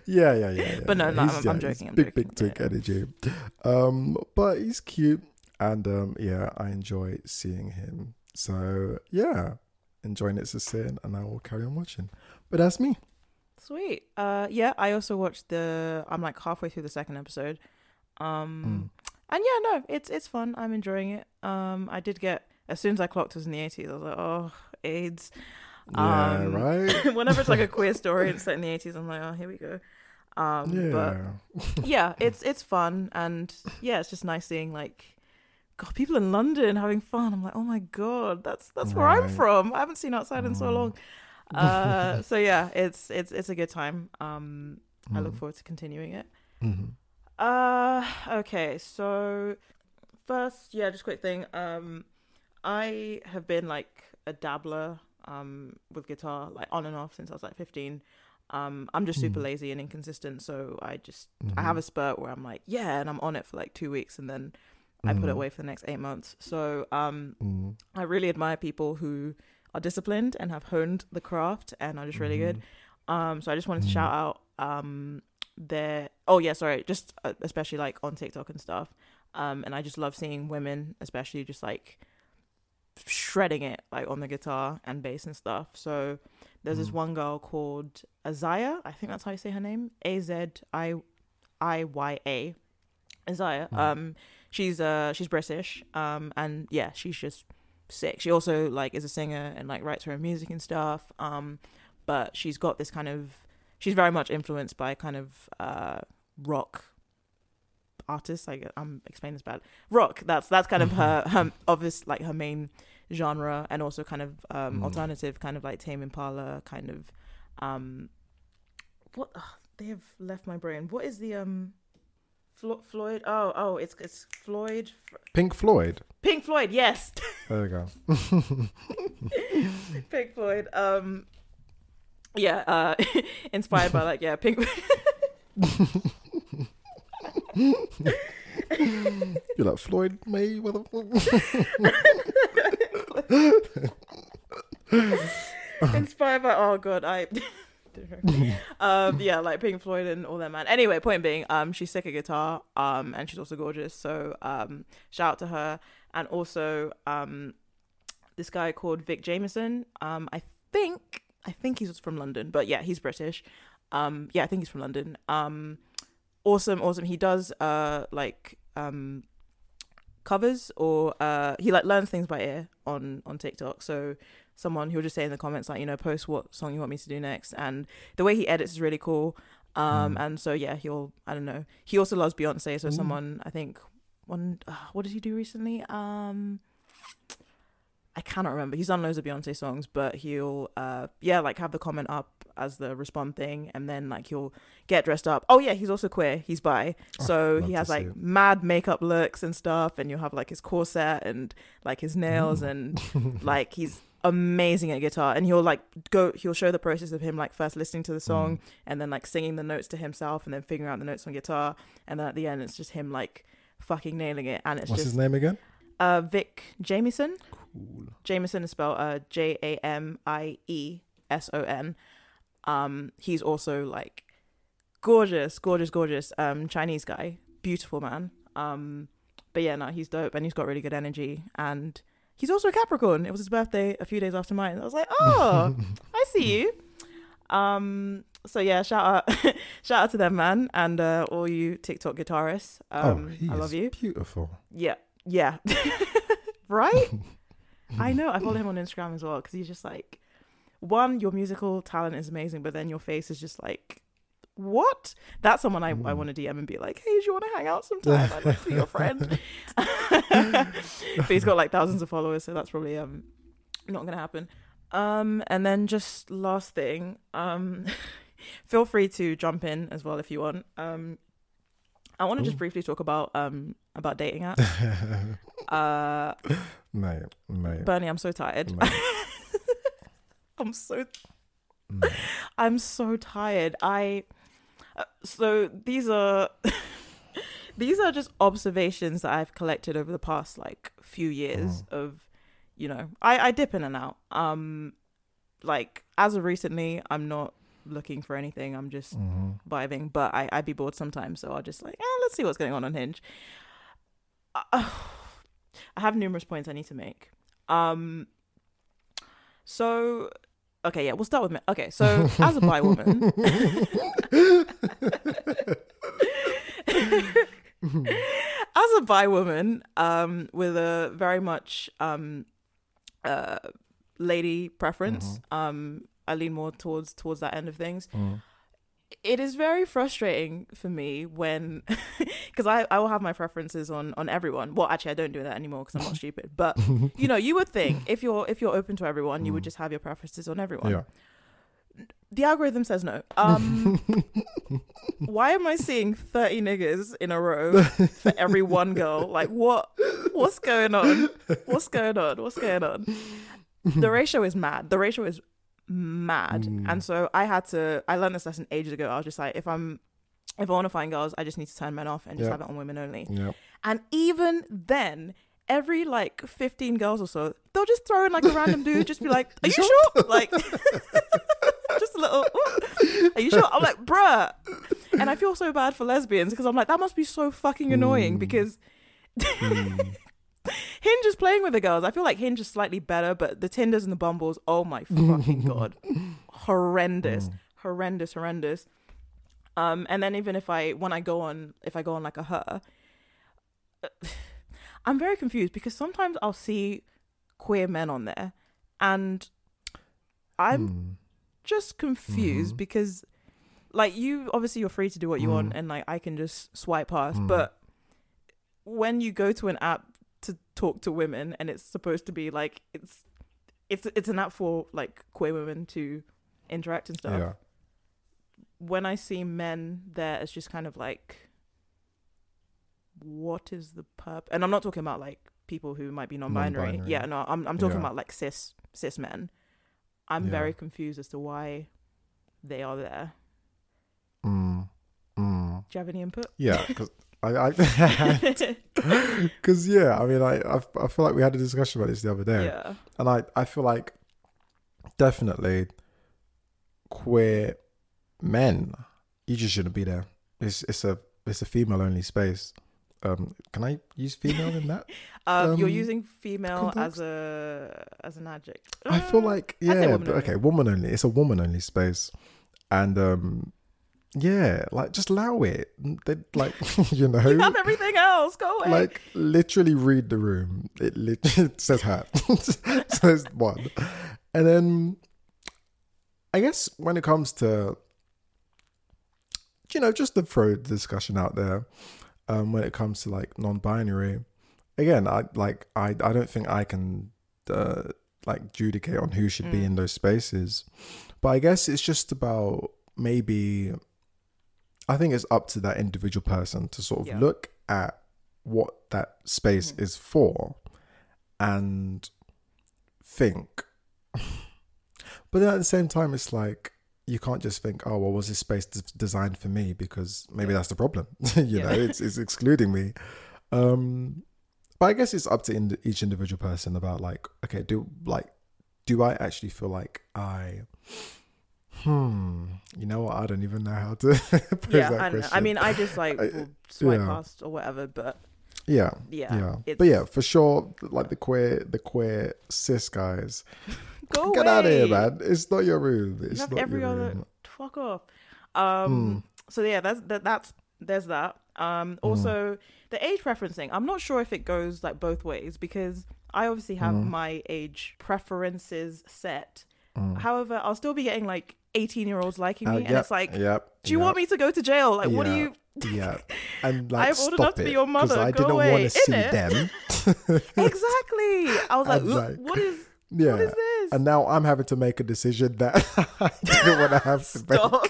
yeah, yeah, yeah, yeah. But no, no, I'm- yeah, I'm joking, I'm big, joking. big twink energy. Um, but he's cute, and um, yeah, I enjoy seeing him. So yeah, enjoying it's a sin, and I will carry on watching. But that's me. Sweet. Uh, yeah, I also watched the. I'm like halfway through the second episode. Mm. Um, and yeah, no, it's it's fun. I'm enjoying it. Um, I did get as soon as I clocked it was in the 80s. I was like, oh, AIDS. Yeah, Um, right. [laughs] Whenever it's like a [laughs] queer story and it's set in the 80s, I'm like, oh, here we go. Um, Yeah, but [laughs] yeah, it's it's fun and yeah, it's just nice seeing like God, people in London having fun. I'm like, oh my god, that's that's where I'm from. I haven't seen outside in so Mm. long. Uh, so yeah, it's it's it's a good time. Um, I look Mm. forward to continuing it. Mhm. Uh, okay, so first, yeah, just quick thing. Um, I have been like a dabbler um with guitar, like on and off since I was like 15. Um, I'm just super Mm. lazy and inconsistent, so I just I have a spurt where I'm like, yeah, and I'm on it for like two weeks, and then I put it Mhm. away for the next eight months. So um, Mm. I really admire people who are disciplined and have honed the craft and are just really good. Um, so I just wanted to shout out um their oh yeah sorry just uh, especially like on TikTok and stuff. Um, and I just love seeing women, especially just like shredding it like on the guitar and bass and stuff. So there's this Mhm. one girl called Azaya. I think that's how you say her name. A Z I I Y A. Azaya. Mhm. Um, she's uh she's British. Um, and yeah, she's just sick. She also like is a singer and like writes her own music and stuff. Um, but she's got this kind of she's very much influenced by kind of uh rock artists. Like I'm explaining this bad. Rock. That's that's kind of her her obvious like her main genre, and also kind of um Mm. alternative, kind of like Tame Impala, kind of um what ugh, they have left my brain. What is the um Flo- Floyd? Oh oh, it's it's Floyd. Pink Floyd. Pink Floyd. Yes. There we go. [laughs] [laughs] Pink Floyd. Um, yeah, uh, [laughs] inspired by like yeah, Pink. [laughs] You're like Floyd May, inspired by oh god, I. [laughs] um, yeah, like Pink Floyd and all that man. Anyway, point being, um, she's sick at guitar, um, and she's also gorgeous. So, um, shout out to her, and also, um, this guy called Vic Jamieson. Um, I think I think he's from London, but yeah, he's British. Um, yeah, I think he's from London. Um, awesome, awesome. He does uh like um covers or uh he like learns things by ear on on TikTok. So someone he'll just say in the comments like you know post what song you want me to do next, and the way he edits is really cool. Um, Mm. and so yeah, he'll I don't know. He also loves Beyonce, so Ooh. someone I think one uh, what did he do recently? Um. I cannot remember. He's done loads of Beyonce songs, but he'll uh yeah, like have the comment up as the respond thing and then like he'll get dressed up. Oh yeah, he's also queer. He's bi. Oh, So he has like it. mad makeup looks and stuff and you'll have like his corset and like his nails Ooh. and [laughs] like he's amazing at guitar and he'll like go he'll show the process of him like first listening to the song Mm. and then like singing the notes to himself and then figuring out the notes on guitar and then at the end it's just him like fucking nailing it and it's What's just his name again? uh Vic Jamieson Cool. Jamieson is spelled uh, J A M I E S O N. Um, he's also like gorgeous, gorgeous, gorgeous. Um, Chinese guy, beautiful man. Um, but yeah, no, he's dope and he's got really good energy. And he's also a Capricorn. It was his birthday a few days after mine. I was like, oh, [laughs] I see you. Um, so yeah, shout out, [laughs] shout out to them, man, and uh, all you TikTok guitarists. Um, oh, I love you. Beautiful. Yeah, yeah, [laughs] right. I know. I follow him on Instagram as well because he's just like, one, your musical talent is amazing, but then your face is just like, what? That's someone I, I Mm. want to DM and be like, hey, do you want to hang out sometime? I'd like to be your friend. [laughs] [laughs] but he's got like thousands of followers, so that's probably um not gonna happen. Um, and then just last thing, um, [laughs] feel free to jump in as well if you want. Um, I want to just briefly talk about um about dating apps. Uh, mate, mate, Bernie, I'm so tired. I'm so mate. [laughs] I'm so tired. I uh, so these are [laughs] these are just observations that I've collected over the past like few years of you know I I dip in and out. Um, like as of recently, I'm not looking for anything. I'm just Mhm. vibing, but I I'd be bored sometimes, so I'll just like, eh, let's see what's going on on Hinge. Uh, [sighs] I have numerous points I need to make. Um, so okay, yeah, we'll start with me. Okay, so as a bi woman, [laughs] as a bi woman, um, with a very much um, uh, lady preference, um, I lean more towards towards that end of things Mm. It is very frustrating for me when [laughs] because I, I will have my preferences on on everyone. Well actually i don't do that anymore because i'm not [laughs] stupid. But you know you would think if you're if you're open to everyone you would just have your preferences on everyone. Yeah. the algorithm says no. Um [laughs] why am i seeing 30 niggas in a row for every one girl? Like what what's going on? What's going on? What's going on? The ratio is mad. The ratio is mad. And mm. so i had to i learned this lesson ages ago. I was just like if i'm if i want to find girls i just need to turn men off and just Yeah. have it on women only. Yep. and even then every like 15 girls or so they'll just throw in like a random dude just be like are you sure? like [laughs] just a little "Ooh, are you sure? I'm like bruh. And i feel so bad for lesbians because i'm like that must be so fucking annoying mm. because mm. [laughs] Hinge is playing with the girls. I feel like Hinge is slightly better, but the Tinders and the Bumbles, oh my fucking god, [laughs] horrendous, horrendous, horrendous. Um, and then even if I when I go on if I go on like a her, [sighs] I'm very confused because sometimes I'll see queer men on there, and I'm Hmm. just confused because like you obviously you're free to do what you want and like I can just swipe past but when you go to an app to talk to women and it's supposed to be like it's it's it's an app for like queer women to interact and stuff Yeah. when I see men there it's just kind of like what is the purpose and I'm not talking about like people who might be non-binary, Non-binary. yeah no I'm I'm talking Yeah. about like cis cis men I'm Yeah. very confused as to why they are there Mm. Mm. do you have any input Yeah, because I, I, [laughs] because yeah, I mean, I, I, I feel like we had a discussion about this the other day, yeah and I, I feel like definitely queer men, you just shouldn't be there. It's, it's a, it's a female only space. Um, can I use female in that? um, [laughs] you're Um, using female context? as a as an adjective I feel Uh, like [gasps] yeah, woman but okay, woman only. It's a woman only space, and um, yeah, like just allow it. They like [laughs] you know, you have everything else go away like literally read the room. It literally it [laughs] says her, [laughs] says one, and then I guess when it comes to you know just to throw the discussion out there, um, when it comes to like non-binary, again, I like I I don't think I can uh, like judicate on who should be in those spaces, but I guess it's just about maybe. I think it's up to that individual person to sort of Yeah. look at what that space is for and think. [laughs] But then at the same time, it's like you can't just think, "Oh, well, was this space des- designed for me?" Because maybe that's the problem. [laughs] you Yeah. know, it's it's excluding me. Um, but I guess it's up to ind- each individual person about like, okay, do like, do I actually feel like I? Hmm. You know what? I don't even know how to [laughs] pose yeah that I, know. I mean I just like I- will swipe yeah. past or whatever but Yeah. Yeah, Yeah. But yeah, for sure, like the queer, the queer cis guys, [laughs] go get out of here, man. It's not your room. you It's have not every your other room. fuck off um Hmm. so yeah that's that that's there's that um also the age preferencing i'm not sure if it goes like both ways because i obviously have Hmm. my age preferences set however i'll still be getting like 18 year olds liking me Uh, and it's like yep, do you yep, want me to go to jail like what do you Yeah, [laughs] and like I'm old stop enough to it be your mother, I didn't want to see innit? them. [laughs] [laughs] exactly i was like, like, what is Yeah, what is this and now I'm having to make a decision that I didn't want to have to make. Stop.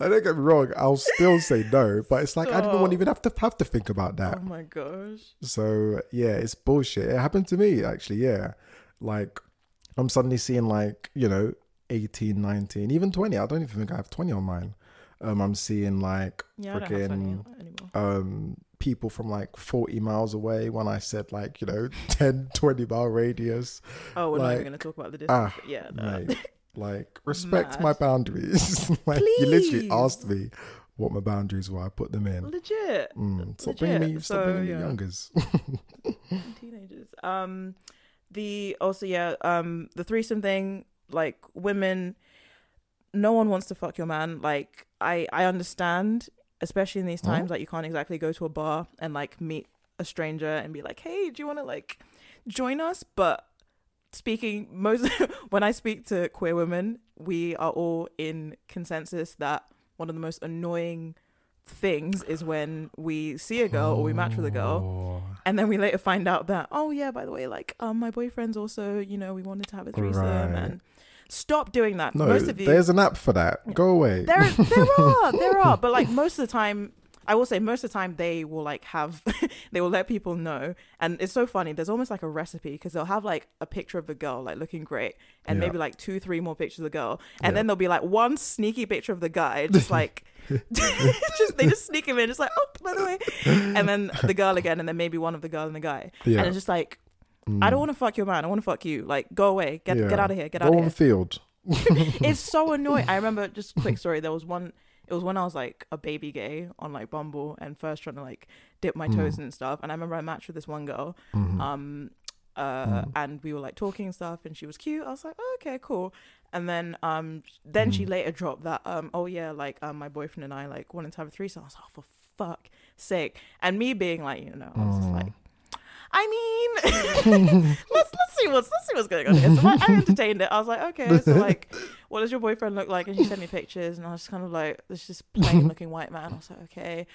I don't get me wrong. I'll still say no, but it's like I didn't want to even have to have to think about that. oh my gosh So yeah, it's bullshit. It happened to me actually. Yeah, like I'm suddenly seeing like you know 18, 19, even 20. I don't even think I have 20 on mine. Um, I'm seeing like yeah i don't have 20 freaking um people from like 40 miles away when I said like you know [laughs] 10, 20 mile radius. Oh, we're not even going to talk about the distance. ah, yeah, no. Mate, [laughs] like respect Mad. my boundaries. [laughs] like you literally asked me what my boundaries were. I put them in. legit. Mm, stop legit. bringing me, stop So, bringing me youngers. Teenagers. Um, the also yeah, um, the threesome thing. Like women, no one wants to fuck your man. Like I, I understand, especially in these Huh? times. Like you can't exactly go to a bar and like meet a stranger and be like, hey, do you want to like join us? But speaking most [laughs] when I speak to queer women, we are all in consensus that one of the most annoying things is when we see a girl or we match with a girl Oh, and then we later find out that oh yeah by the way like um my boyfriend's also you know we wanted to have a threesome Right. and stop doing that No, most of you there's an app for that. Go away. there there [laughs] are there are but like most of the time I will say most of the time they will like have [laughs] they will let people know and it's so funny there's almost like a recipe because they'll have like a picture of the girl like looking great and Yeah. maybe like two three more pictures of the girl and Yeah. then there'll be like one sneaky picture of the guy [laughs] just like just they just sneak him in just like oh by the way and then the girl again and then maybe one of the girl and the guy Yeah. and it's just like I don't want to fuck your man I want to fuck you like go away get get out of here get Go out of here the field. [laughs] it's so [laughs] annoying. I remember just quick story. There was one. It was when I was like a baby gay on like Bumble and first trying to like dip my toes in and stuff. And I remember I matched with this one girl. Um, uh, and we were like talking and stuff, and she was cute. I was like, oh, okay, cool. And then um, then she later dropped that um, oh yeah, like um, my boyfriend and I like wanted to have a threesome. I was like, oh, for fuck sake. And me being like, you know, I was just like. I mean, [laughs] [laughs] let's let's see what's let's see what's going on here. So I, I entertained it. I was like, okay, so [laughs] like, what does your boyfriend look like? And she sent me pictures, and I was just kind of like, this just plain looking white man. I was like, okay.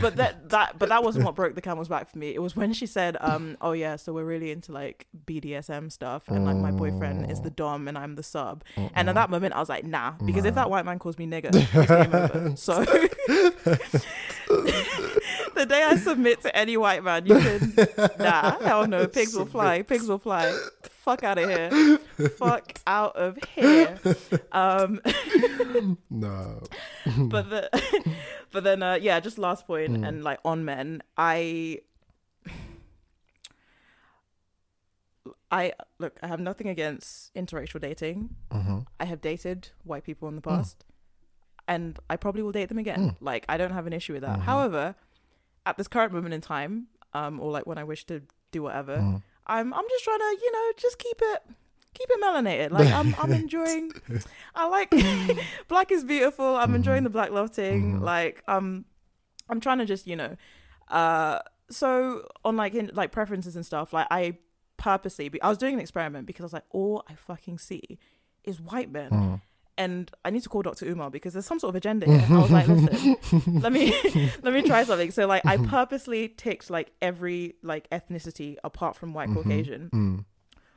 But that that but that wasn't what broke the camel's back for me. It was when she said, um, oh yeah, so we're really into like BDSM stuff, and like my boyfriend is the dom and I'm the sub. And at that moment, I was like, nah, because if that white man calls me nigger, it's game over. So the day I submit to any white man, you can [laughs] nah, hell no, pigs will fly, pigs will fly. Fuck out of here. Fuck out of here. Um [laughs] No. [laughs] but the but then uh yeah, just last point Hmm. and like on men, I I look, I have nothing against interracial dating. Mm-hmm. I have dated white people in the Hmm. past, and I probably will date them again. Like I don't have an issue with Mm-hmm. that. However, at this current moment in time, um, or like when I wish to do whatever, Mm-hmm. I'm I'm just trying to you know just keep it keep it melanated. Like I'm I'm [laughs] enjoying. [laughs] I like [laughs] black is beautiful. I'm enjoying the black love thing. Like um, I'm trying to just you know, uh, so on like in like preferences and stuff. Like I purposely, be- I was doing an experiment because I was like, all I fucking see is white men. And I need to call Dr. Umar because there's some sort of agenda here. I was like, [laughs] listen, let me [laughs] let me try something. So like I [laughs] purposely ticked like every like ethnicity apart from white mm-hmm. Caucasian. Mm.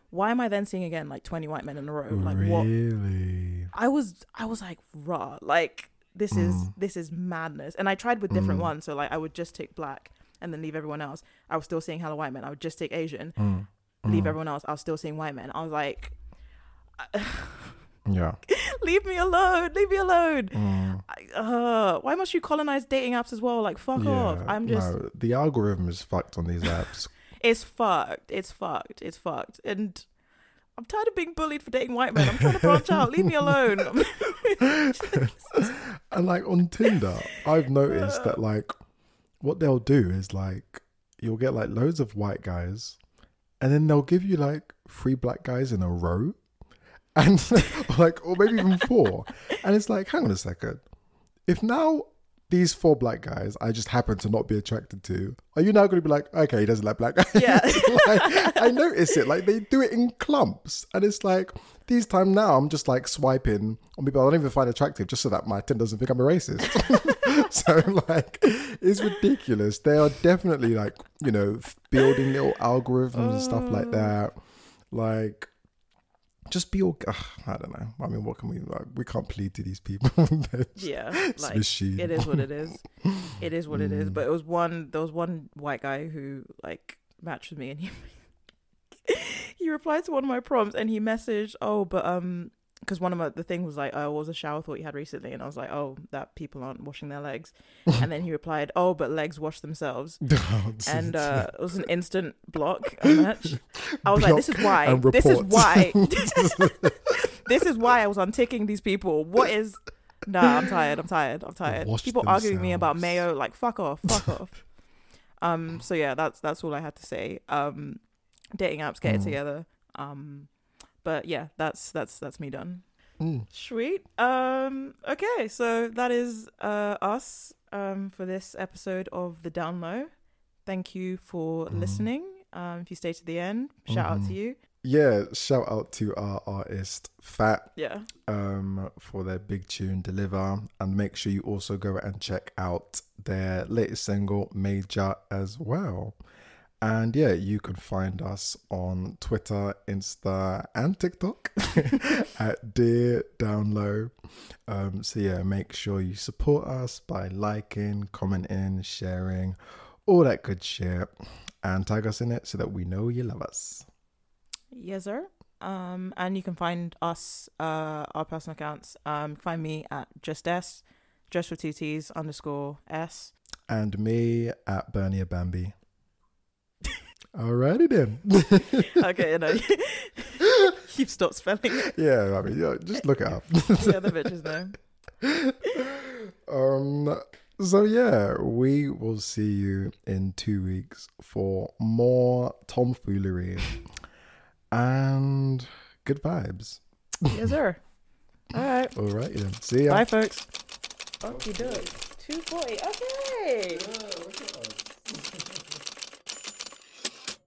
Why am I then seeing again like 20 white men in a row? Like what really? I was I was like raw. Like this is mm. this is madness. And I tried with different mm. ones. So like I would just take black and then leave everyone else. I was still seeing hella white men. I would just take Asian, leave everyone else. I was still seeing white men. I was like, Yeah. [laughs] leave me alone, leave me alone. I, uh, why must you colonize dating apps as well? Like fuck off. I'm just no, the algorithm is fucked on these apps. it's fucked. It's fucked. It's fucked. And I'm tired of being bullied for dating white men. I'm trying to branch out. Leave me alone. [laughs] [laughs] and like on Tinder, I've noticed that like what they'll do is like you'll get like loads of white guys, and then they'll give you like three black guys in a row, and [laughs] like or maybe even four, and it's like hang on a second, if now these four black guys I just happen to not be attracted to, are you now going to be like okay he doesn't like black guys? Yeah. [laughs] like, I notice it like they do it in clumps, and it's like these time now I'm just like swiping on people I don't even find attractive just so that my Tinder doesn't think I'm a racist. [laughs] so like it's ridiculous. They are definitely like you know building little algorithms and stuff like oh. that. Like just be all. ugh, I don't know. I mean, what can we like? We can't plead to these people. [laughs] Yeah, like machine. it is what it is. [laughs] It is what it Mm. is. But it was one. There was one white guy who like matched with me, and he [laughs] he replied to one of my prompts, and he messaged, "Oh, but um." Because one of my, the thing was like, oh, what was a shower thought you had recently? And I was like, oh, that people aren't washing their legs. and then he [laughs] replied, oh, but legs wash themselves. [laughs] and uh, it was an instant block match. I was like, this is why. This is why. [laughs] this is why I was unticking these people. What is? Nah, I'm tired. I'm tired. I'm tired. Wash people arguing me about mayo, like fuck off, fuck off. Um. So yeah, that's that's all I had to say. Um, dating apps, get it Mm. together. Um, but yeah, that's that's that's me done. Mm. Sweet. Um. Okay, so that is uh us um for this episode of the Down Low. Thank you for Mm. listening. Um, if you stay to the end, shout out to Mhm. you. yeah, shout out to our artist FHAT Yeah. um, for their big tune Deliver. And make sure you also go and check out their latest single, Major, as well. And yeah, you can find us on Twitter, Insta, and TikTok [laughs] at Dear Download. Um, so yeah, make sure you support us by liking, commenting, sharing, all that good shit, and tag us in it so that we know you love us. Yes, sir. Um, and you can find us, uh, our personal accounts. Um, find me at just s, just for two t's underscore s. And me at Bernie Bambi. Alrighty then. [laughs] Okay, you know, [laughs] you've stopped spelling it. yeah, I mean, yeah, just look it up. [laughs] The other bitches know. um, so yeah, we will see you in two weeks for more tomfoolery and good vibes. Yes, sir. All right. All right then. See ya. Bye, folks. Okay, do it. 240. Okay.